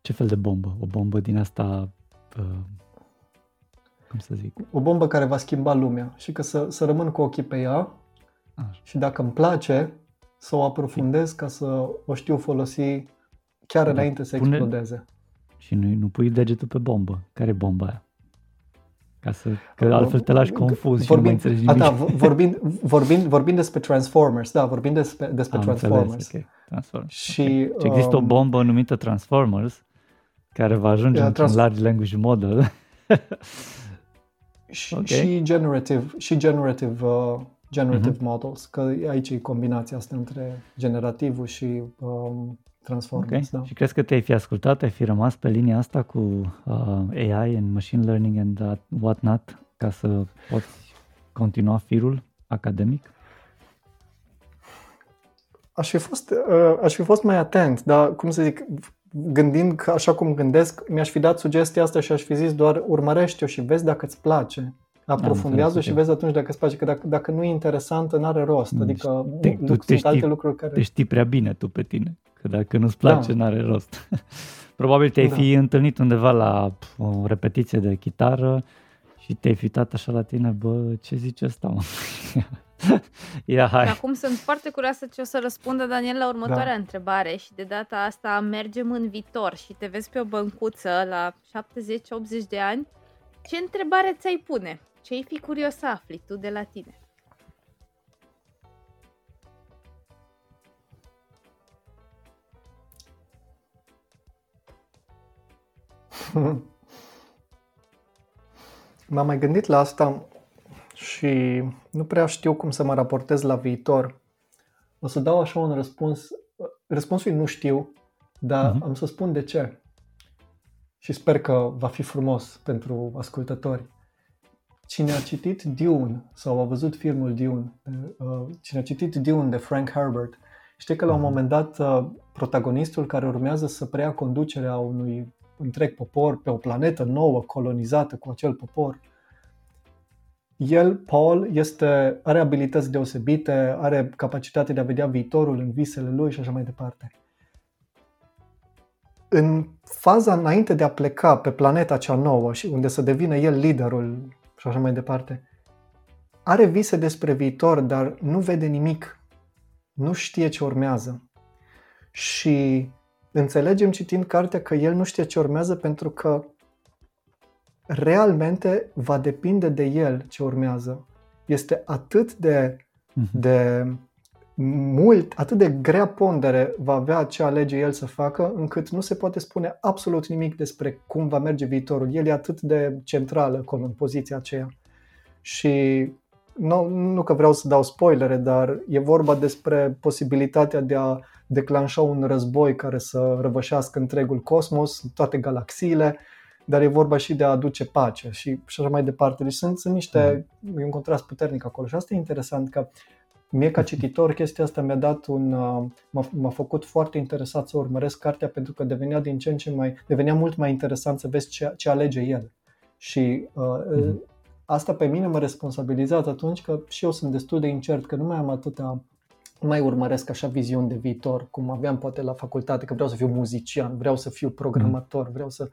Ce fel de bombă? O bombă din asta uh, cum să zic. O bombă care va schimba lumea și că să, să rămân cu ochii pe ea Așa. și dacă îmi place să o aprofundez ca să o știu folosi chiar da, înainte să pune... explodeze. Și nu, nu pui degetul pe bombă. Care e bomba aia? Ca să, că altfel te lași confuz și vorbind, nu mai înțelegi nimic. Da, vorbind, vorbind, vorbind despre Transformers, da, vorbind despre, despre Am Transformers. Înțeles, okay. Transformers. Și, okay. și există um, o bombă numită Transformers care va ajunge yeah, într-un trans- large language model și, okay. și generative, și generative, uh, generative uh-huh. models, că aici e combinația asta între generativul și um, transformers. Okay. Da. Și crezi că te-ai fi ascultat, ai fi rămas pe linia asta cu uh, AI and machine learning and uh, what not ca să poți continua firul academic? Aș fi fost, uh, aș fi fost mai atent, dar cum să zic, gândind că așa cum gândesc, mi-aș fi dat sugestia asta și aș fi zis doar urmărește-o și vezi dacă îți place. Aprofundează și vezi atunci dacă îți place, că dacă, dacă nu e interesantă, n-are rost. Mm, adică te, tu sunt te știi, alte lucruri care... Te știi prea bine tu pe tine, că dacă nu-ți place, da. n-are rost. Probabil te-ai da. fi întâlnit undeva la o repetiție de chitară și te-ai fi uitat așa la tine, bă, ce zice ăsta, mă? Ia, hai. Acum sunt foarte curioasă ce o să răspundă Daniel la următoarea da. întrebare și de data asta mergem în viitor și te vezi pe o băncuță la 70-80 de ani. Ce întrebare ți-ai pune? Ce-ai fi curios să afli tu de la tine? M-am mai gândit la asta și nu prea știu cum să mă raportez la viitor. O să dau așa un răspuns. Răspunsul nu știu, dar uh-huh. am să spun de ce. Și sper că va fi frumos pentru ascultători. cine a citit Dune sau a văzut filmul Dune, uh, cine a citit Dune de Frank Herbert, știe că la un mhm. moment dat uh, protagonistul care urmează să preia conducerea unui întreg popor pe o planetă nouă, colonizată cu acel popor, el, Paul, este, are abilități deosebite, are capacitatea de a vedea viitorul în visele lui și așa mai departe. În faza înainte de a pleca pe planeta cea nouă și unde să devină el liderul și așa mai departe, are vise despre viitor, dar nu vede nimic. Nu știe ce urmează. Și înțelegem citind cartea că el nu știe ce urmează pentru că realmente va depinde de el ce urmează. Este atât de, mhm. de mult, atât de grea pondere va avea ce alege el să facă, încât nu se poate spune absolut nimic despre cum va merge viitorul. El e atât de central acolo, în poziția aceea. Și nu, nu că vreau să dau spoilere, dar e vorba despre posibilitatea de a declanșa un război care să răvășească întregul cosmos, toate galaxiile, dar e vorba și de a aduce pace și, și așa mai departe. Deci sunt, sunt niște, mm. e un contrast puternic acolo și asta e interesant că mie ca cititor chestia asta mi-a dat un, uh, m-a, m-a făcut foarte interesat să urmăresc cartea pentru că devenea din ce în ce mai, devenea mult mai interesant să vezi ce, ce alege el. Și uh, mm. asta pe mine mă responsabilizează atunci că și eu sunt destul de incert, că nu mai am atâta nu mai urmăresc așa viziuni de viitor, cum aveam poate la facultate, că vreau să fiu muzician, vreau să fiu programator, vreau să...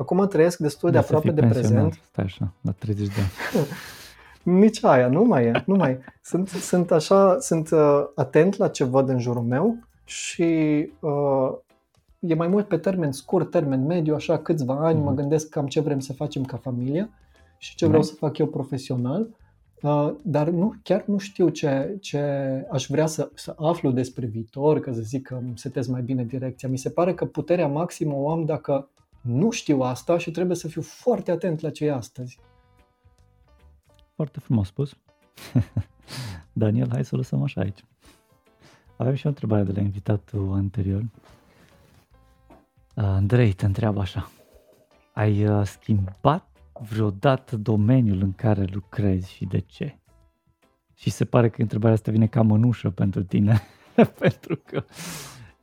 Acum trăiesc destul de aproape de prezent. Stai așa, la 30 de ani. Nici aia, nu mai e, nu mai e. Sunt, sunt așa, sunt uh, atent la ce văd în jurul meu și uh, e mai mult pe termen scurt, termen mediu, așa câțiva ani, mm-hmm. mă gândesc cam ce vrem să facem ca familie și ce vreau mm-hmm. să fac eu profesional. Uh, dar nu, chiar nu știu ce, ce aș vrea să, să aflu despre viitor, că să zic că îmi setez mai bine direcția. Mi se pare că puterea maximă o am dacă nu știu asta și trebuie să fiu foarte atent la ce e astăzi. Foarte frumos spus. Daniel, hai să o lăsăm așa aici. Avem și o întrebare de la invitatul anterior. Andrei te întreabă așa. Ai uh, schimbat vreodată domeniul în care lucrezi și de ce? Și se pare că întrebarea asta vine ca mănușă pentru tine, pentru că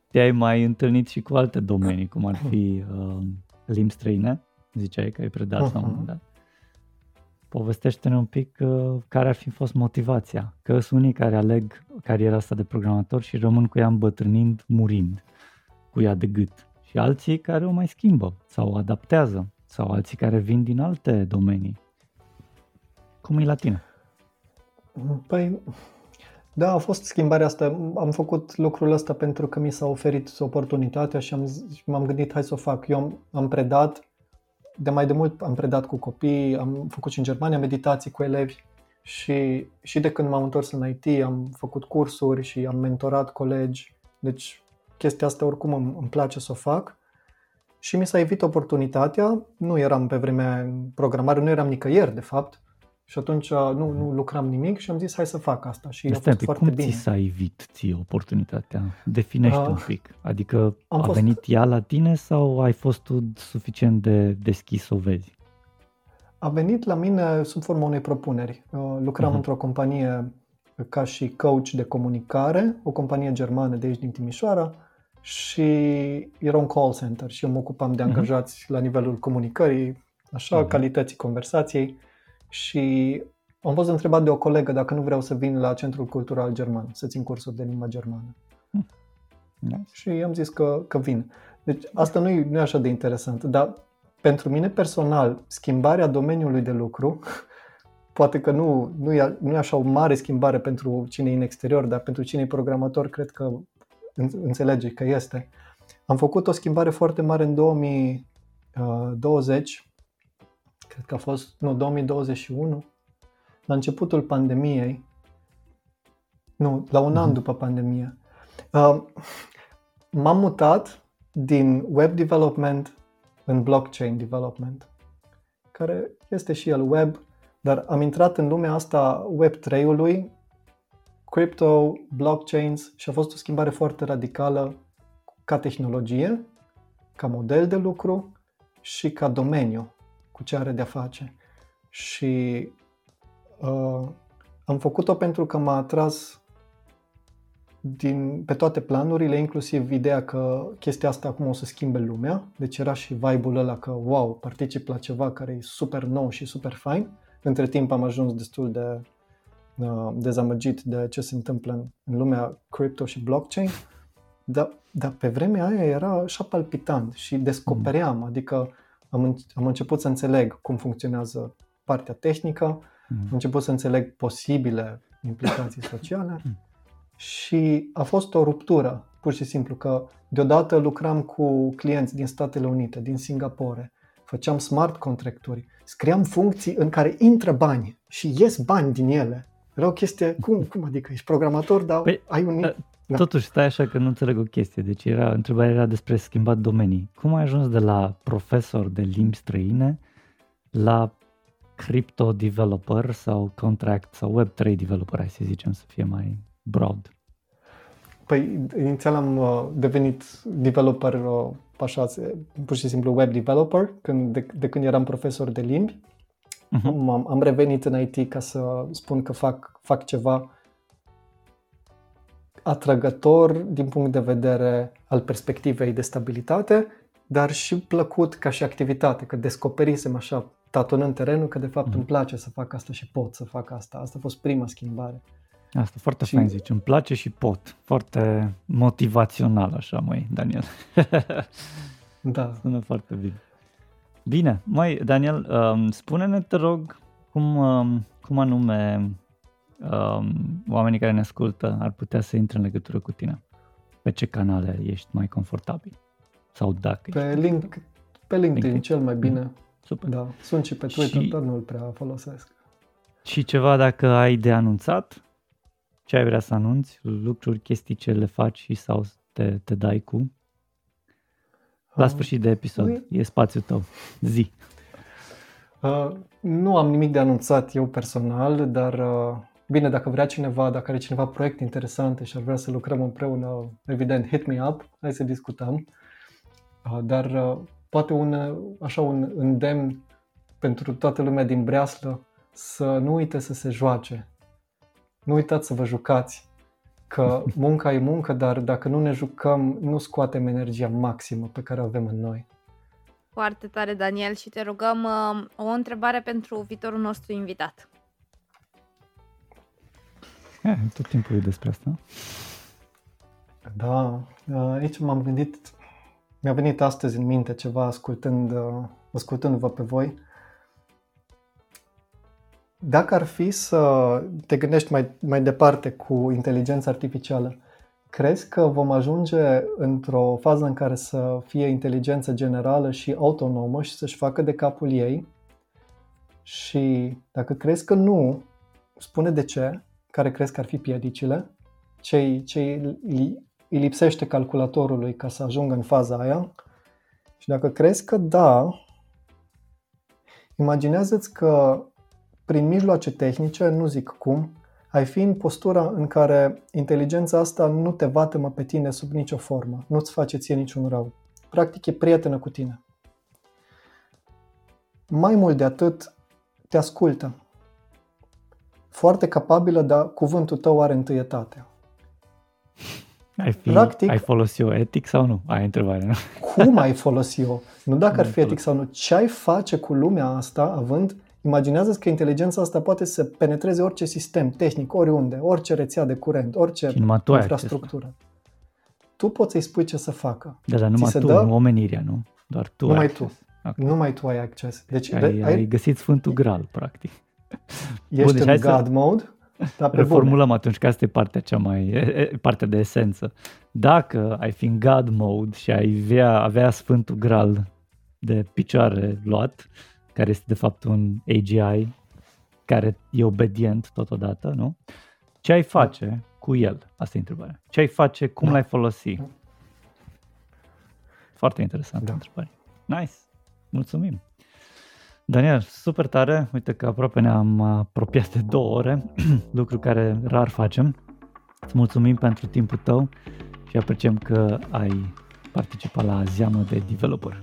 te-ai mai întâlnit și cu alte domenii, cum ar fi uh, limbi străine, ziceai că ai predat uh-huh. la un moment dat. Povestește-ne un pic uh, care ar fi fost motivația. Că sunt unii care aleg cariera asta de programator și rămân cu ea îmbătrânind, murind cu ea de gât. Și alții care o mai schimbă sau adaptează sau alții care vin din alte domenii. Cum e la tine? Păi, da, a fost schimbarea asta. Am făcut lucrul ăsta pentru că mi s-a oferit oportunitatea și am, m-am gândit hai să o fac. Eu am, am predat, de mai de mult am predat cu copii, am făcut și în Germania meditații cu elevi și, și de când m-am întors în IT am făcut cursuri și am mentorat colegi. Deci chestia asta oricum îmi, îmi place să o fac și mi s-a evit oportunitatea. Nu eram pe vremea în programare, nu eram nicăieri, de fapt. Și atunci uh, nu, nu lucram nimic și am zis hai să fac asta și a fost foarte cum bine. ți s-a evit ție oportunitatea? Definește uh, un pic. Adică a fost... venit ea la tine sau ai fost tu suficient de deschis să o vezi? A venit la mine sub forma unei propuneri. Uh, lucram uh-huh. într-o companie ca și coach de comunicare, o companie germană de aici din Timișoara, și era un call center și eu mă ocupam de mhm. angajați uh-huh. la nivelul comunicării, așa, uh-huh. calității conversației și am fost întrebat de o colegă dacă nu vreau să vin la Centrul Cultural German, să țin cursuri de limba germană. Uh-huh. Și i-am zis că, că vin. Deci asta nu e, nu e așa de interesant, dar pentru mine personal, schimbarea domeniului de lucru, poate că nu, nu, e, nu e așa o mare schimbare pentru cine e în exterior, dar pentru cine e programator, cred că înțelege că este. Am făcut o schimbare foarte mare în 2020, uh, cred că a fost, nu, 2021, la începutul pandemiei, nu, la un an mhm. după pandemie. Uh, m-am mutat din web development în blockchain development, care este și el web, dar am intrat în lumea asta web 3-ului crypto, blockchains și a fost o schimbare foarte radicală ca tehnologie, ca model de lucru și ca domeniu cu ce are de-a face. Și uh, am făcut-o pentru că m-a atras din, pe toate planurile, inclusiv ideea că chestia asta acum o să schimbe lumea. Deci era și vibe-ul ăla că, wow, particip la ceva care e super nou și super fain. Între timp am ajuns destul de uh, dezamăgit de ce se întâmplă în, în lumea crypto și blockchain. Dar, dar pe vremea aia era așa palpitant și descopeream, mm. adică am, am început să înțeleg cum funcționează partea tehnică, mm. am început să înțeleg posibile implicații sociale mm. și a fost o ruptură, pur și simplu, că deodată lucram cu clienți din Statele Unite, din Singapore, făceam smart contracturi, scriam funcții în care intră bani și ies bani din ele. Era o chestie, cum, cum adică, ești programator, dar păi, ai un... Uh, da. Totuși, stai așa că nu înțeleg o chestie. Deci era, întrebarea era despre schimbat domenii. Cum ai ajuns de la profesor de limbi străine la crypto developer sau contract sau Web3 developer, hai să zicem, să fie mai broad? Păi, inițial am uh, devenit developer, uh, așa, pur și simplu web developer, când, de, de când eram profesor de limbi. Uh-huh. Am, am revenit în IT ca să spun că fac, fac ceva atrăgător din punct de vedere al perspectivei de stabilitate, dar și plăcut ca și activitate, că descoperisem așa, tatonând terenul, că de fapt mm. îmi place să fac asta și pot să fac asta. Asta a fost prima schimbare. Asta foarte și... fain zici, îmi place și pot. Foarte motivațional așa, măi, Daniel. da. Sună foarte bine. Bine, mai Daniel, um, spune-ne, te rog, cum, um, cum anume um, oamenii care ne ascultă ar putea să intre în legătură cu tine? Pe ce canale ești mai confortabil? Sau dacă Pe, ești link, pe LinkedIn, LinkedIn, cel mai bine. Mm. Super. Da, sunt și pe Twitter, și, dar nu-l prea folosesc. Și ceva dacă ai de anunțat? Ce ai vrea să anunți? Lucruri, chestii ce le faci și sau te, te dai cu? La um, sfârșit de episod, uh, e spațiul tău. Zi. Uh, nu am nimic de anunțat eu personal, dar uh, Bine, dacă vrea cineva, dacă are cineva proiecte interesante și ar vrea să lucrăm împreună, evident, hit me up, hai să discutăm. Uh, dar uh, poate un, așa un îndemn pentru toată lumea din breaslă să nu uite să se joace. Nu uitați să vă jucați, că munca e muncă, dar dacă nu ne jucăm, nu scoatem energia maximă pe care o avem în noi. Foarte tare, Daniel, și te rugăm uh, o întrebare pentru viitorul nostru invitat. E, eh, tot timpul e despre asta. Da, aici m-am gândit, mi-a venit astăzi în minte ceva ascultând, ascultându-vă pe voi. Dacă ar fi să te gândești mai, mai departe cu inteligența artificială, crezi că vom ajunge într-o fază în care să fie inteligență generală și autonomă și să-și facă de capul ei? Și dacă crezi că nu, spune de ce care crezi că ar fi piedicile, ce, ce îi lipsește calculatorului ca să ajungă în faza aia. Și dacă crezi că da, imaginează-ți că prin mijloace tehnice, nu zic cum, ai fi în postura în care inteligența asta nu te vatămă pe tine sub nicio formă, nu-ți face ție niciun rău. Practic e prietenă cu tine. Mai mult de atât, te ascultă foarte capabilă, dar cuvântul tău are întâietate. Ai, fi, Practic, ai folosit-o etic sau nu? Ai întrebare, nu? Cum ai folosit-o? Nu dacă ar fi etic sau nu. Ce ai face cu lumea asta având Imaginează că inteligența asta poate să penetreze orice sistem tehnic, oriunde, orice rețea de curent, orice tu infrastructură. Tu poți să-i spui ce să facă. Da, dar numai tu, dă... nu omenirea, nu? Doar tu numai ai tu. Okay. Numai tu ai acces. Deci ai, ai găsit Sfântul Graal, practic. Ești Bun, deci în God să... mode? Da, reformulăm bune. atunci că asta e partea cea mai, partea de esență. Dacă ai fi în God mode și ai avea, avea Sfântul Graal de picioare luat, care este de fapt un AGI, care e obedient totodată, nu? Ce ai face cu el? Asta e întrebarea. Ce ai face, cum da. l-ai folosi? Foarte interesantă da. întrebare. Nice. Mulțumim. Daniel, super tare. Uite că aproape ne-am apropiat de două ore, lucru care rar facem. Îți mulțumim pentru timpul tău și apreciem că ai participat la Zeamă de Developer.